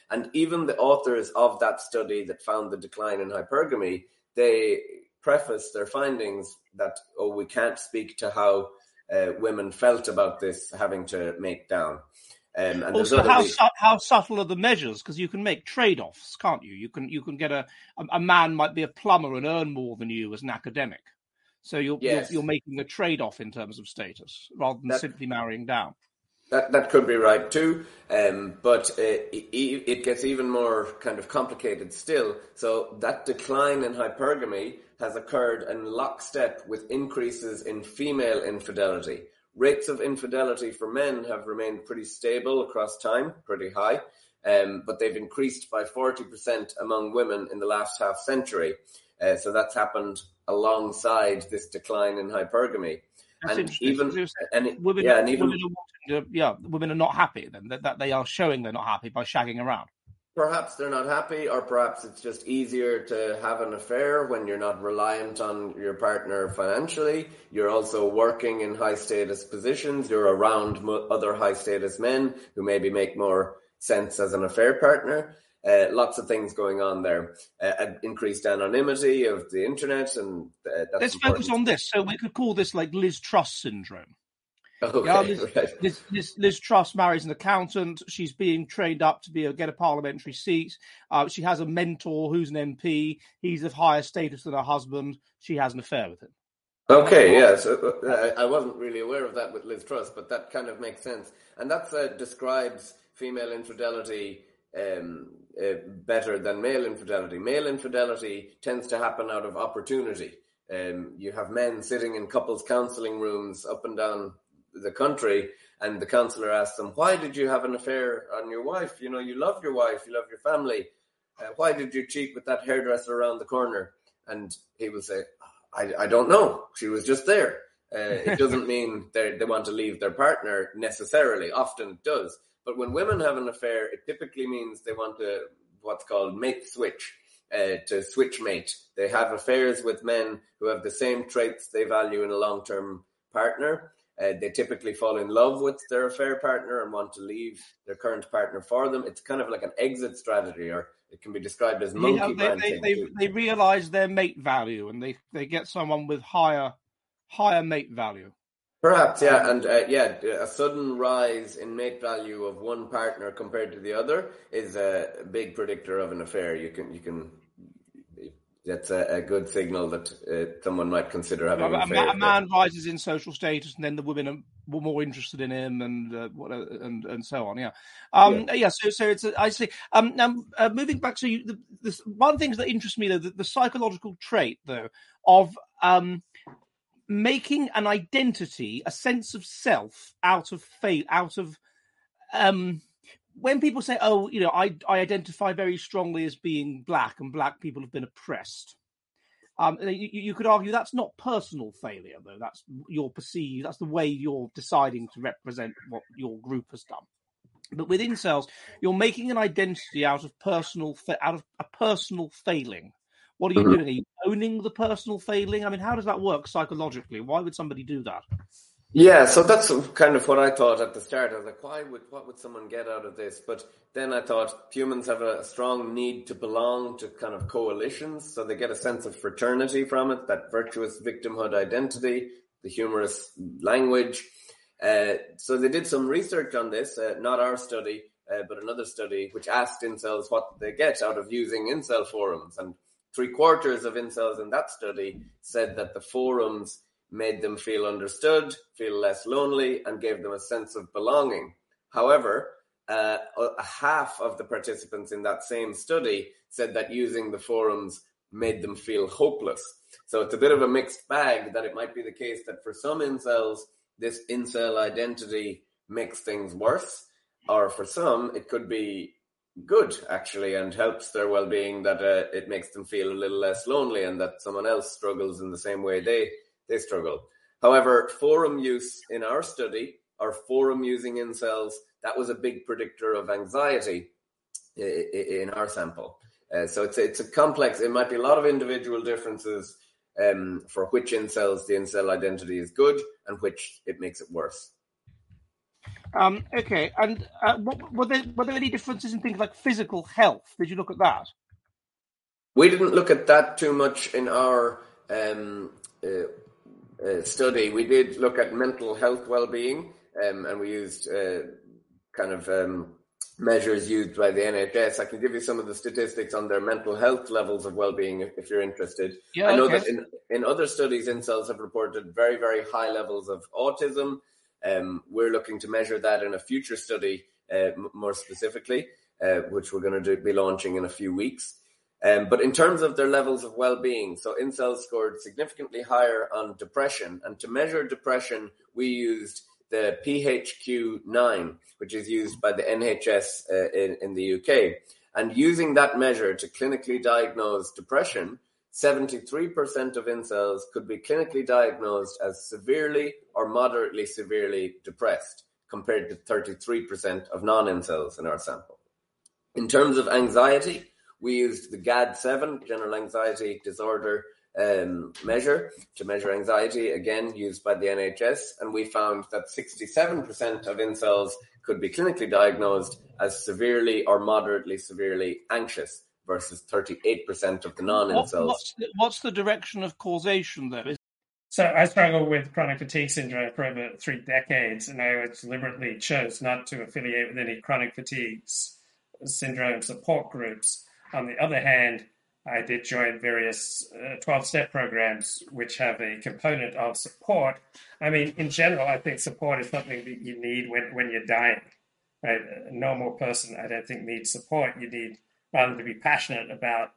And even the authors of that study that found the decline in hypergamy, they preface their findings that, oh, we can't speak to how uh, women felt about this having to make down. Um, and also, how, su- how subtle are the measures? Because you can make trade-offs, can't you? You can you can get a a man might be a plumber and earn more than you as an academic, so you're Yes. you're, you're making a trade-off in terms of status rather than That- simply marrying down. That that could be right too, um, but uh, it, it gets even more kind of complicated still. So that decline in hypergamy has occurred in lockstep with increases in female infidelity. Rates of infidelity for men have remained pretty stable across time, pretty high, um, but they've increased by forty percent among women in the last half century. Uh, so that's happened alongside this decline in hypergamy. That's and even and women, yeah, and even women are yeah, women are not happy. Then that, that they are showing they're not happy by shagging around. Perhaps they're not happy, or perhaps it's just easier to have an affair when you're not reliant on your partner financially. You're also working in high status positions. You're around mo- other high status men who maybe make more sense as an affair partner. Uh, lots of things going on there. Uh, increased anonymity of the internet, and uh, that's Let's important. focus on this. So we could call this like Liz Truss syndrome. Okay, yeah, Liz, <laughs> right. Liz, Liz, Liz Truss marries an accountant. She's being trained up to be a, get a parliamentary seat. Uh, she has a mentor who's an MP. He's of higher status than her husband. She has an affair with him. Okay, yeah. So uh, I wasn't really aware of that with Liz Truss, but that kind of makes sense, and that uh, describes female infidelity um, uh, better than male infidelity. Male infidelity tends to happen out of opportunity. Um, you have men sitting in couples counselling rooms up and down the country, and the counsellor asked them, "Why did you have an affair on your wife? You know, you love your wife, you love your family. Uh, why did you cheat with that hairdresser around the corner?" And he will say, I, I don't know. She was just there. Uh, it <laughs> doesn't mean they they want to leave their partner necessarily. Often it does. But when women have an affair, it typically means they want to what's called mate switch, uh, to switch mate. They have affairs with men who have the same traits they value in a long term partner. Uh, they typically fall in love with their affair partner and want to leave their current partner for them. It's kind of like an exit strategy, or it can be described as monkey have- they, they, they, they realize their mate value and they, they get someone with higher higher mate value. Perhaps, yeah, and uh, yeah, a sudden rise in mate value of one partner compared to the other is a big predictor of an affair. You can, you can, that's a, a good signal that uh, someone might consider having A, a a man rises in social status, and then the women are more interested in him, and uh, what, uh, and and so on. Yeah, um, yeah. So, so it's I see. Um, now uh, moving back to you, the, this, one thing that interests me, though, the, the psychological trait, though, of um, making an identity, a sense of self, out of faith, out of um, when people say, "Oh, you know, I I identify very strongly as being black, and black people have been oppressed." Um, you, you could argue that's not personal failure, though. That's your perceived. That's the way you're deciding to represent what your group has done. But with incels, you're making an identity out of personal, fa- out of a personal failing. What are you Mhm. doing? Are you owning the personal failing? I mean, how does that work psychologically? Why would somebody do that? Yeah, so that's kind of what I thought at the start. I was like, why would what would someone get out of this? But then I thought humans have a strong need to belong to kind of coalitions, so they get a sense of fraternity from it, that virtuous victimhood identity, the humorous language. Uh, so they did some research on this, uh, not our study, uh, but another study which asked incels what they get out of using incel forums, and three quarters of incels in that study said that the forums made them feel understood, feel less lonely, and gave them a sense of belonging. However, uh, half of the participants in that same study said that using the forums made them feel hopeless. So it's a bit of a mixed bag that it might be the case that for some incels, this incel identity makes things worse, or for some, it could be good actually and helps their well-being that uh, it makes them feel a little less lonely and that someone else struggles in the same way they they struggle however forum use in our study or forum using incels that was a big predictor of anxiety in our sample uh, so it's it's a complex it might be a lot of individual differences um, for which incels the incel identity is good and which it makes it worse um, okay, and uh, what, were there were there any differences in things like physical health? Did you look at that? We didn't look at that too much in our um, uh, uh, study. We did look at mental health well-being, um, and we used uh, kind of um, measures used by the NHS. I can give you some of the statistics on their mental health levels of well-being if, if you're interested. Yeah, I know okay. that in, in other studies, incels have reported very, very high levels of autism. Um, we're looking to measure that in a future study uh, m- more specifically, uh, which we're going to be launching in a few weeks. Um, but in terms of their levels of well-being, so incels scored significantly higher on depression, and to measure depression, we used the PHQ-9, which is used by the NHS uh, in, in the UK. And using that measure to clinically diagnose depression, 73% of incels could be clinically diagnosed as severely or moderately severely depressed, compared to 33% of non incels in our sample. In terms of anxiety, we used the GAD7, General Anxiety Disorder um, measure, to measure anxiety, again used by the NHS, and we found that 67% of incels could be clinically diagnosed as severely or moderately severely anxious versus 38% of the non What- incels. what's, the, what's the direction of causation there? Is So I struggled with chronic fatigue syndrome for over three decades, and I deliberately chose not to affiliate with any chronic fatigue syndrome support groups. On the other hand, I did join various uh, 12 step programs which have a component of support. I mean, in general, I think support is something that you need when, when you're dying. Right? A normal person, I don't think, needs support. You need rather to be passionate about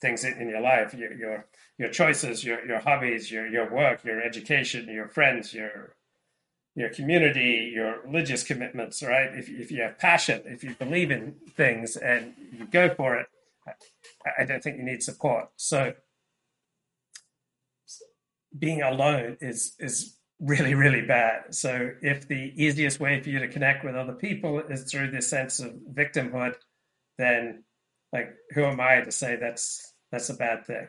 things in, in your life, your, your your choices, your your hobbies, your your work, your education, your friends, your your community, your religious commitments, right? If if you have passion, if you believe in things and you go for it, I, don't think you need support. So being alone is is really really bad. So if the easiest way for you to connect with other people is through this sense of victimhood, then like who am I to say that's that's a bad thing?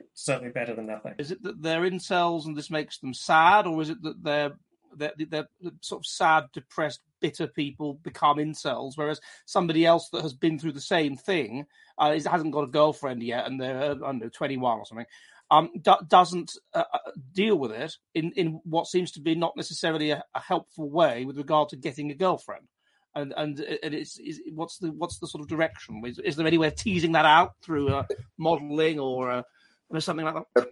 It's certainly better than nothing. Is it that they're incels and this makes them sad, or is it that they're they're, they're sort of sad, depressed, bitter people become incels, whereas somebody else that has been through the same thing uh, is, hasn't got a girlfriend yet and they're uh, I twenty one or something, um, do, doesn't uh, uh, deal with it in in what seems to be not necessarily a, a helpful way with regard to getting a girlfriend. And and, and it's is, what's the what's the sort of direction? Is, is there any way of teasing that out through uh, modelling or uh, or something like that?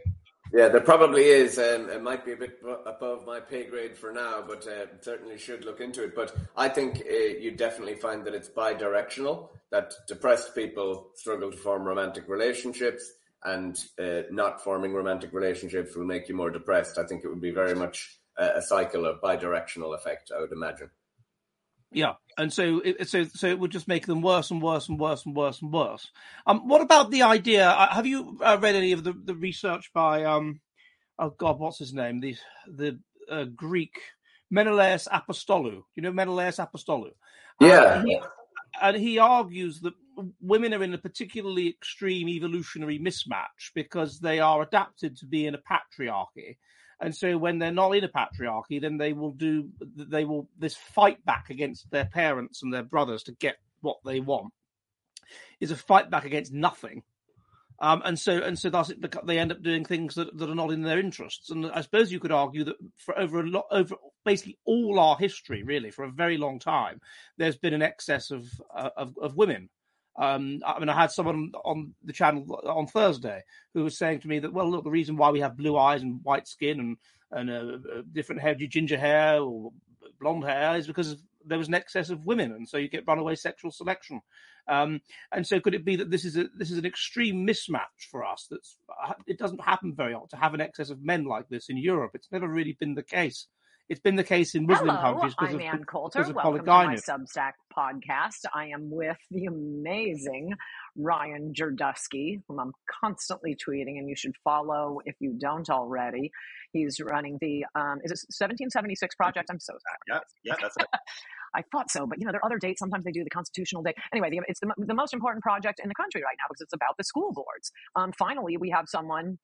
Yeah, there probably is. Um, it might be a bit above my pay grade for now, but uh, certainly should look into it. But I think uh, you definitely find that it's bi-directional. That depressed people struggle to form romantic relationships, and uh, not forming romantic relationships will make you more depressed. I think it would be very much a, a cycle of bi-directional effect. I would imagine. Yeah, and so it, so so it would just make them worse and worse and worse and worse and worse. Um, what about the idea? uh, Have you uh, read any of the, the research by um, oh God, what's his name? The the uh, Greek Menelaos Apostolou. You know Menelaos Apostolou. Yeah. And, he, and he argues that women are in a particularly extreme evolutionary mismatch because they are adapted to be in a patriarchy and so when they're not in a patriarchy then they will do they will this fight back against their parents and their brothers to get what they want is a fight back against nothing. Um, and so and so thus it they end up doing things that, that are not in their interests. And i suppose you could argue that for over a lot over basically all our history really for a very long time there's been an excess of uh, of, of women um, I mean, I had someone on the channel on Thursday who was saying to me that, well, look, the reason why we have blue eyes and white skin and and uh, uh, different hair, ginger hair or blonde hair, is because there was an excess of women, and so you get runaway sexual selection. Um, and so, could it be that this is a this is an extreme mismatch for us? That's it doesn't happen very often to have an excess of men like this in Europe. It's never really been the case. It's been the case in Muslim Hello, countries because I'm of, Ann Coulter. because of Welcome to my. Substack podcast. I am with the amazing Ryan Girdusky, whom I'm constantly tweeting, and you should follow if you don't already. He's running the um, is it 1776 project? I'm so sorry. Yeah, yeah, that's it. <laughs> I thought so, but you know there are other dates. Sometimes they do the Constitutional Day. Anyway, the, it's the, the most important project in the country right now because it's about the school boards. Um, finally, we have someone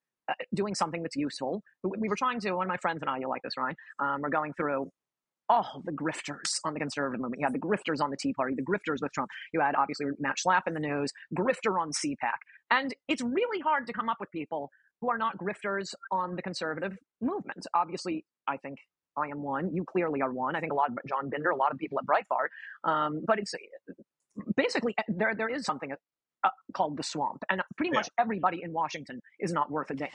doing something that's useful. We, we were trying to. One of my friends and I, you'll like this, Ryan. Um, we're going through all the grifters on the conservative movement. You had the grifters on the Tea Party, the grifters with Trump. You had obviously Matt Schlapp in the news, grifter on CPAC. And it's really hard to come up with people who are not grifters on the conservative movement. Obviously, I think I am one. You clearly are one. I think a lot of John Binder, a lot of people at Breitbart. Um, but it's basically there there is something uh, called the swamp, and pretty much everybody in Washington is not worth a damn.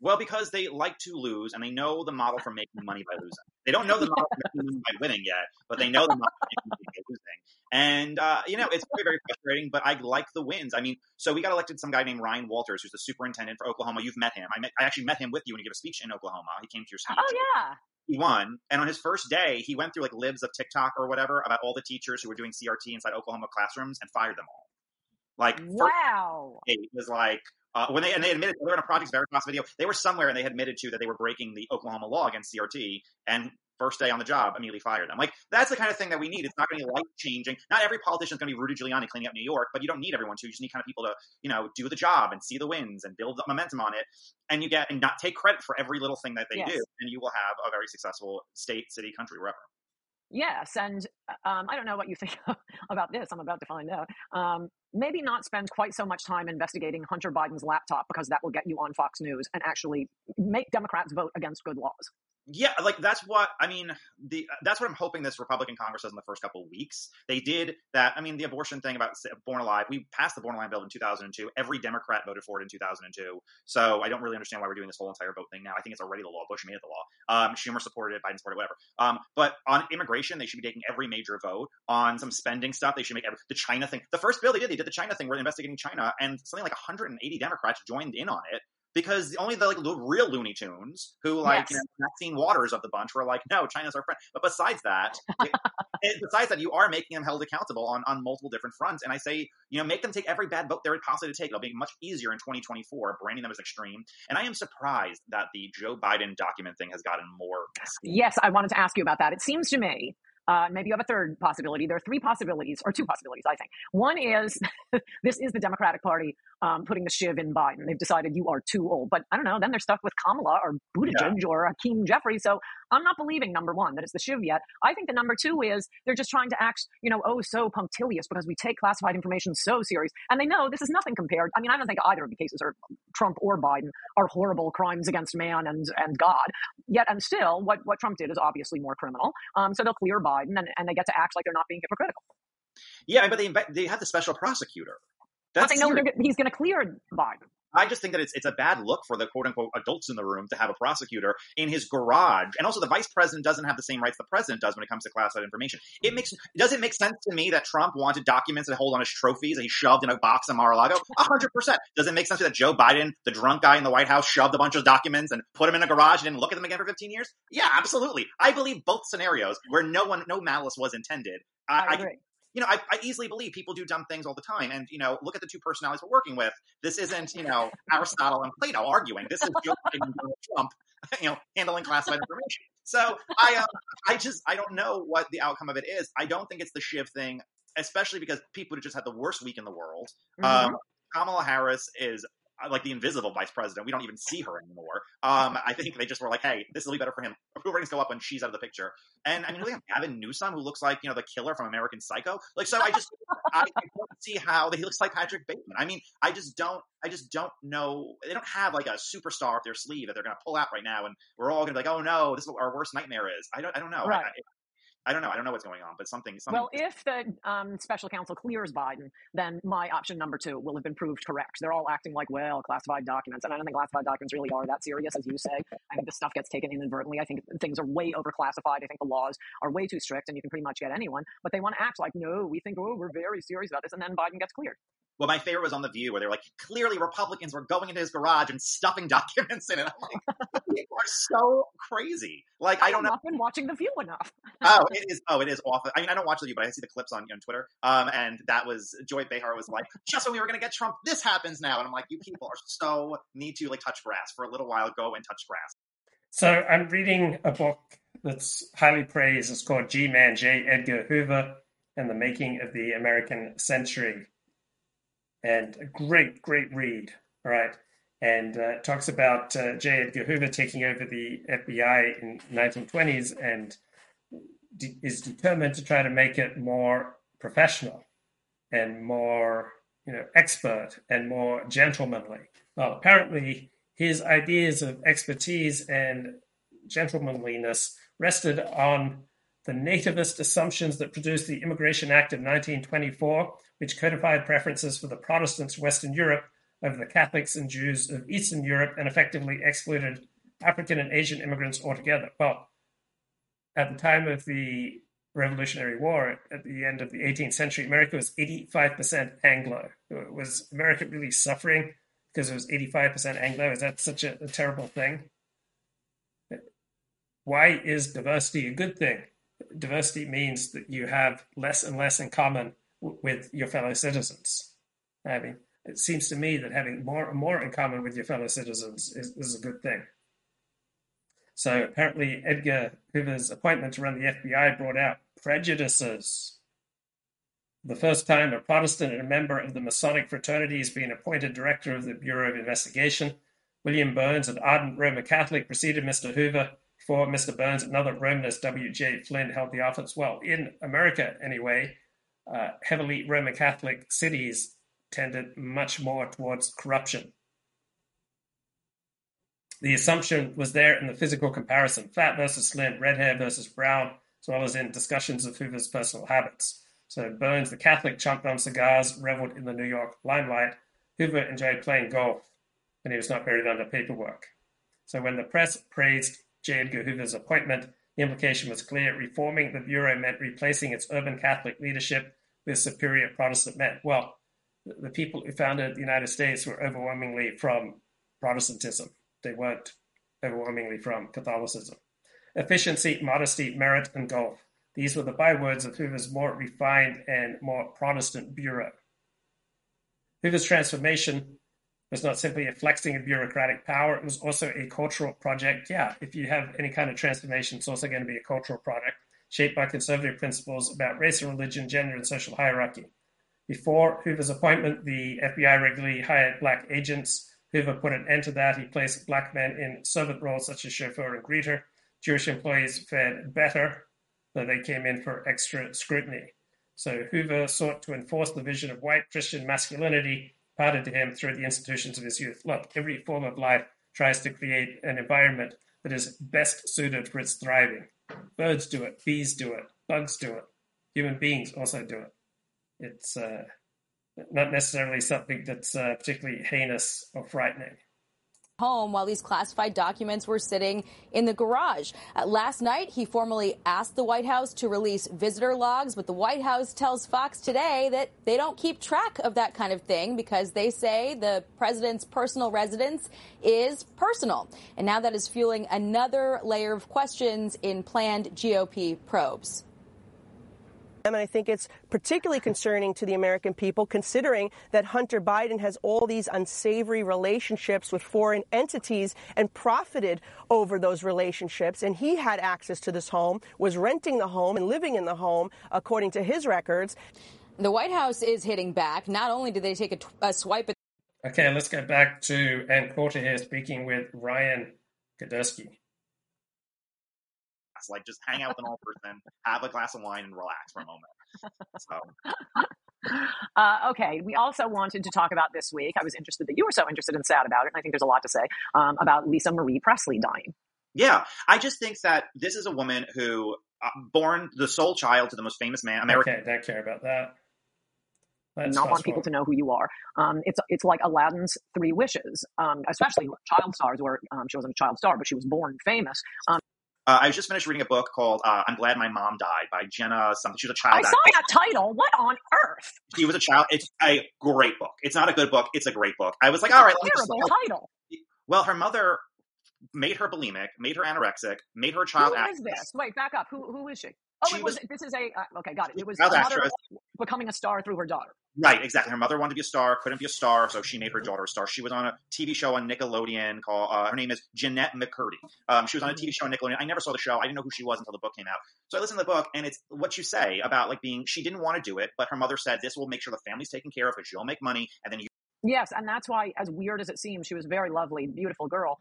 Well, because they like to lose and they know the model for making money by losing. They don't know the model for making money by winning yet, but they know the model for making money by losing. And, uh, you know, it's very, very frustrating, but I like the wins. I mean, so we got elected some guy named Ryan Walters, who's the superintendent for Oklahoma. You've met him. I, met, I actually met him with you when you gave a speech in Oklahoma. He came to your speech. Oh yeah. He won. And on his first day, he went through like libs of TikTok or whatever about all the teachers who were doing CRT inside Oklahoma classrooms and fired them all. Like, Wow. it was like, uh, when they and they admitted they were in a Project Veritas video. They were somewhere and they admitted to that they were breaking the Oklahoma law against CRT. And first day on the job, immediately fired them. Like that's the kind of thing that we need. It's not going to be life changing. Not every politician is going to be Rudy Giuliani cleaning up New York, but you don't need everyone to. You just need kind of people to you know do the job and see the wins and build momentum on it. And you get and not take credit for every little thing that they Yes. do, and you will have a very successful state, city, country, wherever. Yes, and um, I don't know what you think <laughs> about this. I'm about to find out. Um, maybe not spend quite so much time investigating Hunter Biden's laptop because that will get you on Fox News and actually make Democrats vote against good laws. Yeah, like that's what I mean. The that's what I'm hoping this Republican Congress does in the first couple of weeks. They did that. I mean, the abortion thing about Born Alive. We passed the Born Alive bill in 2002. Every Democrat voted for it in 2002. So I don't really understand why we're doing this whole entire vote thing now. I think it's already the law. Bush made it the law. Um, Schumer supported it. Biden supported it. Whatever. Um, but on immigration, they should be taking every major vote. On some spending stuff, they should make every, the China thing. The first bill they did, they did the China thing. Where they're investigating China, and something like 180 Democrats joined in on it because only the like the real Looney Tunes who like Yes. you know, Maxine Waters of the bunch were like, no, China's our friend. But besides that, it- <laughs> it- besides that, you are making them held accountable on on multiple different fronts. And I say, you know, make them take every bad vote they're possibly to take. It'll be much easier in 2024, branding them as extreme. And I am surprised that the Joe Biden document thing has gotten more. Yes, I wanted to ask you about that. It seems to me, uh, maybe you have a third possibility. There are three possibilities, or two possibilities, I think. One is <laughs> this is the Democratic Party um, putting the shiv in Biden. They've decided you are too old. But I don't know, then they're stuck with Kamala or Buttigieg or Hakeem Jeffrey. So I'm not believing number one, that it's the shiv yet. I think the number two is they're just trying to act, you know, oh, so punctilious because we take classified information so serious. And they know this is nothing compared. I mean, I don't think either of the cases are Trump or Biden are horrible crimes against man and, and God. Yet and still, what, what Trump did is obviously more criminal. Um, so they'll clear Biden and, and they get to act like they're not being hypocritical. Yeah, but they they have the special prosecutor. but they know he's going to clear Biden. I just think that it's it's a bad look for the quote unquote adults in the room to have a prosecutor in his garage, and also the vice president doesn't have the same rights the president does when it comes to classified information. It makes does it make sense to me that Trump wanted documents that hold on his trophies that he shoved in a box in Mar-a-Lago? A hundred percent. Does it make sense to that Joe Biden, the drunk guy in the White House, shoved a bunch of documents and put them in a garage and didn't look at them again for fifteen years? Yeah, absolutely. I believe both scenarios where no one, no malice was intended. I, I agree. You know, I, I easily believe people do dumb things all the time. And, you know, look at the two personalities we're working with. This isn't, you know, <laughs> Aristotle and Plato arguing. This is Joe Biden and Trump, <laughs> you know, handling classified information. So I, um, I just, I don't know what the outcome of it is. I don't think it's the Shiv thing, especially because people just had the worst week in the world. Mm-hmm. Um, Kamala Harris is like the invisible vice president. We don't even see her anymore. Um, I think they just were like, hey, this will be better for him. <laughs> Approval ratings go up when she's out of the picture. And I mean, we have Gavin Newsom, who looks like, you know, the killer from American Psycho. Like, so I just, <laughs> I, I don't see how he looks like Patrick Bateman. I mean, I just don't, I just don't know. They don't have like a superstar up their sleeve that they're going to pull out right now. And we're all going to be like, oh no, this is what our worst nightmare is. I don't, I don't know. Right. I, I don't know. I don't know what's going on, but something. something Well, if the um, special counsel clears Biden, then my option number two will have been proved correct. They're all acting like, well, classified documents. And I don't think classified documents really are that serious, as you say. I think this stuff gets taken inadvertently. I think things are way overclassified. I think the laws are way too strict, and you can pretty much get anyone. But they want to act like, no, we think, oh, we're very serious about this. And then Biden gets cleared. Well, my favorite was on The View where they're like, clearly Republicans were going into his garage and stuffing <laughs> documents in it. I'm like, people are so crazy. Like, I don't know. I've been watching The View enough. oh, it is. Oh, it is awful. I mean, I don't watch The View, but I see the clips on, on Twitter. Um, and that was Joy Behar was like, just when we were going to get Trump, this happens now. And I'm like, you people are so need to like touch grass for a little while. Go and touch grass. So I'm reading a book that's highly praised. It's called G-Man J. Edgar Hoover and the Making of the American Century and a great, great read. All right. And uh, talks about uh, J. Edgar Hoover taking over the FBI in 1920s and de- is determined to try to make it more professional and more, you know, expert and more gentlemanly. Well, apparently his ideas of expertise and gentlemanliness rested on the nativist assumptions that produced the Immigration Act of 1924, which codified preferences for the Protestants of Western Europe over the Catholics and Jews of Eastern Europe and effectively excluded African and Asian immigrants altogether. Well, at the time of the Revolutionary War, at the end of the 18th century, America was 85% Anglo. Was America really suffering because it was 85% Anglo? Is that such a, a terrible thing? Why is diversity a good thing? Diversity means that you have less and less in common w- with your fellow citizens. I mean, it seems to me that having more and more in common with your fellow citizens is, is a good thing. So apparently, Edgar Hoover's appointment to run the FBI brought out prejudices. The first time a Protestant and a member of the Masonic fraternity is being appointed director of the Bureau of Investigation. William Burns, an ardent Roman Catholic, preceded Mr. Hoover. Before Mr. Burns, another Romanist, W.J. Flynn, held the office. Well, in America, anyway, uh, heavily Roman Catholic cities tended much more towards corruption. The assumption was there in the physical comparison fat versus slim, red hair versus brown, as well as in discussions of Hoover's personal habits. So Burns, the Catholic, chomped on cigars, reveled in the New York limelight. Hoover enjoyed playing golf when he was not buried under paperwork. So when the press praised J. Edgar Hoover's appointment, the implication was clear. Reforming the Bureau meant replacing its urban Catholic leadership with superior Protestant men. Well, the people who founded the United States were overwhelmingly from Protestantism. They weren't overwhelmingly from Catholicism. Efficiency, modesty, merit, and golf. These were the bywords of Hoover's more refined and more Protestant bureau. Hoover's transformation was not simply a flexing of bureaucratic power, it was also a cultural project. Yeah, if you have any kind of transformation, it's also going to be a cultural product shaped by conservative principles about race and religion, gender, and social hierarchy. Before Hoover's appointment, the FBI regularly hired black agents. Hoover put an end to that. He placed black men in servant roles such as chauffeur and greeter. Jewish employees fared better, though they came in for extra scrutiny. So Hoover sought to enforce the vision of white Christian masculinity imparted to him through the institutions of his youth. Look, every form of life tries to create an environment that is best suited for its thriving. Birds do it, bees do it, bugs do it, human beings also do it. It's uh, not necessarily something that's uh, particularly heinous or frightening home while these classified documents were sitting in the garage. Uh, last night, he formally asked the White House to release visitor logs, but the White House tells Fox today that they don't keep track of that kind of thing because they say the president's personal residence is personal. And now that is fueling another layer of questions in planned GOP probes. And I think it's particularly concerning to the American people, considering that Hunter Biden has all these unsavory relationships with foreign entities and profited over those relationships. And he had access to this home, was renting the home and living in the home, according to his records. The White House is hitting back. Not only did they take a, a swipe at Okay, let's go back to Ann Coulter here speaking with Ryan Girdusky. Like just hang out with an old person, have a glass of wine, and relax for a moment. So. Uh, okay, we also wanted to talk about this week. I was interested that you were so interested and sad about it, and I think there's a lot to say um, about Lisa Marie Presley dying. Yeah, I just think that this is a woman who uh, born the sole child to the most famous man, American. Okay, don't care about that. That's not want people to know who you are. Um, it's it's like Aladdin's three wishes, um, especially child stars, where um, she wasn't a child star, but she was born famous. Uh, I just finished reading a book called uh, "I'm Glad My Mom Died" by Jenna something. She was a child. I saw that title. What on earth? She was a child. It's a great book. It's not a good book. It's a great book. I was like, all right. let me just- Terrible title. Well, her mother made her bulimic, made her anorexic, made her a child Who is this? Wait, back up. Who who is she? Oh, She it was, was- this is a uh, okay, got it. It was Child actress. Becoming a star through her daughter. Right, exactly. Her mother wanted to be a star, couldn't be a star, so she made her daughter a star. She was on a TV show on Nickelodeon called, uh, her name is Jennette McCurdy. Um, she was on a TV show on Nickelodeon. I never saw the show. I didn't know who she was until the book came out. So I listened to the book, and it's what you say about like being, she didn't want to do it, but her mother said, this will make sure the family's taken care of because she'll make money, and then you Yes, and that's why, as weird as it seems, she was a very lovely, beautiful girl.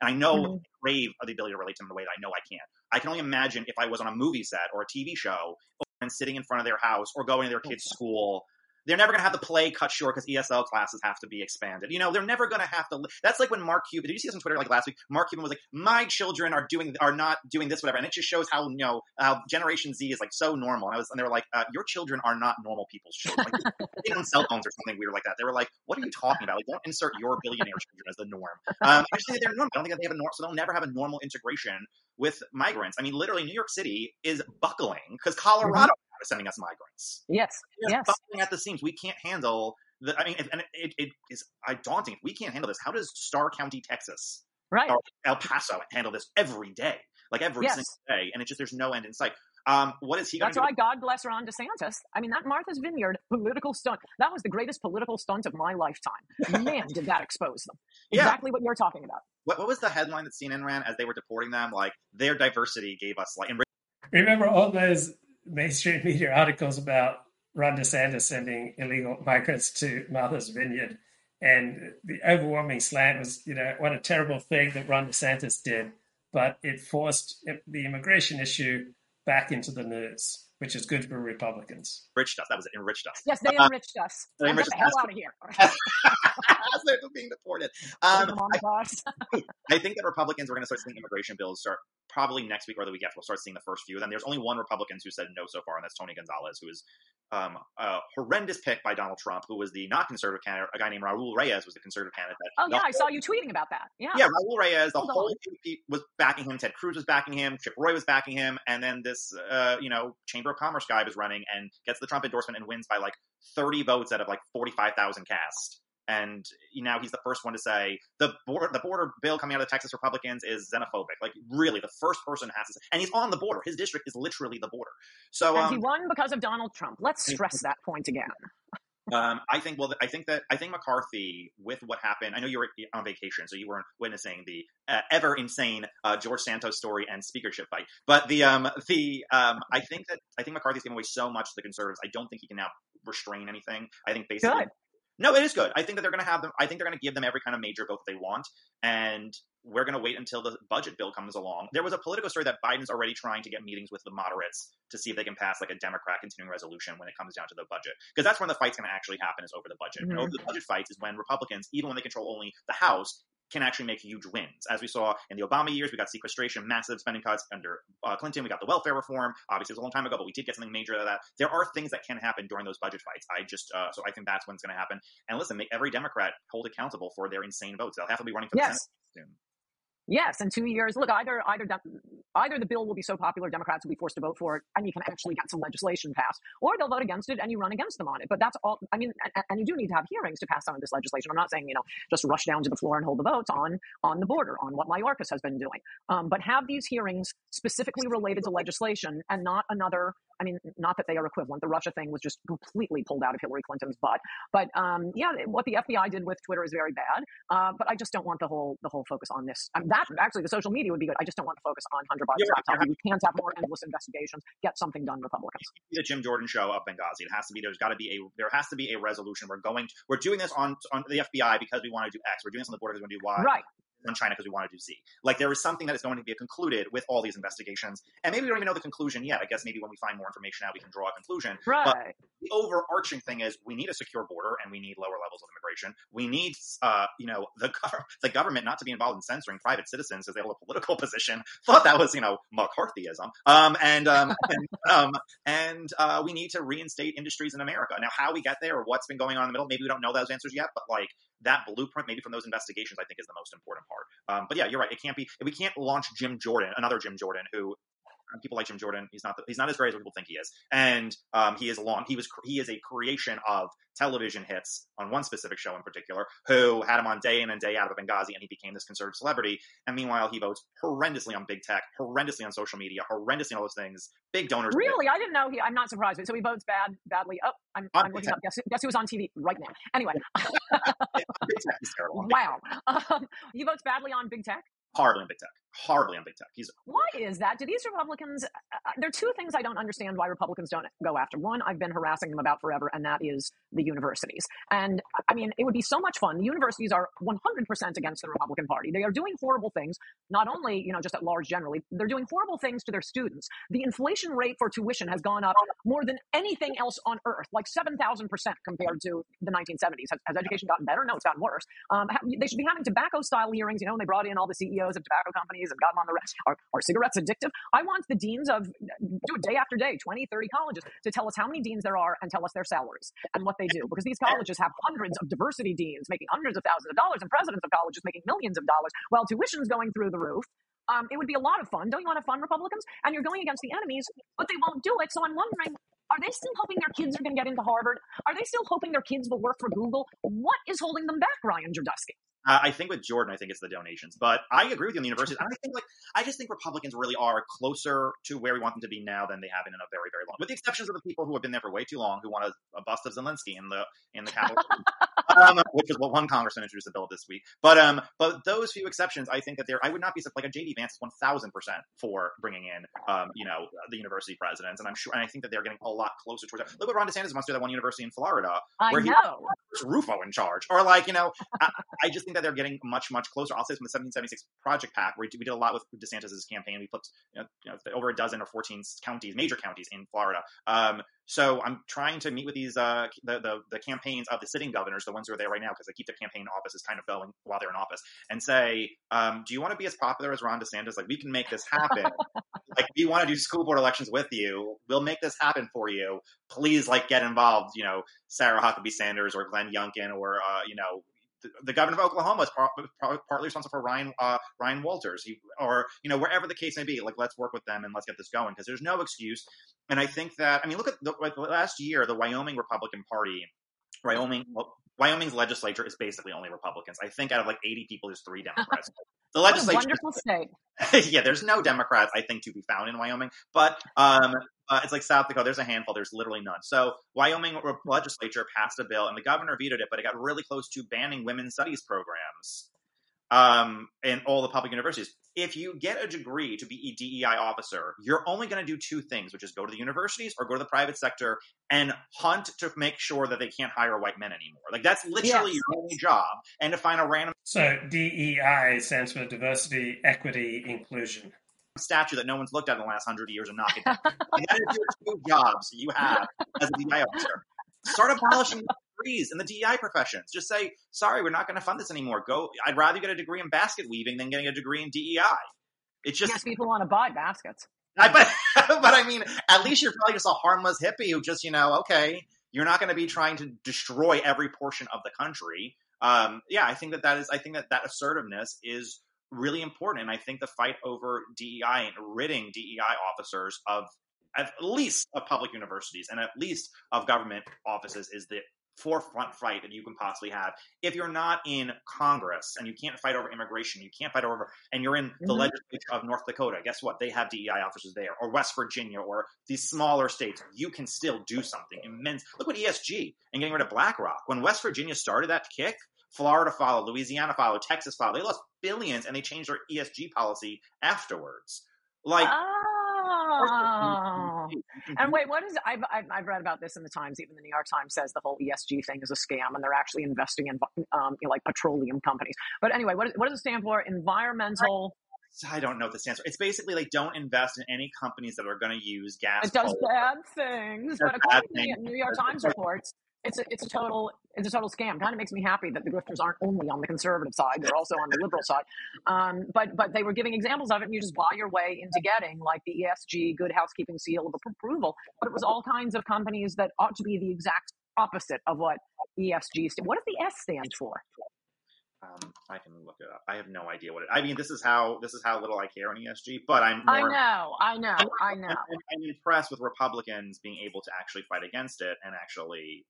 And I know Mhm. crave of the ability to relate to them in a way that I know I can't. I can only imagine if I was on a movie set or a TV show sitting in front of their house or going to their kids' school. They're never going to have the play cut short because ESL classes have to be expanded. You know, they're never going to have to. That's like when Mark Cuban. Did you see this on Twitter like last week? Mark Cuban was like, "My children are doing are not doing this, whatever," and it just shows how you know how Generation Z is like so normal. And I was, and they were like, uh, "Your children are not normal people's children." Like, <laughs> they on cell phones or something weird like that. They were like, "What are you talking about? Like, don't insert your billionaire children as the norm." Um, I just think they're normal. I don't think that they have a norm, so they'll never have a normal integration with migrants. I mean, literally, New York City is buckling because Colorado is sending us migrants. Yes, They're yes. buckling at the seams. We can't handle the. I mean, if, and it, it is daunting. If we can't handle this, how does Starr County, Texas, right, El Paso handle this every day, like every Yes. single day? And it just there's no end in sight. Um, what is he going That's to do? why God bless Ron DeSantis. I mean, that Martha's Vineyard political stunt, that was the greatest political stunt of my lifetime. Man, did that expose them. <laughs> Yeah. Exactly what you're talking about. What, what was the headline that CNN ran as they were deporting them? Like their diversity gave us like. Remember all those mainstream <laughs> media articles about Ron DeSantis sending illegal migrants to Martha's Vineyard, and the overwhelming slant was, you know, what a terrible thing that Ron DeSantis did, but it forced the immigration issue back into the news, which is good for Republicans. enriched us. That was it. Enriched us. Yes, they Uh, enriched us. <laughs> they Now enriched Get the hell us. out of here. <laughs> as they're being deported. Um, them on the bus. <laughs> I think that Republicans are going to start seeing immigration bills start probably next week or the week after. We'll start seeing the first few of them. There's only one Republican who said no so far, and that's Tony Gonzales, who is um, a horrendous pick by Donald Trump, who was the not conservative candidate. A guy named Raul Reyes was the conservative candidate. That Oh, yeah, I saw you tweeting about that. Yeah. yeah, Raul Reyes, the Hold whole on. Was backing him. Ted Cruz was backing him. Chip Roy was backing him, and then this, uh, you know, Chamber of Commerce guy was running and gets the Trump endorsement and wins by like 30 votes out of like 45,000 cast. And now he's the first one to say the border, the border bill coming out of the Texas Republicans is xenophobic. Like, really, the first person has to say, and he's on the border. His district is literally the border. So, um, he won because of Donald Trump. Let's stress that point again. <laughs> um, I think. Well, I think that I think McCarthy, with what happened, I know you were on vacation, so you weren't witnessing the uh, ever insane uh, George Santos story and speakership fight. But the um, the um, I think that I think McCarthy's given away so much to the conservatives. I don't think he can now restrain anything. I think basically. Good. No, it is good. I think that they're going to have them. I think they're going to give them every kind of major vote that they want, and we're going to wait until the budget bill comes along. There was a political story that Biden's already trying to get meetings with the moderates to see if they can pass like a Democrat continuing resolution when it comes down to the budget, because that's when the fight's going to actually happen is over the budget. Mhm. over the budget fights is when Republicans, even when they control only the House, can actually make huge wins. As we saw in the Obama years, we got sequestration, massive spending cuts under uh, Clinton. We got the welfare reform. Obviously, it was a long time ago, but we did get something major out of that. There are things that can happen during those budget fights. I just, uh, so I think that's when it's going to happen. And listen, make every Democrat hold accountable for their insane votes. They'll have to be running for the Yes. Senate soon. Yes, in two years. Look, either either either the bill will be so popular, Democrats will be forced to vote for it, and you can actually get some legislation passed, or they'll vote against it and you run against them on it. But that's all. I mean, and, and you do need to have hearings to pass of this legislation. I'm not saying you know just rush down to the floor and hold the votes on on the border on what Mayorkas has been doing, um, but have these hearings specifically related to legislation and not another. I mean, not that they are equivalent. The Russia thing was just completely pulled out of Hillary Clinton's butt. But um, yeah, what the FBI did with Twitter is very bad. Uh, but I just don't want the whole the whole focus on this. I mean, that actually, the social media would be good. I just don't want to focus on Hunter Biden's You're right. We can't have more endless investigations. Get something done, Republicans. the Jim Jordan show of Benghazi. It has to be. There's got to be a. There has to be a resolution. We're going. We're doing this on on the FBI because we want to do X. We're doing this on the border because we want to do Y. Right. On China because we want to do Z. Like there is something that is going to be concluded with all these investigations, and maybe we don't even know the conclusion yet. I guess maybe when we find more information out, we can draw a conclusion. Right. But the overarching thing is we need a secure border and we need lower levels of immigration. We need, uh, you know, the gov- the government not to be involved in censoring private citizens as they hold a political <laughs> position. Thought that was, you know, McCarthyism. Um, and um, <laughs> and, um, and uh, we need to reinstate industries in America. Now, how we get there or what's been going on in the middle, maybe we don't know those answers yet. But like that blueprint, maybe from those investigations, I think is the most important part. Um, but yeah, you're right. It can't be. We can't launch Jim Jordan, another Jim Jordan, who people like Jim Jordan. He's not the, he's not as great as people think he is, and um, he is a long. He was he is a creation of television hits on one specific show in particular, who had him on day in and day out of Benghazi, and he became this conservative celebrity. And meanwhile, he votes horrendously on big tech, horrendously on social media, horrendously on all those things. Big donors. Really, I didn't know he. I'm not surprised. So he votes bad, badly. Oh, I'm, I'm looking up. Guess, who- guess who's on TV right now? Anyway, <laughs> <laughs> wow. Um, he votes badly on big tech. Horribly on big tech. Horribly on big tech. He's Why is that? Do these Republicans? Uh, there are two things I don't understand why Republicans don't go after. One, I've been harassing them about forever, and that is the universities. And I mean, it would be so much fun. The universities are 100% against the Republican Party. They are doing horrible things, not only you know just at large generally. They're doing horrible things to their students. The inflation rate for tuition has gone up more than anything else on earth, like 7,000 percent compared to the 1970s. Has, has education gotten better? No, it's gotten worse. Um, they should be having tobacco-style hearings. You know, and they brought in all the CEOs of tobacco companies and got them on the rest. Are, are cigarettes addictive? I want the deans of do it day after day, 20, 30 colleges to tell us how many deans there are and tell us their salaries and what they do. Because these colleges have hundreds of diversity deans making hundreds of thousands of dollars and presidents of colleges making millions of dollars while tuition's going through the roof. Um, it would be a lot of fun. Don't you want to fund Republicans? And you're going against the enemies, but they won't do it. So I'm wondering, are they still hoping their kids are going to get into Harvard? Are they still hoping their kids will work for Google? What is holding them back, Ryan Girdusky? Uh, I think with Jordan, I think it's the donations, but I agree with you on the universities. And I think like I just think Republicans really are closer to where we want them to be now than they have been in a very, very long. With the exceptions of the people who have been there for way too long, who want a, a bust of Zelensky in the in the Capitol, <laughs> um, which is what one congressman introduced a bill this week. But um, but those few exceptions, I think that there, I would not be like a JD Vance is one thousand percent for bringing in, um, you know, the university presidents, and I'm sure, and I think that they're getting a lot closer towards that. Look what Ron DeSantis wants to do at that one university in Florida, I where he know. puts Rufo in charge, or like you know, I, I just think that they're getting much much closer. I'll say from the 1776 Project PAC, where we did a lot with DeSantis' campaign. We flipped you know, you know, over a dozen or 14 counties, major counties in Florida. Um, so I'm trying to meet with these uh, the, the the campaigns of the sitting governors, the ones who are there right now, because they keep their campaign offices kind of going while they're in office, and say, um, do you want to be as popular as Ron DeSantis? Like we can make this happen. <laughs> like we want to do school board elections with you. We'll make this happen for you. Please, like get involved. You know, Sarah Huckabee Sanders or Glenn Youngkin or uh, you know the, the governor of Oklahoma is par- par- partly responsible for Ryan uh, Ryan Walters, he, or you know wherever the case may be. Like let's work with them and let's get this going because there's no excuse. And I think that I mean look at the, like, last year the Wyoming Republican Party, Wyoming. Well, Wyoming's legislature is basically only Republicans. I think out of like 80 people, there's three Democrats. <laughs> The legislature, wonderful state. <laughs> yeah, there's no Democrats, I think, to be found in Wyoming. But um, uh, it's like South Dakota. There's a handful. There's literally none. So Wyoming legislature passed a bill, and the governor vetoed it, but it got really close to banning women's studies programs um, in all the public universities. If you get a degree to be a DEI officer, you're only going to do two things, which is go to the universities or go to the private sector and hunt to make sure that they can't hire white men anymore. Like that's literally Yes. your only job, and to find a random So DEI stands for diversity, equity, inclusion. Statue that no one's looked at in the last hundred years and knock it down. and that is your two <laughs> jobs you have as a DEI officer. Start abolishing degrees in the DEI professions. Just say, sorry, we're not going to fund this anymore. Go. I'd rather you get a degree in basket weaving than getting a degree in DEI. It's just Yes, people want to buy baskets. I, but, <laughs> but I mean, at least you're probably just a harmless hippie who just, you know, okay, you're not going to be trying to destroy every portion of the country. Um, yeah, I think that that is, I think that that assertiveness is really important. And I think the fight over DEI and ridding DEI officers of at least of public universities and at least of government offices is the forefront fight that you can possibly have. If you're not in Congress and you can't fight over immigration, you can't fight over, and you're in the Mhm. legislature of North Dakota, guess what? They have DEI officers there, or West Virginia, or these smaller states. You can still do something immense. Look what ESG and getting rid of BlackRock. When West Virginia started that kick, Florida followed, Louisiana followed, Texas followed. They lost billions and they changed their ESG policy afterwards. Like, Oh. <laughs> And wait, what is? I've, I've I've read about this in the Times. Even the New York Times says the whole ESG thing is a scam, and they're actually investing in um, you know, like petroleum companies. But anyway, what what does it stand for? Environmental. I don't know what the stands for. It's basically like don't invest in any companies that are going to use gas. It does bad things, but according to the. New York Times reports, it's a, it's a total it's a total scam. Kind of makes me happy that the grifters aren't only on the conservative side; they're also on the liberal side. Um, but but they were giving examples of it, and you just buy your way into getting like the ESG Good Housekeeping seal of approval. But it was all kinds of companies that ought to be the exact opposite of what ESG. St- what does the S stand for? Um, I can look it up. I have no idea what it. I mean, this is how this is how little I care on ESG. But I'm I know, I know, I <laughs> know. I'm, I'm impressed with Republicans being able to actually fight against it and actually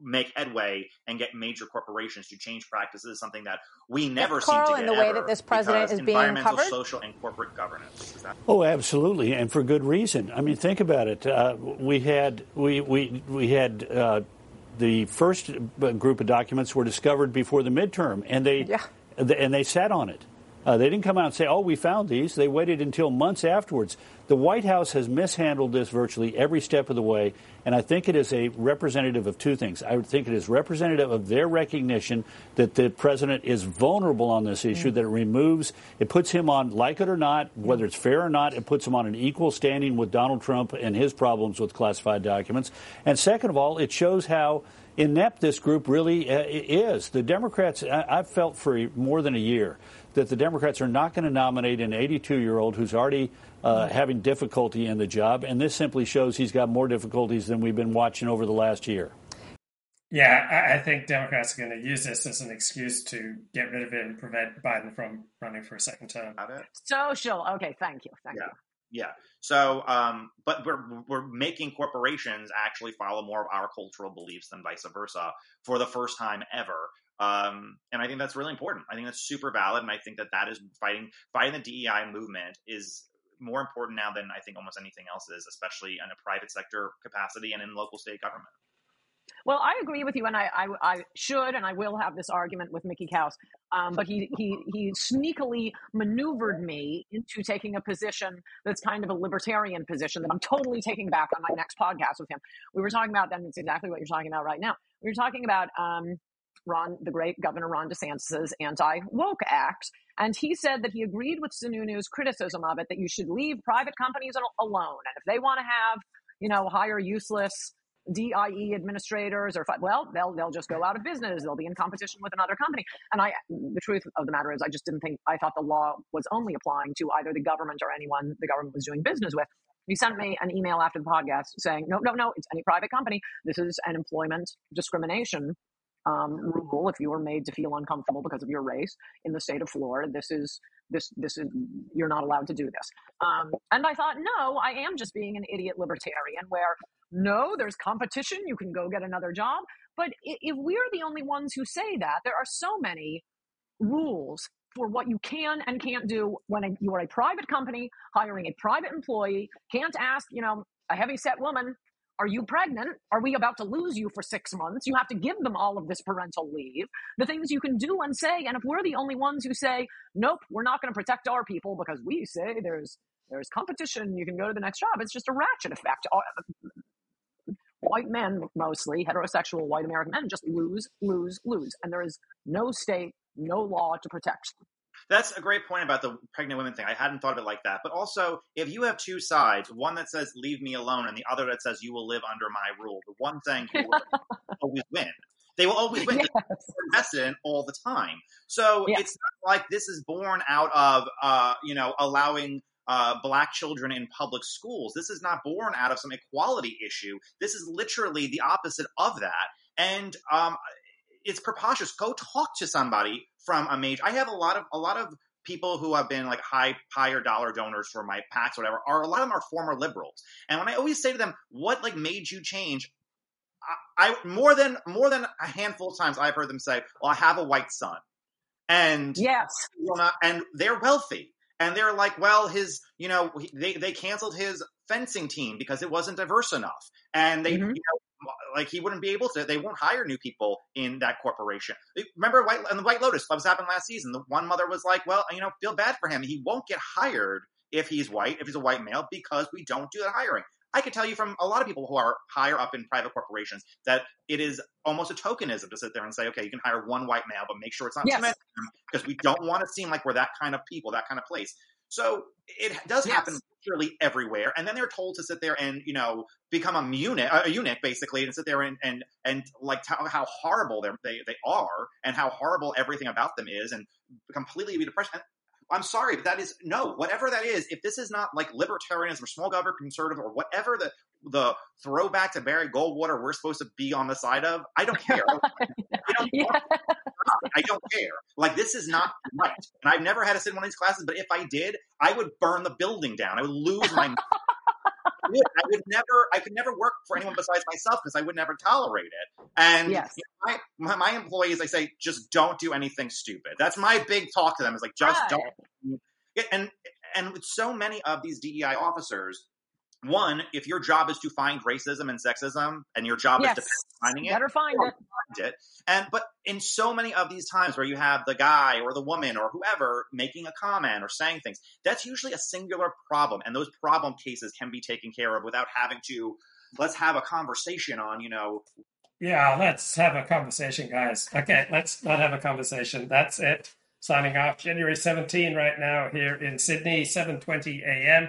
make headway and get major corporations to change practices. Something that we never seem Carl, to in get the way that this president is being environmental, covered? social, and corporate governance. Is that Oh, absolutely, and for good reason. I mean, think about it. Uh, we had we we we had uh, the first group of documents were discovered before the midterm, and they and they sat on it. Uh, they didn't come out and say, "Oh, we found these." They waited until months afterwards. The White House has mishandled this virtually every step of the way, and I think it is a representative of two things. I think it is representative of their recognition that the president is vulnerable on this issue. That it removes, it puts him on, like it or not, whether it's fair or not, it puts him on an equal standing with Donald Trump and his problems with classified documents. And second of all, it shows how inept this group really uh, is. The Democrats, I, I've felt for more than a year that the Democrats are not going to nominate an 82 year old who's already uh, having difficulty in the job, and this simply shows he's got more difficulties than we've been watching over the last year. Yeah, I, I think Democrats are going to use this as an excuse to get rid of it and prevent Biden from running for a second term. Social. Okay, thank you, thank yeah. you. Yeah. So, um, but we're we're making corporations actually follow more of our cultural beliefs than vice versa for the first time ever. Um, and I think that's really important. I think that's super valid, and I think that that is fighting fighting the DEI movement is more important now than I think almost anything else is, especially in a private sector capacity and in local state government. Well, I agree with you, and I, I, I should and I will have this argument with Mickey Kaus. Um, but he, he, he sneakily maneuvered me into taking a position that's kind of a libertarian position that I'm totally taking back on my next podcast with him. We were talking about, and it's exactly what you're talking about right now. We were talking about um, Ron, the great Governor Ron DeSantis's anti woke act. And he said that he agreed with Sununu's criticism of it that you should leave private companies alone. And if they want to have, you know, hire useless DIE administrators or, well, they'll, they'll just go out of business. They'll be in competition with another company. And I, the truth of the matter is, I just didn't think, I thought the law was only applying to either the government or anyone the government was doing business with. He sent me an email after the podcast saying, no, no, no, it's any private company. This is an employment discrimination um, rule. If you were made to feel uncomfortable because of your race in the state of Florida, this is this this is you're not allowed to do this. Um, and I thought, no, I am just being an idiot libertarian. Where no, there's competition. You can go get another job. But if we're the only ones who say that, there are so many rules for what you can and can't do when you are a private company hiring a private employee. Can't ask, you know, a heavy set woman, are you pregnant? Are we about to lose you for six months? You have to give them all of this parental leave. The things you can do and say. And if we're the only ones who say, nope, we're not going to protect our people because we say there's there's competition, you can go to the next job. It's just a ratchet effect. White men, mostly heterosexual white American men, just lose, lose, lose. And there is no state, no law to protect them. That's a great point about the pregnant women thing. I hadn't thought of it like that. But also, if you have two sides, one that says "leave me alone" and the other that says "you will live under my rule," the one thing will <laughs> always win. They will always win. Yes. They're all the time. So it's not like this is born out of uh, you know allowing uh, black children in public schools. This is not born out of some equality issue. This is literally the opposite of that. And um, it's preposterous. Go talk to somebody from a major. I have a lot of a lot of people who have been like high higher dollar donors for my PACs, or whatever. Are a lot of them are former liberals. And when I always say to them, "What like made you change?" I, I more than more than a handful of times I've heard them say, "Well, I have a white son," and yes, and they're wealthy, and they're like, "Well, his you know they they canceled his fencing team because it wasn't diverse enough, and they mm-hmm. you know like he wouldn't be able to. They won't hire new people in that corporation. Remember White and the White Lotus? That was happened last season. The one mother was like, "Well, you know, feel bad for him. He won't get hired." if he's white, if he's a white male, because we don't do that hiring. I could tell you from a lot of people who are higher up in private corporations that it is almost a tokenism to sit there and say, okay, you can hire one white male, but make sure it's not Yes. too many because we don't want to seem like we're that kind of people, that kind of place. So it does happen literally everywhere, and then they're told to sit there and you know become a eunuch, a eunuch basically, and sit there and and and like tell how horrible they they are, and how horrible everything about them is, and completely be depressed. I'm sorry, but that is no, whatever that is. If this is not like libertarianism or small government conservative or whatever the the throwback to Barry Goldwater we're supposed to be on the side of, I don't care. <laughs> I don't I don't care. Like this is not right. And I've never had to sit in one of these classes, but if I did, I would burn the building down. I would lose my. <laughs> I would, I would never. I could never work for anyone besides myself because I would never tolerate it. And Yes. you know, my, my my employees, I say, just don't do anything stupid. That's my big talk to them. Is like just Right. don't. And and with so many of these DEI officers, one, if your job is to find racism and sexism, and your job Yes. is to finding it, Better find it. find it. And but in so many of these times where you have the guy or the woman or whoever making a comment or saying things, that's usually a singular problem, and those problem cases can be taken care of without having to. Let's have a conversation on, you know, Yeah, let's have a conversation, guys. Okay, let's not have a conversation. That's it. Signing off. January 17 right now here in Sydney, 7:20 a.m.